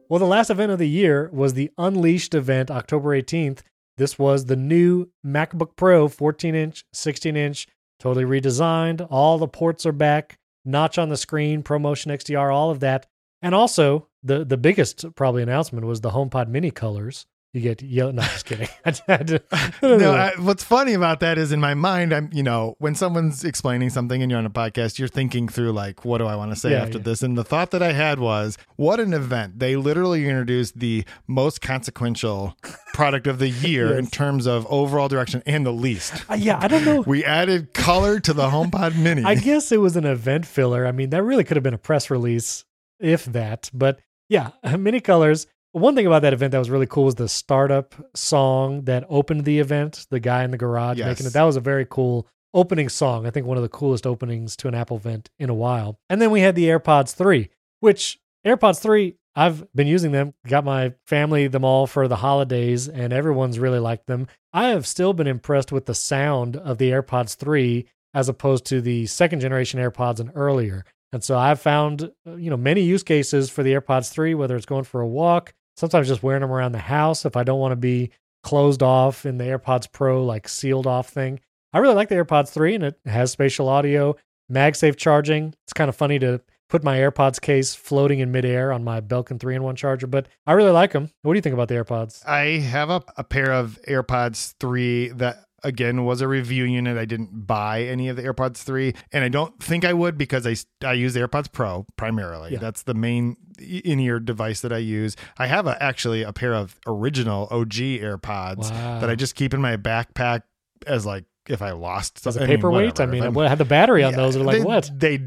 Speaker 1: Well, the last event of the year was the Unleashed event, October 18th. This was the new MacBook Pro 14 inch, 16 inch, totally redesigned. All the ports are back, notch on the screen, ProMotion XDR, all of that. And also, the, the biggest probably announcement was the HomePod Mini colors. You get yellow. No, just kidding. I had to-
Speaker 2: no, I, what's funny about that is in my mind, I'm, you know, when someone's explaining something and you're on a podcast, you're thinking through like, what do I want to say
Speaker 1: Yeah,
Speaker 2: after
Speaker 1: yeah.
Speaker 2: this? And the thought that I had was, what an event! They literally introduced the most consequential product of the year in terms of overall direction and the least.
Speaker 1: Uh, yeah, I don't know.
Speaker 2: We added color to the HomePod Mini.
Speaker 1: I guess it was an event filler. I mean, that really could have been a press release, if that. But yeah, many colors. One thing about that event that was really cool was the startup song that opened the event. The guy in the garage
Speaker 2: Yes.
Speaker 1: making it. That was a very cool opening song. I think one of the coolest openings to an Apple event in a while. And then we had the AirPods 3, which AirPods 3, I've been using them, got my family them all for the holidays, and everyone's really liked them. I have still been impressed with the sound of the AirPods 3 as opposed to the second generation AirPods and earlier. And so I've found, uh, you know, many use cases for the AirPods 3, whether it's going for a walk, sometimes just wearing them around the house if I don't want to be closed off in the AirPods Pro, like sealed off thing. I really like the AirPods 3 and it has spatial audio, MagSafe charging. It's kind of funny to put my AirPods case floating in midair on my Belkin 3 in 1 charger, but I really like them. What do you think about the AirPods?
Speaker 2: I have a, a pair of AirPods 3 that again was a review unit. I didn't buy any of the AirPods 3 and I don't think I would because I I use the AirPods Pro primarily.
Speaker 1: Yeah.
Speaker 2: That's the main in-ear device that I use. I have a, actually a pair of original OG AirPods
Speaker 1: Wow.
Speaker 2: that I just keep in my backpack as like if I lost
Speaker 1: As a paperweight? I
Speaker 2: whatever. If
Speaker 1: mean, what had the battery on
Speaker 2: yeah,
Speaker 1: those? Are like,
Speaker 2: they,
Speaker 1: what?
Speaker 2: They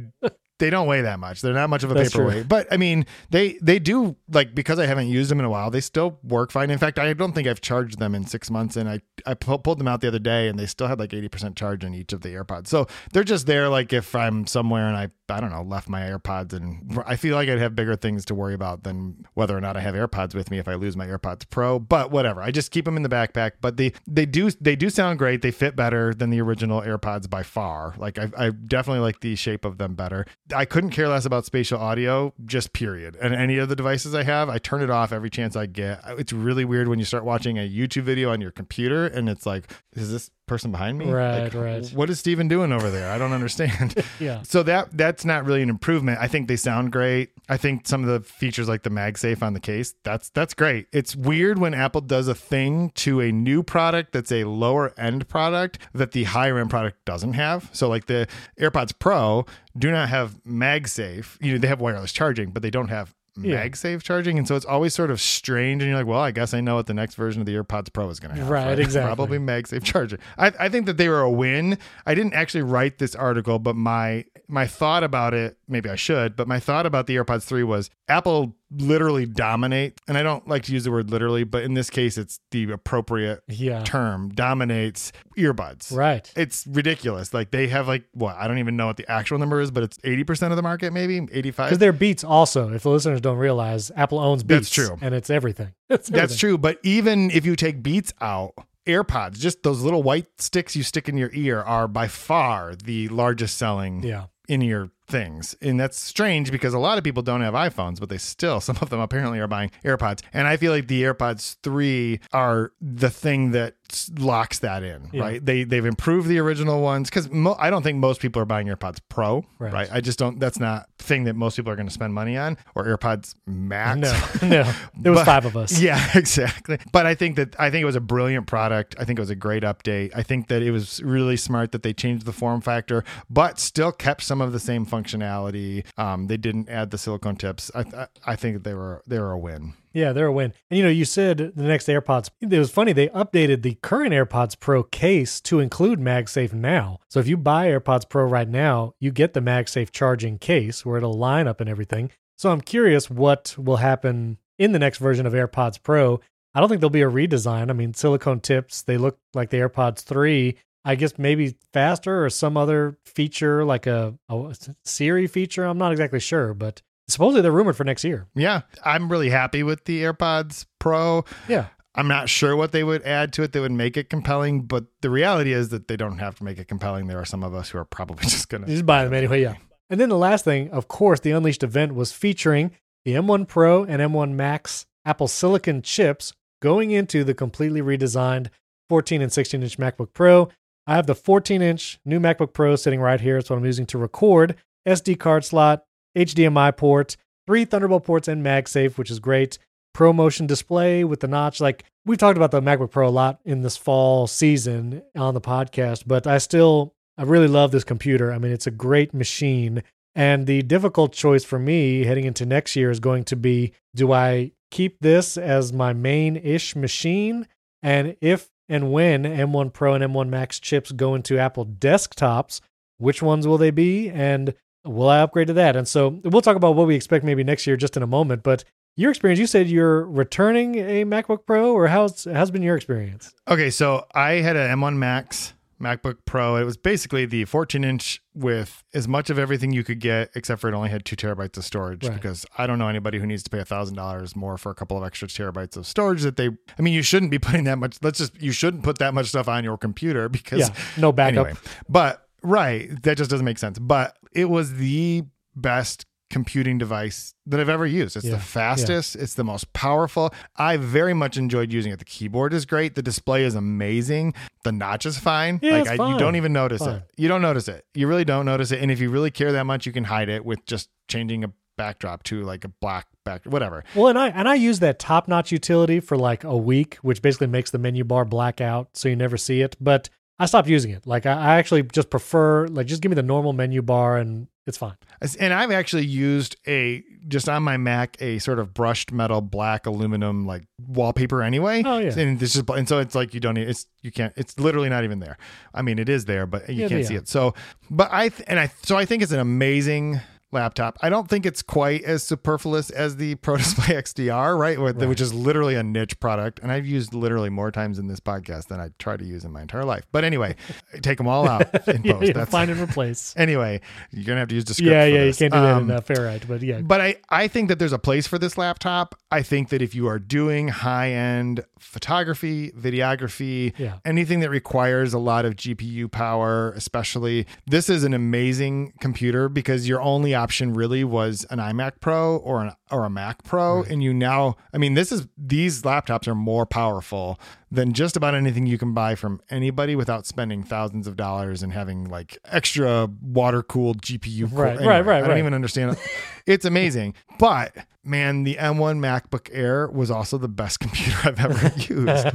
Speaker 2: they don't weigh that much. They're not much of a
Speaker 1: That's true.
Speaker 2: But I mean, they they do like because I haven't used them in a while. They still work fine. In fact, I don't think I've charged them in six months. And I I pu- pulled them out the other day, and they still had like eighty percent charge in each of the AirPods. So they're just there. Like if I'm somewhere and I I don't know left my AirPods, and I feel like I'd have bigger things to worry about than whether or not I have AirPods with me if I lose my AirPods Pro. But whatever. I just keep them in the backpack. But they they do they do sound great. They fit better than the original AirPods by far. Like I I definitely like the shape of them better. I couldn't care less about spatial audio, just period. And any of the devices I have, I turn it off every chance I get. It's really weird when you start watching a YouTube video on your computer and it's like, is this person behind me?
Speaker 1: Right,
Speaker 2: Like,
Speaker 1: right.
Speaker 2: What is Steven doing over there? I don't understand.
Speaker 1: Yeah.
Speaker 2: So that that's not really an improvement. I think they sound great. I think some of the features like the MagSafe on the case, that's that's great. It's weird when Apple does a thing to a new product that's a lower end product that the higher end product doesn't have. So like the AirPods Pro do not have MagSafe. You know, they have wireless charging, but they don't have
Speaker 1: Yeah.
Speaker 2: MagSafe charging, and so it's always sort of strange. And you're like, well, I guess I know what the next version of the AirPods Pro is going to have.
Speaker 1: Right, exactly.
Speaker 2: Probably MagSafe charging. I, I think that they were a win. I didn't actually write this article, but my my thought about it, maybe I should, but my thought about the AirPods 3 was Apple literally dominate, and I don't like to use the word literally, but in this case, it's the appropriate
Speaker 1: Yeah.
Speaker 2: term, dominates earbuds.
Speaker 1: Right.
Speaker 2: It's ridiculous. Like they have like what I don't even know what the actual number is, but it's eighty percent of the market, maybe eighty five.
Speaker 1: Because they're Beats also. If the listeners don't realize, Apple owns Beats.
Speaker 2: That's true.
Speaker 1: And it's everything. It's
Speaker 2: That's true. But even if you take Beats out, AirPods, just those little white sticks you stick in your ear, are by far the largest selling
Speaker 1: Yeah.
Speaker 2: in ear things. And that's strange because a lot of people don't have iPhones, but they still, some of them apparently are buying AirPods. And I feel like the AirPods 3 are the thing that locks that in,
Speaker 1: Yeah.
Speaker 2: right? They they've improved the original ones because mo- I don't think most people are buying AirPods Pro,
Speaker 1: Right.
Speaker 2: right. I just don't. That's not the thing that most people are going to spend money on or AirPods Max.
Speaker 1: No, no. There was
Speaker 2: But-
Speaker 1: five of us.
Speaker 2: Yeah, exactly. But I think that I think it was a brilliant product. I think it was a great update. I think that it was really smart that they changed the form factor, but still kept some of the same functionality. Um, they didn't add the silicone tips. I I, I think they were they were a win.
Speaker 1: Yeah, they're a win. And you know, you said the next AirPods. It was funny. They updated the current AirPods Pro case to include MagSafe now. So if you buy AirPods Pro right now, you get the MagSafe charging case where it'll line up and everything. So I'm curious what will happen in the next version of AirPods Pro. I don't think there'll be a redesign. I mean, silicone tips. They look like the AirPods Three. I guess maybe faster or some other feature like a, a Siri feature. I'm not exactly sure, but supposedly they're rumored for next year.
Speaker 2: Yeah, I'm really happy with the AirPods Pro.
Speaker 1: Yeah.
Speaker 2: I'm not sure what they would add to it that would make it compelling, but the reality is that they don't have to make it compelling. There are some of us who are probably just going to
Speaker 1: just buy them anyway, yeah. And then the last thing, of course, the Unleashed event was featuring the M1 Pro and M1 Max Apple Silicon chips going into the completely redesigned 14 and 16 inch MacBook Pro. I have the 14 inch new MacBook Pro sitting right here. It's what I'm using to record. SD card slot, HDMI port, three Thunderbolt ports, and MagSafe, which is great. Pro Motion display with the notch. Like we've talked about the MacBook Pro a lot in this fall season on the podcast, but I still I really love this computer. I mean, it's a great machine. And the difficult choice for me heading into next year is going to be do I keep this as my main ish machine? And if and when M1 Pro and M1 Max chips go into Apple desktops, which ones will they be? And will I upgrade to that? And so we'll talk about what we expect maybe next year just in a moment. But your experience, you said you're returning a MacBook Pro, or how's how's been your experience?
Speaker 2: Okay, so I had an M1 Max MacBook Pro. It was basically the 14 inch with as much of everything you could get, except for it only had two terabytes of storage.
Speaker 1: Right.
Speaker 2: Because I don't know anybody who needs to pay a thousand dollars more for a couple of extra terabytes of storage. That they, I mean, you shouldn't be putting that much. Let's just, you shouldn't put that much stuff on your computer because
Speaker 1: Yeah, no backup.
Speaker 2: Anyway, but right, that just doesn't make sense. But it was the best computing device that I've ever used. It's
Speaker 1: Yeah,
Speaker 2: the fastest, it's the most powerful. I very much enjoyed using it. The keyboard is great, the display is amazing, the notch is fine.
Speaker 1: Yeah,
Speaker 2: like
Speaker 1: it's
Speaker 2: I, you don't even notice
Speaker 1: Fine.
Speaker 2: it. You don't notice it. You really don't notice it. And if you really care that much, you can hide it with just changing a backdrop to like a black back whatever.
Speaker 1: Well, and I and I use that TopNotch utility for like a week, which basically makes the menu bar black out so you never see it. But I stopped using it. Like I, I actually just prefer like just give me the normal menu bar and it's fine.
Speaker 2: And I've actually used a just on my Mac a sort of brushed metal black aluminum like wallpaper anyway.
Speaker 1: Oh, yeah.
Speaker 2: And this is and so it's like you don't e- it's you can't it's literally not even there. I mean it is there but you
Speaker 1: Yeah,
Speaker 2: can't see it. So but I th- and I so I think it's an amazing laptop. I don't think it's quite as superfluous as the Pro Display XDR, right?
Speaker 1: Right.
Speaker 2: Which is literally a niche product and I've used literally more times in this podcast than I try to use in my entire life. But anyway, take them all out in post.
Speaker 1: yeah,
Speaker 2: That's
Speaker 1: find and replace.
Speaker 2: anyway, you're going to have to use the
Speaker 1: yeah, yeah,
Speaker 2: this.
Speaker 1: you can't do that
Speaker 2: Um,
Speaker 1: in uh, Fairlight, but yeah,
Speaker 2: but I, I think that there's a place for this laptop. I think that if you are doing high end photography, videography,
Speaker 1: Yeah.
Speaker 2: anything that requires a lot of GPU power, especially, this is an amazing computer because you're only option really was an iMac Pro or an or a Mac Pro. And you now, I mean, this is these laptops are more powerful than just about anything you can buy from anybody without spending thousands of dollars and having like extra water cooled GPU.
Speaker 1: Right, right, right,
Speaker 2: I don't
Speaker 1: right.
Speaker 2: even understand it. It's amazing. But man, the M1 MacBook Air was also the best computer I've ever used.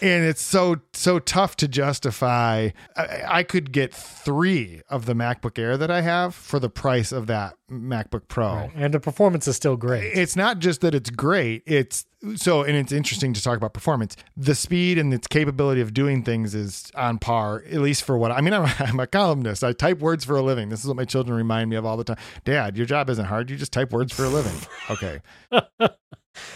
Speaker 2: And it's so so tough to justify. I, I could get three of the MacBook Air that I have for the price of that MacBook Pro.
Speaker 1: Right. and the performance is still great.
Speaker 2: It's not just that it's great. It's so, and it's interesting to talk about performance. The speed and its capability of doing things is on par, at least for what I mean. I'm I'm a columnist. I type words for a living. This is what my children remind me of all the time. Dad, your job isn't hard. You just type words for a living. Okay.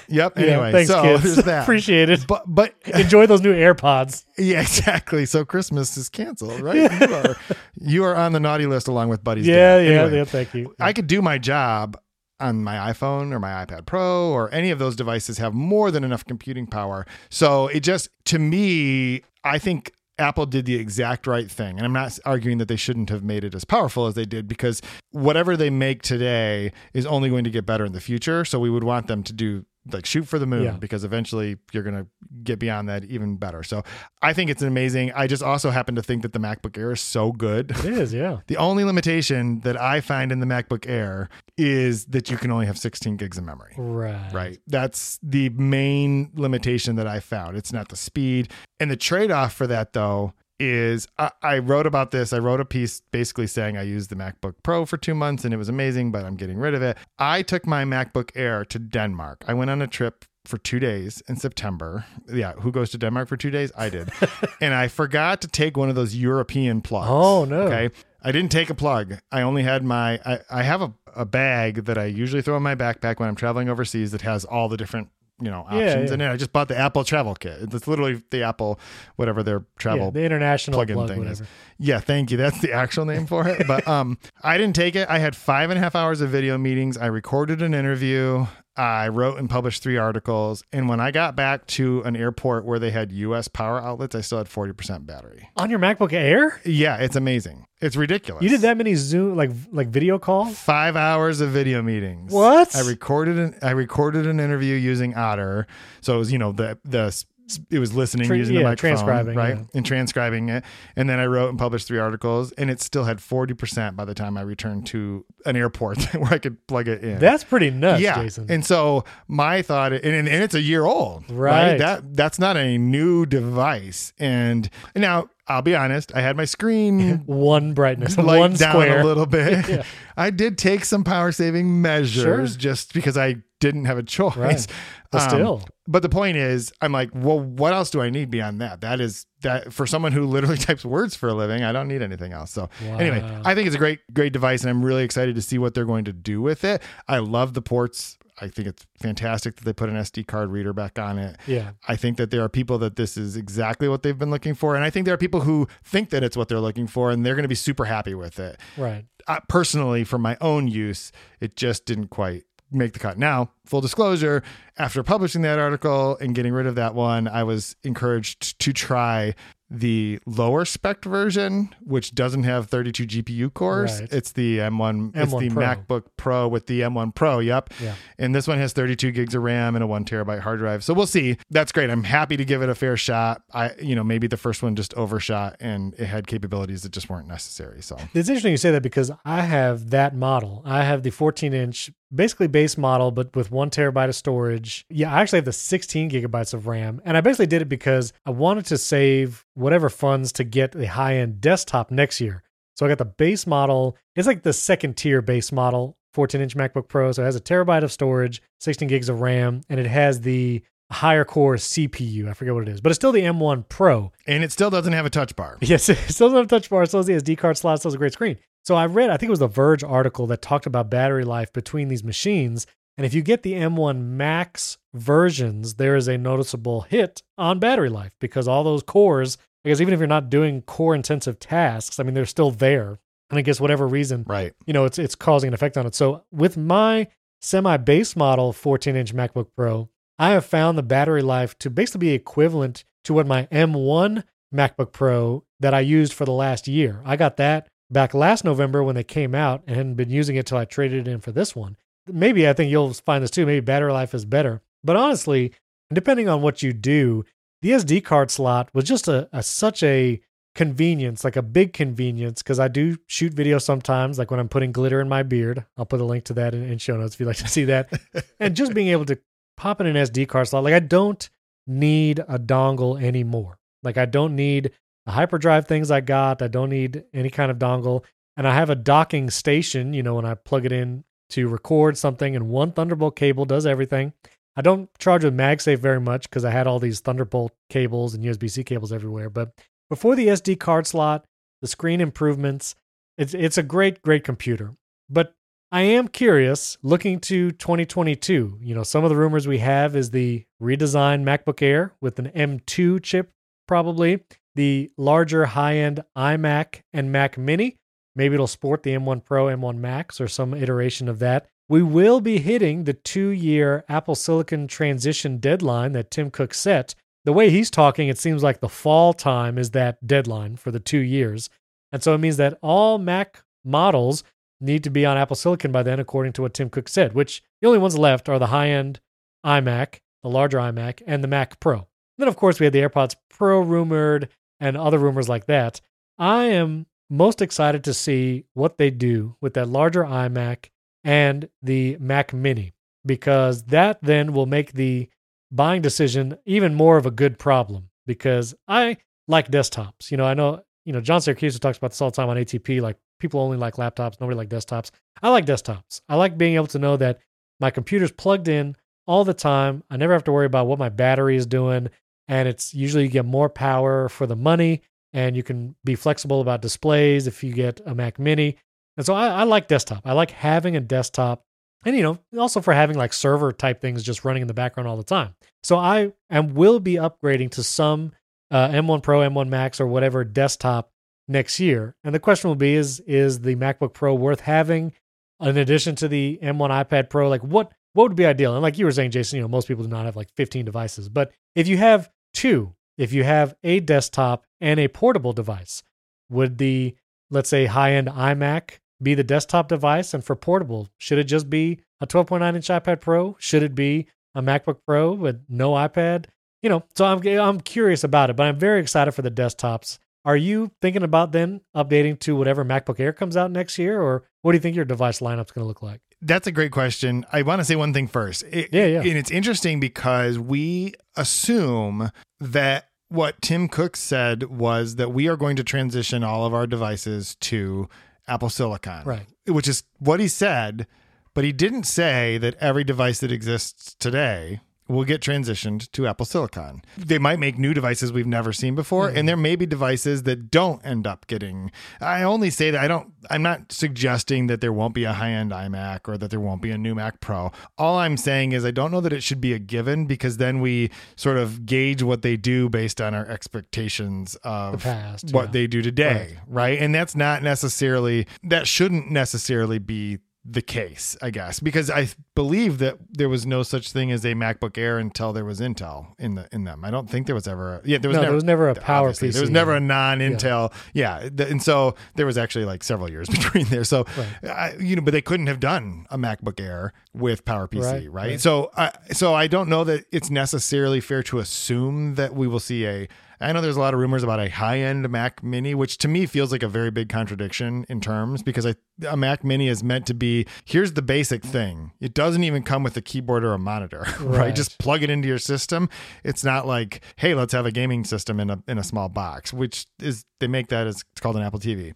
Speaker 2: Yep.
Speaker 1: Yeah,
Speaker 2: Anyway,
Speaker 1: thanks,
Speaker 2: so
Speaker 1: kids.
Speaker 2: there's that.
Speaker 1: Appreciate it.
Speaker 2: But but
Speaker 1: Enjoy those new AirPods.
Speaker 2: yeah, exactly. So Christmas is canceled, right? You are you are on the naughty list along with buddies.
Speaker 1: Yeah,
Speaker 2: dad.
Speaker 1: yeah, yeah. Thank you.
Speaker 2: I could do my job on my iPhone or my iPad Pro or any of those devices have more than enough computing power. So it just to me, I think Apple did the exact right thing. And I'm not arguing that they shouldn't have made it as powerful as they did because whatever they make today is only going to get better in the future. So we would want them to do like shoot for the moon
Speaker 1: Yeah.
Speaker 2: because eventually you're going to get beyond that even better. So I think it's amazing. I just also happen to think that the MacBook Air is so good.
Speaker 1: It is, yeah.
Speaker 2: The only limitation that I find in the MacBook Air is that you can only have 16 gigs of memory.
Speaker 1: Right.
Speaker 2: Right. That's the main limitation that I found. It's not the speed. And the trade off for that, though, is I, I wrote about this. I wrote a piece basically saying I used the MacBook Pro for two months and it was amazing, but I'm getting rid of it. I took my MacBook Air to Denmark. I went on a trip for two days in September. Yeah, who goes to Denmark for two days? I did. and I forgot to take one of those European plugs.
Speaker 1: Oh, no.
Speaker 2: Okay. I didn't take a plug. I only had my, I, I have a, a bag that I usually throw in my backpack when I'm traveling overseas that has all the different, you know,
Speaker 1: Yeah,
Speaker 2: options
Speaker 1: yeah.
Speaker 2: in it. I just bought the Apple travel kit. It's literally the Apple, whatever their travel
Speaker 1: Yeah, the international
Speaker 2: plug-in
Speaker 1: plug,
Speaker 2: thing
Speaker 1: whatever.
Speaker 2: is. Yeah, thank you. That's the actual name for it. But um, I didn't take it. I had five and a half hours of video meetings. I recorded an interview. I wrote and published three articles. And when I got back to an airport where they had US power outlets, I still had 40% battery.
Speaker 1: On your MacBook Air?
Speaker 2: Yeah, it's amazing. It's ridiculous.
Speaker 1: You did that many Zoom like like video calls?
Speaker 2: Five hours of video meetings.
Speaker 1: What?
Speaker 2: I recorded an I recorded an interview using Otter, so it was you know the the it was listening
Speaker 1: Tra-
Speaker 2: using
Speaker 1: yeah,
Speaker 2: the microphone,
Speaker 1: transcribing,
Speaker 2: right,
Speaker 1: yeah.
Speaker 2: and transcribing it, and then I wrote and published three articles, and it still had forty percent by the time I returned to an airport where I could plug it in.
Speaker 1: That's pretty nuts,
Speaker 2: yeah,
Speaker 1: Jason.
Speaker 2: and so my thought, and, and it's a year old,
Speaker 1: Right.
Speaker 2: That that's not a new device, and now I'll be honest, I had my screen
Speaker 1: one brightness,
Speaker 2: light
Speaker 1: one
Speaker 2: down
Speaker 1: square.
Speaker 2: a little bit.
Speaker 1: Yeah.
Speaker 2: I did take some power saving measures
Speaker 1: Sure.
Speaker 2: just because I didn't have a choice.
Speaker 1: Right. But
Speaker 2: Um,
Speaker 1: still.
Speaker 2: but the point is, I'm like, well, what else do I need beyond that? That is that for someone who literally types words for a living, I don't need anything else. So anyway, I think it's a great, great device, and I'm really excited to see what they're going to do with it. I love the ports. I think it's fantastic that they put an SD card reader back on it.
Speaker 1: Yeah.
Speaker 2: I think that there are people that this is exactly what they've been looking for. And I think there are people who think that it's what they're looking for and they're going to be super happy with it.
Speaker 1: Right.
Speaker 2: I, personally, for my own use, it just didn't quite make the cut. Now, full disclosure, after publishing that article and getting rid of that one, I was encouraged to try the lower spec version, which doesn't have 32 GPU cores.
Speaker 1: Right.
Speaker 2: It's the M1, it's
Speaker 1: M1
Speaker 2: the
Speaker 1: Pro.
Speaker 2: MacBook Pro with the M1 Pro. Yep.
Speaker 1: Yeah.
Speaker 2: And this one has 32 gigs of RAM and a one terabyte hard drive. So we'll see. That's great. I'm happy to give it a fair shot. I, you know, maybe the first one just overshot and it had capabilities that just weren't necessary. So
Speaker 1: It's interesting you say that because I have that model. I have the 14 inch, basically base model, but with one terabyte of storage. Yeah, I actually have the 16 gigabytes of RAM. And I basically did it because I wanted to save whatever funds to get a high end desktop next year. So I got the base model. It's like the second tier base model, 14 inch MacBook Pro. So it has a terabyte of storage, 16 gigs of RAM, and it has the higher core CPU. I forget what it is, but it's still the M1 Pro.
Speaker 2: and it still doesn't have a touch bar.
Speaker 1: Yes, it still doesn't have a touch bar, it still has the SD card slot, still has a great screen. So I read, I think it was the Verge article that talked about battery life between these machines. And if you get the M1 Max versions, there is a noticeable hit on battery life because all those cores, because even if you're not doing core intensive tasks, I mean, they're still there. And I guess whatever reason,
Speaker 2: Right.
Speaker 1: you know, it's it's causing an effect on it. So with my semi base model 14 inch MacBook Pro, I have found the battery life to basically be equivalent to what my M1 MacBook Pro that I used for the last year. I got that back last November when they came out and hadn't been using it till I traded it in for this one. Maybe I think you'll find this too. Maybe battery life is better. But honestly, depending on what you do, the SD card slot was just a, a such a convenience, like a big convenience, because I do shoot video sometimes, like when I'm putting glitter in my beard. I'll put a link to that in, in show notes if you'd like to see that. and just being able to pop in an SD card slot, like I don't need a dongle anymore. Like I don't need the hyperdrive things I got. I don't need any kind of dongle. And I have a docking station, you know, when I plug it in to record something, and one Thunderbolt cable does everything. I don't charge with MagSafe very much because I had all these Thunderbolt cables and USB C cables everywhere. But before the SD card slot, the screen improvements, it's it's a great, great computer. But I am curious, looking to 2022. You know, some of the rumors we have is the redesigned MacBook Air with an M2 chip, probably the larger high-end iMac and Mac Mini. Maybe it'll sport the M1 Pro, M1 Max, or some iteration of that. We will be hitting the two-year Apple Silicon transition deadline that Tim Cook set the way he's talking, it seems like the fall time is that deadline for the two years. And so it means that all Mac models need to be on Apple Silicon by then, according to what Tim Cook said, which the only ones left are the high end iMac, the larger iMac, and the Mac Pro. And then, of course, we had the AirPods Pro rumored and other rumors like that. I am most excited to see what they do with that larger iMac and the Mac Mini, because that then will make the buying decision even more of a good problem. Because I like desktops. You know, I know, you know, John Siracusa talks about this all the time on ATP, like people only like laptops, nobody like desktops. I like desktops. I like being able to know that my computer's plugged in all the time. I never have to worry about what my battery is doing. And it's usually you get more power for the money and you can be flexible about displays if you get a Mac Mini. And so I, I like desktop. I like having a desktop and you know also for having like server type things just running in the background all the time. So i am will be upgrading to some uh, m1 pro m1 max or whatever desktop next year. And the question will be is is the macbook pro worth having? In addition to the m1 ipad pro like what what would be ideal? And like you were saying jason you know most people do not have like 15 devices. But if you have two if you have a desktop and a portable device would the let's say high end imac be the desktop device? And for portable, should it just be a 12.9 inch iPad Pro? Should it be a MacBook Pro with no iPad? You know, so I'm I'm curious about it, but I'm very excited for the desktops. Are you thinking about then updating to whatever MacBook Air comes out next year, or what do you think your device lineup's going to look like?
Speaker 2: That's a great question. I want to say one thing first. It,
Speaker 1: yeah, yeah.
Speaker 2: And it's interesting because we assume that what Tim Cook said was that we are going to transition all of our devices to Apple Silicon.
Speaker 1: Right.
Speaker 2: Which is what he said, but he didn't say that every device that exists today will get transitioned to Apple Silicon. They might make new devices we've never seen before, mm-hmm. and there may be devices that don't end up getting. I only say that I don't. I'm not suggesting that there won't be a high-end iMac or that there won't be a new Mac Pro. All I'm saying is I don't know that it should be a given because then we sort of gauge what they do based on our expectations of
Speaker 1: past,
Speaker 2: what
Speaker 1: yeah.
Speaker 2: they do today, right. right? And that's not necessarily that shouldn't necessarily be the case, I guess, because I believe that there was no such thing as a MacBook Air until there was Intel in the in them. I don't think there was ever a, yeah there was
Speaker 1: no,
Speaker 2: never
Speaker 1: there was never a power PC.
Speaker 2: There was never a non-Intel yeah, yeah and so there was actually like several years between there. So right. I, you know, but they couldn't have done a MacBook Air with Power PC, right? right? right. So I so I don't know that it's necessarily fair to assume that we will see a I know there's a lot of rumors about a high end Mac Mini, which to me feels like a very big contradiction in terms because I, a Mac Mini is meant to be here's the basic thing. It doesn't even come with a keyboard or a monitor, right? right? Just plug it into your system. It's not like, hey, let's have a gaming system in a in a small box, which is they make that as it's called an Apple TV.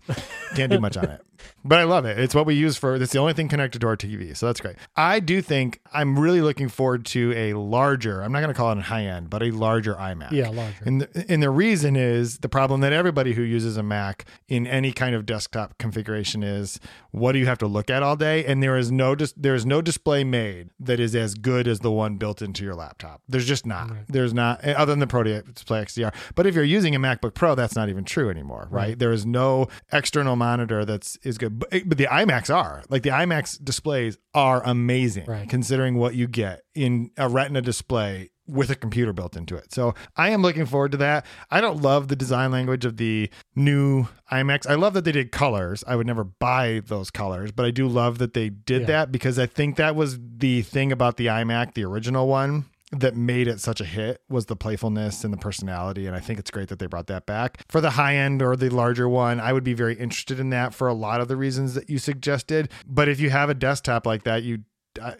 Speaker 2: Can't do much on it. But I love it. It's what we use for it's the only thing connected to our TV. So that's great. I do think I'm really looking forward to a larger, I'm not going to call it a high end, but a larger iMac.
Speaker 1: Yeah, larger.
Speaker 2: And and the reason is the problem that everybody who uses a Mac in any kind of desktop configuration is what do you have to look at all day? And there is no dis- there is no display made that is as good as the one built into your laptop. There's just not. Right. There's not eh, other than the Pro Display XDR. But if you're using a MacBook Pro, that's not even true anymore, right? right. There is no external monitor that's is good. But, but the iMacs are. Like the iMacs displays are amazing
Speaker 1: right.
Speaker 2: considering what you get in a Retina display with a computer built into it. So I am looking forward to that. I don't love the design language of the new iMacs. I love that they did colors. I would never buy those colors, but I do love that they did yeah. that because I think that was the thing about the iMac, the original one, that made it such a hit was the playfulness and the personality. And I think it's great that they brought that back. For the high end or the larger one, I would be very interested in that for a lot of the reasons that you suggested. But if you have a desktop like that, you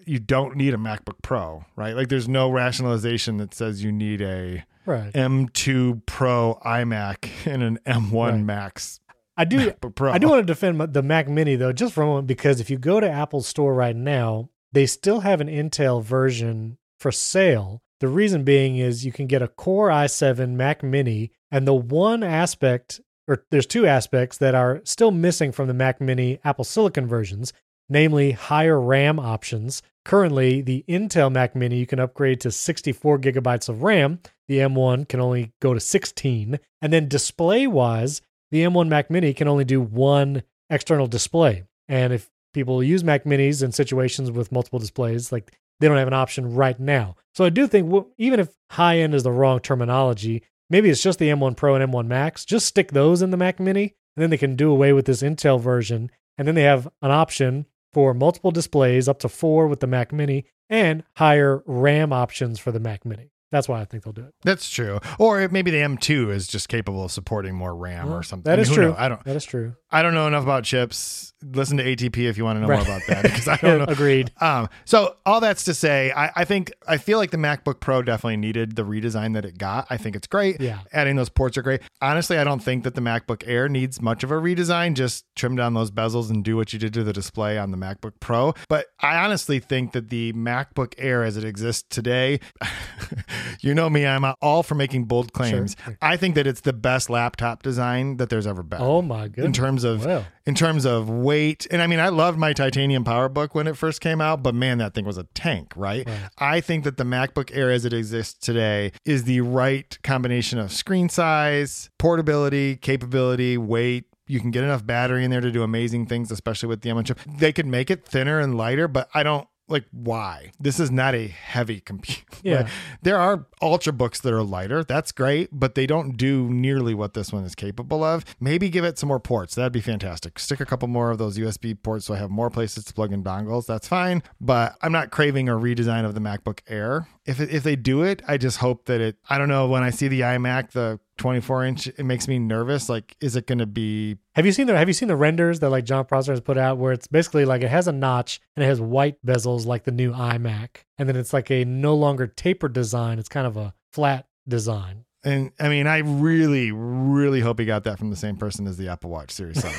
Speaker 2: you don't need a MacBook Pro, right? Like there's no rationalization that says you need a
Speaker 1: right.
Speaker 2: M2 Pro iMac and an M1 right. Max.
Speaker 1: I do Pro. I do want to defend the Mac Mini though, just for a moment, because if you go to Apple's store right now, they still have an Intel version for sale. The reason being is you can get a Core i7 Mac Mini, and the one aspect, or there's two aspects that are still missing from the Mac Mini Apple Silicon versions, namely higher RAM options. Currently, the Intel Mac Mini you can upgrade to 64 gigabytes of RAM. The M1 can only go to 16. And then display wise, the M1 Mac Mini can only do one external display. And if people use Mac Minis in situations with multiple displays, like they don't have an option right now. So I do think even if high end is the wrong terminology, maybe it's just the M1 Pro and M1 Max. Just stick those in the Mac Mini, and then they can do away with this Intel version. And then they have an option for multiple displays, up to four with the Mac Mini, and higher RAM options for the Mac Mini. That's why I think they'll do it.
Speaker 2: That's true. Or maybe the M2 is just capable of supporting more RAM
Speaker 1: Well,
Speaker 2: or something.
Speaker 1: That
Speaker 2: I mean,
Speaker 1: true.
Speaker 2: knows? I don't.
Speaker 1: That is true.
Speaker 2: I don't know enough about chips. Listen to ATP if you want to know
Speaker 1: Right.
Speaker 2: more about that because I don't know.
Speaker 1: Agreed.
Speaker 2: Um, so all that's to say, I, I think I feel like the MacBook Pro definitely needed the redesign that it got. I think it's great.
Speaker 1: Yeah.
Speaker 2: Adding those ports are great. Honestly, I don't think that the MacBook Air needs much of a redesign. Just trim down those bezels and do what you did to the display on the MacBook Pro. But I honestly think that the MacBook Air as it exists today, you know me, I'm all for making bold claims.
Speaker 1: Sure.
Speaker 2: I think that it's the best laptop design that there's ever been
Speaker 1: Oh my goodness.
Speaker 2: in terms of
Speaker 1: Well.
Speaker 2: in terms of weight and i mean i loved my titanium powerbook when it first came out but man that thing was a tank right,
Speaker 1: Right.
Speaker 2: i think that the macbook air as it exists today is the right combination of screen size portability capability weight you can get enough battery in there to do amazing things especially with the m1 chip they could make it thinner and lighter but i don't like why this is not a heavy computer
Speaker 1: Yeah.
Speaker 2: there are ultra books that are lighter. That's great, but they don't do nearly what this one is capable of. Maybe give it some more ports. That'd be fantastic. Stick a couple more of those USB ports so I have more places to plug in dongles. That's fine. But I'm not craving a redesign of the MacBook Air. If it, if they do it, I just hope that it. I don't know. When I see the iMac, the 24 inch, it makes me nervous. Like, is it going to be?
Speaker 1: Have you seen the Have you seen the renders that like Jon Prosser has put out, where it's basically like it has a notch and it has white bezels like the new iMac, and then it's like a no longer tapered design. It's kind of a flat design.
Speaker 2: And I mean, I really, really hope he got that from the same person as the Apple Watch Series 7.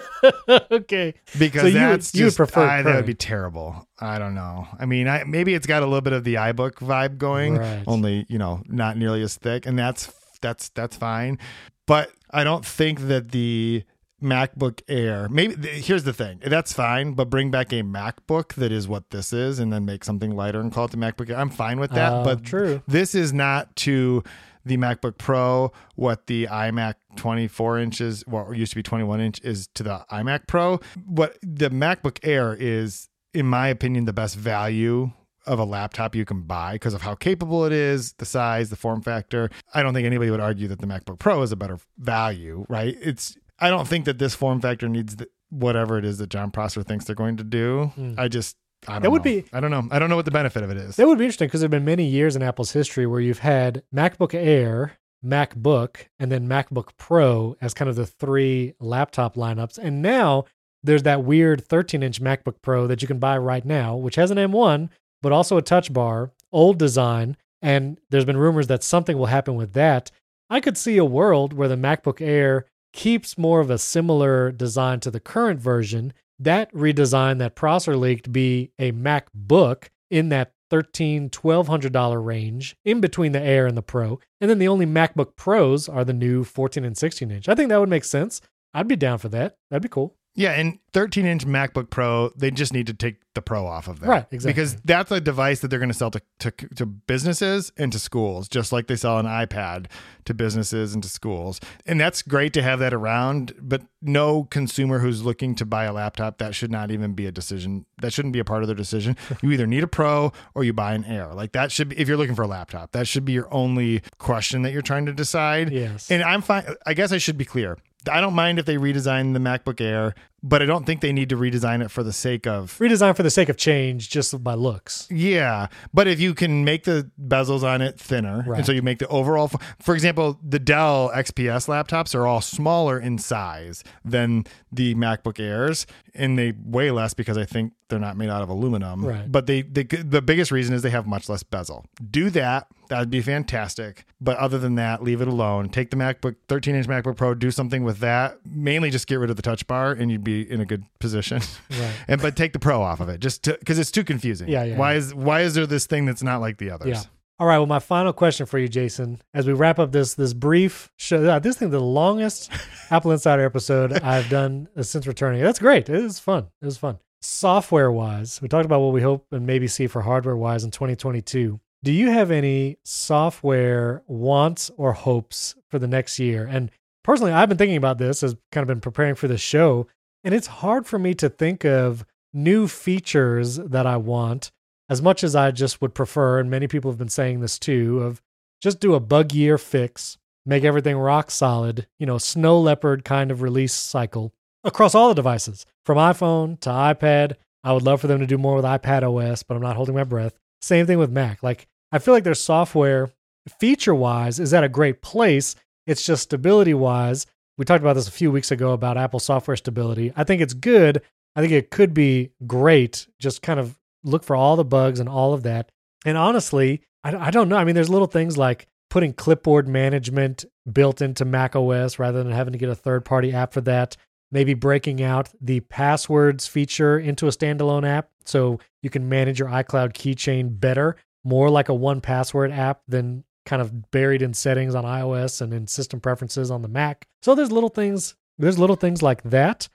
Speaker 1: okay,
Speaker 2: because
Speaker 1: So you would-
Speaker 2: that's
Speaker 1: you would
Speaker 2: just
Speaker 1: prefer
Speaker 2: I, that would be terrible. I don't know. I mean, I maybe it's got a little bit of the iBook vibe going,
Speaker 1: Right.
Speaker 2: only you know not nearly as thick, and that's that's that's fine. But I don't think that the MacBook Air. Maybe here's the thing. That's fine, but bring back a MacBook that is what this is, and then make something lighter and call it the MacBook Air. I'm fine with that.
Speaker 1: Uh,
Speaker 2: but
Speaker 1: true.
Speaker 2: this is not to the MacBook Pro what the iMac 24 inches, well, used to be 21 inch, is to the iMac Pro. What the MacBook Air is, in my opinion, the best value of a laptop you can buy because of how capable it is, the size, the form factor. I don't think anybody would argue that the MacBook Pro is a better value, right? It's I don't think that this form factor needs the, whatever it is that Jon Prosser thinks they're going to do.
Speaker 1: Hmm.
Speaker 2: I just I don't
Speaker 1: That would
Speaker 2: know.
Speaker 1: be-
Speaker 2: I don't know. I don't know what the benefit of it is.
Speaker 1: that would be interesting because there have been many years in Apple's history where you've had MacBook Air, MacBook, and then MacBook Pro as kind of the three laptop lineups, and now there's that weird 13 inch MacBook Pro that you can buy right now, which has an M1 but also a touch bar, old design, and there's been rumors that something will happen with that. I could see a world where the MacBook Air keeps more of a similar design to the current version. That redesign that Prosser leaked be a MacBook in that $1,300, $1,200 range in between the Air and the Pro. And then the only MacBook Pros are the new 14 and 16 inch. I think that would make sense. I'd be down for that. That'd be cool.
Speaker 2: Yeah, and 13 inch MacBook Pro, they just need to take the Pro off of that.
Speaker 1: Right, exactly.
Speaker 2: Because that's a device that they're going to sell to, to, to businesses and to schools, just like they sell an iPad to businesses and to schools. And that's great to have that around, but no consumer who's looking to buy a laptop, that should not even be a decision. That shouldn't be a part of their decision. you either need a Pro or you buy an Air. Like that should be, if you're looking for a laptop, that should be your only question that you're trying to decide.
Speaker 1: Yes.
Speaker 2: And I'm fine. I guess I should be clear. I don't mind if they redesign the MacBook Air, but I don't think they need to redesign it for the sake of.
Speaker 1: Redesign for the sake of change, just by looks.
Speaker 2: Yeah, but if you can make the bezels on it thinner,
Speaker 1: Right.
Speaker 2: and so you make the overall, for example, the Dell XPS laptops are all smaller in size than the MacBook Airs, and they weigh less because I think they're not made out of aluminum.
Speaker 1: Right.
Speaker 2: But they, they the biggest reason is they have much less bezel. Do that. That'd be fantastic. But other than that, leave it alone. Take the MacBook 13 inch MacBook Pro, do something with that. Mainly just get rid of the touch bar and you'd be in a good position.
Speaker 1: Right.
Speaker 2: and but take the Pro off of it just because it's too confusing.
Speaker 1: Yeah, yeah,
Speaker 2: Why
Speaker 1: yeah.
Speaker 2: is why is there this thing that's not like the others?
Speaker 1: Yeah. All right. Well, my final question for you, Jason, as we wrap up this this brief show, uh, this thing the longest Apple Insider episode I've done uh, since returning. That's great. It was fun. It was fun. Software wise, we talked about what we hope and maybe see for hardware wise in 2022. Do you have any software wants or hopes for the next year? And personally, I've been thinking about this as kind of been preparing for the show, and it's hard for me to think of new features that I want as much as I just would prefer, and many people have been saying this too, of just do a bug year fix, make everything rock solid, you know, snow leopard kind of release cycle across all the devices from iPhone to iPad. I would love for them to do more with iPad OS, but I'm not holding my breath. Same thing with Mac. Like, I feel like their software, feature wise, is at a great place. It's just stability wise. We talked about this a few weeks ago about Apple software stability. I think it's good. I think it could be great. Just kind of look for all the bugs and all of that. And honestly, I, I don't know. I mean, there's little things like putting clipboard management built into Mac OS rather than having to get a third party app for that. Maybe breaking out the passwords feature into a standalone app so you can manage your iCloud keychain better, more like a 1Password app than kind of buried in settings on iOS and in system preferences on the Mac. So there's little things, there's little things like that,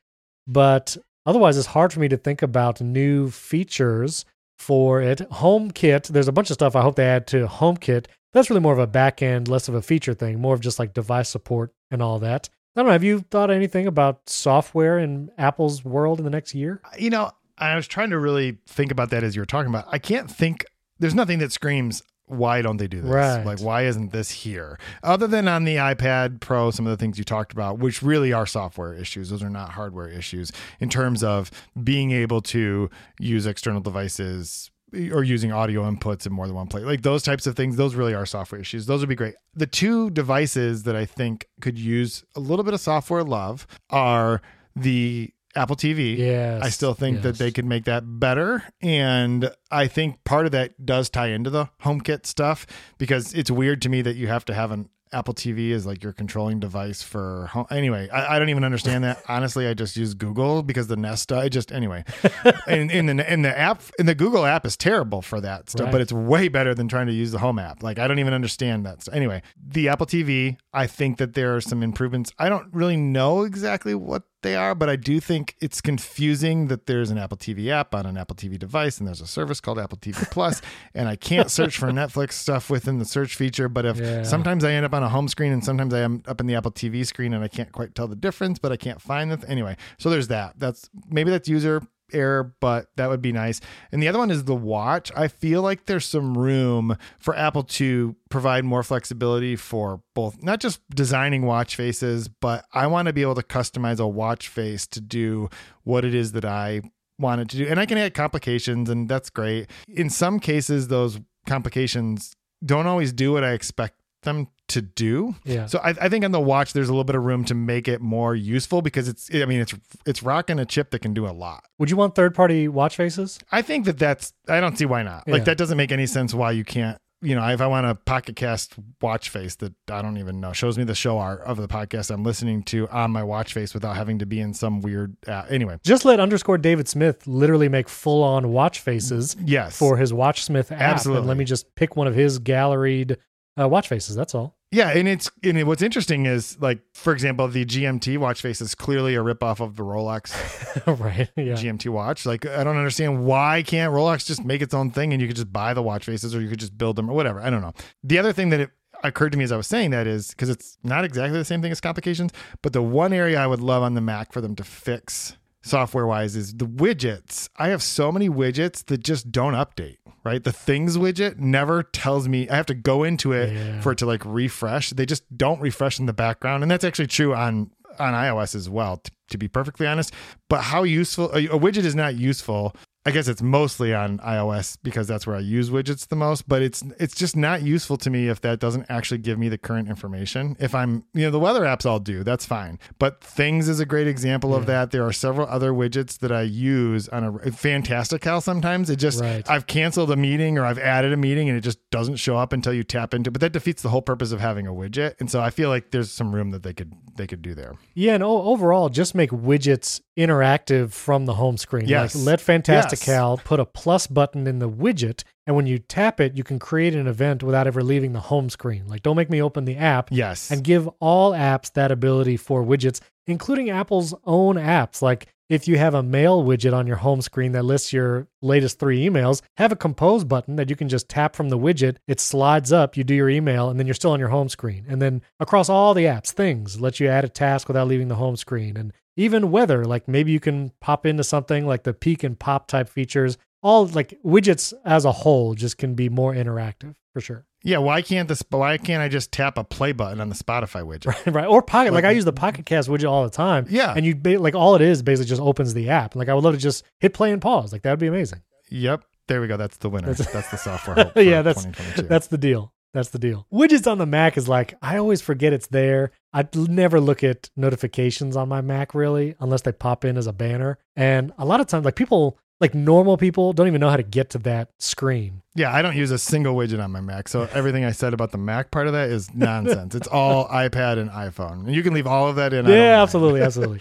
Speaker 1: but otherwise it's hard for me to think about new features for it. HomeKit, there's a bunch of stuff I hope they add to HomeKit. That's really more of a back end, less of a feature thing, more of just like device support and all that. I don't know. Have you thought anything about software in Apple's world in the next year?
Speaker 2: Uh, you know, I was trying to really think about that as you were talking about. I can't think. There's nothing that screams why don't they do this?
Speaker 1: Right.
Speaker 2: Like, why isn't this here? Other than on the iPad Pro, some of the things you talked about, which really are software issues, those are not hardware issues in terms of being able to use external devices eh, or using audio inputs in more than one place. Like those types of things, those really are software issues. Those would be great. The two devices that I think could use a little bit of software love are the Apple TV.
Speaker 1: Yes.
Speaker 2: I still think
Speaker 1: yes.
Speaker 2: that they could make that better. And I think part of that does tie into the HomeKit stuff because it's weird to me that you have to have an Apple TV as like your controlling device for home. Anyway, I, I don't even understand that. Honestly, I just use Google because the Nest. I just anyway, and in the in the app in the Google app is terrible for that stuff,
Speaker 1: Right.
Speaker 2: but it's way better than trying to use the Home app. Like I don't even understand that. Stuff. Anyway, the Apple TV. I think that there are some improvements. I don't really know exactly what they are, but I do think it's confusing that there's an Apple TV app on an Apple TV device and there's a service called Apple TV Plus, and I can't search for Netflix stuff within the search feature. But if
Speaker 1: Yeah.
Speaker 2: sometimes I end up on a home screen and sometimes I am up in the Apple TV screen and I can't quite tell the difference, but I can't find the anyway. So there's that. That's maybe that's user error, but that would be nice. And the other one is the watch. I feel like there's some room for Apple to provide more flexibility for both, not just designing watch faces, but I want to be able to customize a watch face to do what it is that I wanted to do. And I can add complications, and that's great. In some cases, those complications don't always do what I expect them to do.
Speaker 1: Yeah.
Speaker 2: So I, I think on the watch, there's a little bit of room to make it more useful because it's, I mean, it's it's rocking a chip that can do a lot.
Speaker 1: Would you want third party watch faces?
Speaker 2: I think that that's, I don't see why not.
Speaker 1: Yeah.
Speaker 2: Like that doesn't make any sense why you can't, you know, if I want a pocket cast watch face that I don't even know, shows me the show art of the podcast I'm listening to on my watch face without having to be in some weird, uh, anyway.
Speaker 1: Just let underscore David Smith literally make full on watch faces
Speaker 2: Yes.
Speaker 1: for his Watchsmith app.
Speaker 2: Absolutely.
Speaker 1: And let me just pick one of his galleried uh, watch faces. That's all.
Speaker 2: Yeah, and it's and it- what's interesting is like for example, the GMT watch face is clearly a ripoff of the Rolex
Speaker 1: right. Yeah.
Speaker 2: GMT watch. Like I don't understand why can't Rolex just make its own thing and you could just buy the watch faces or you could just build them or whatever. I don't know. The other thing that it occurred to me as I was saying that is because it's not exactly the same thing as complications, but the one area I would love on the Mac for them to fix software wise is the widgets. I have so many widgets that just don't update, right? The things widget never tells me I have to go into it
Speaker 1: Yeah.
Speaker 2: for it to like refresh. They just don't refresh in the background. And that's actually true on on iOS as well, t- to be perfectly honest. But how useful a, a widget is not useful. I guess it's mostly on iOS because that's where I use widgets the most, but it's it's just not useful to me if that doesn't actually give me the current information. If I'm, you know, the weather apps I'll do, that's fine. But things is a great example of that. There are several other widgets that I use on a Fantastical sometimes. It just
Speaker 1: Right.
Speaker 2: I've canceled a meeting or I've added a meeting and it just doesn't show up until you tap into. But that defeats the whole purpose of having a widget. And so I feel like there's some room that they could they could do there.
Speaker 1: Yeah, and overall, just make widgets interactive from the home screen.
Speaker 2: Yes.
Speaker 1: Like let Fantastical put a plus button in the widget, and when you tap it, you can create an event without ever leaving the home screen. Like don't make me open the app.
Speaker 2: Yes.
Speaker 1: And give all apps that ability for widgets, including Apple's own apps. Like if you have a mail widget on your home screen that lists your latest three emails, have a compose button that you can just tap from the widget. It slides up, you do your email, and then you're still on your home screen. And then across all the apps, things let you add a task without leaving the home screen. And even weather, like maybe you can pop into something like the peek and pop type features all like widgets as a whole just can be more interactive for sure.
Speaker 2: Yeah, why can't this? Why can't I just tap a play button on the Spotify widget?
Speaker 1: Right, right. Or Pocket. Like, I use the Pocket Cast widget all the time.
Speaker 2: Yeah.
Speaker 1: And you like all it is basically just opens the app. Like I would love to just hit play and pause. Like that would be amazing.
Speaker 2: Yep, there we go. That's the winner.
Speaker 1: That's-
Speaker 2: That's, the software.
Speaker 1: Yeah, that's
Speaker 2: 2022.
Speaker 1: that's the deal. That's the deal. Widgets on the Mac is like I always forget it's there. I never look at notifications on my Mac really unless they pop in as a banner. And a lot of times like people like normal people don't even know how to get to that screen.
Speaker 2: yeah, I don't use a single widget on my Mac, so everything I said about the Mac part of that is nonsense. it's all iPad and iPhone, and you can leave all of that in.
Speaker 1: Yeah, absolutely, absolutely.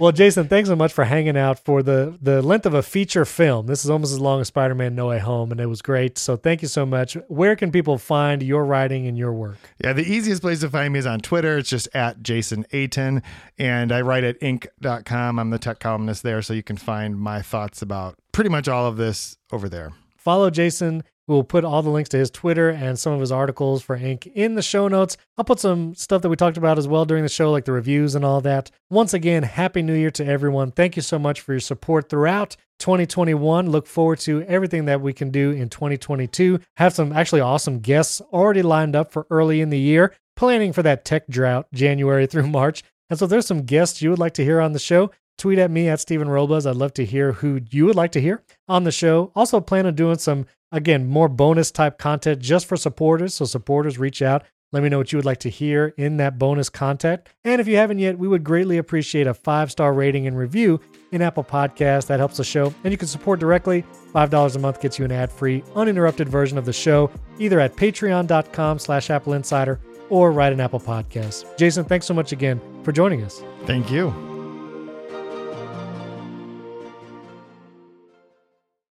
Speaker 1: Well, Jason, thanks so much for hanging out for the the length of a feature film. This is almost as long as Spider-Man: No Way Home, and it was great. So thank you so much. Where can people find your writing and your work?
Speaker 2: Yeah, the easiest place to find me is on Twitter. It's just at Jason Aten. And I write at inc.com. I'm the tech columnist there. So you can find my thoughts about pretty much all of this over there.
Speaker 1: Follow Jason. We'll put all the links to his Twitter and some of his articles for Inc. in the show notes. I'll put some stuff that we talked about as well during the show, like the reviews and all that. Once again, Happy New Year to everyone. Thank you so much for your support throughout 2021. Look forward to everything that we can do in 2022. Have some actually awesome guests already lined up for early in the year, planning for that tech drought January through March. And so if there's some guests you would like to hear on the show, tweet at me at Stephen Robles. I'd love to hear who you would like to hear on the show. Also, plan on doing some, again, more bonus type content just for supporters. So, supporters, reach out. Let me know what you would like to hear in that bonus content. And if you haven't yet, we would greatly appreciate a five star rating and review in Apple Podcasts. That helps the show. And you can support directly. $5 a month gets you an ad free, uninterrupted version of the show, either at patreon.com slash Apple Insider or right in Apple Podcasts. Jason, thanks so much again for joining us.
Speaker 2: Thank you.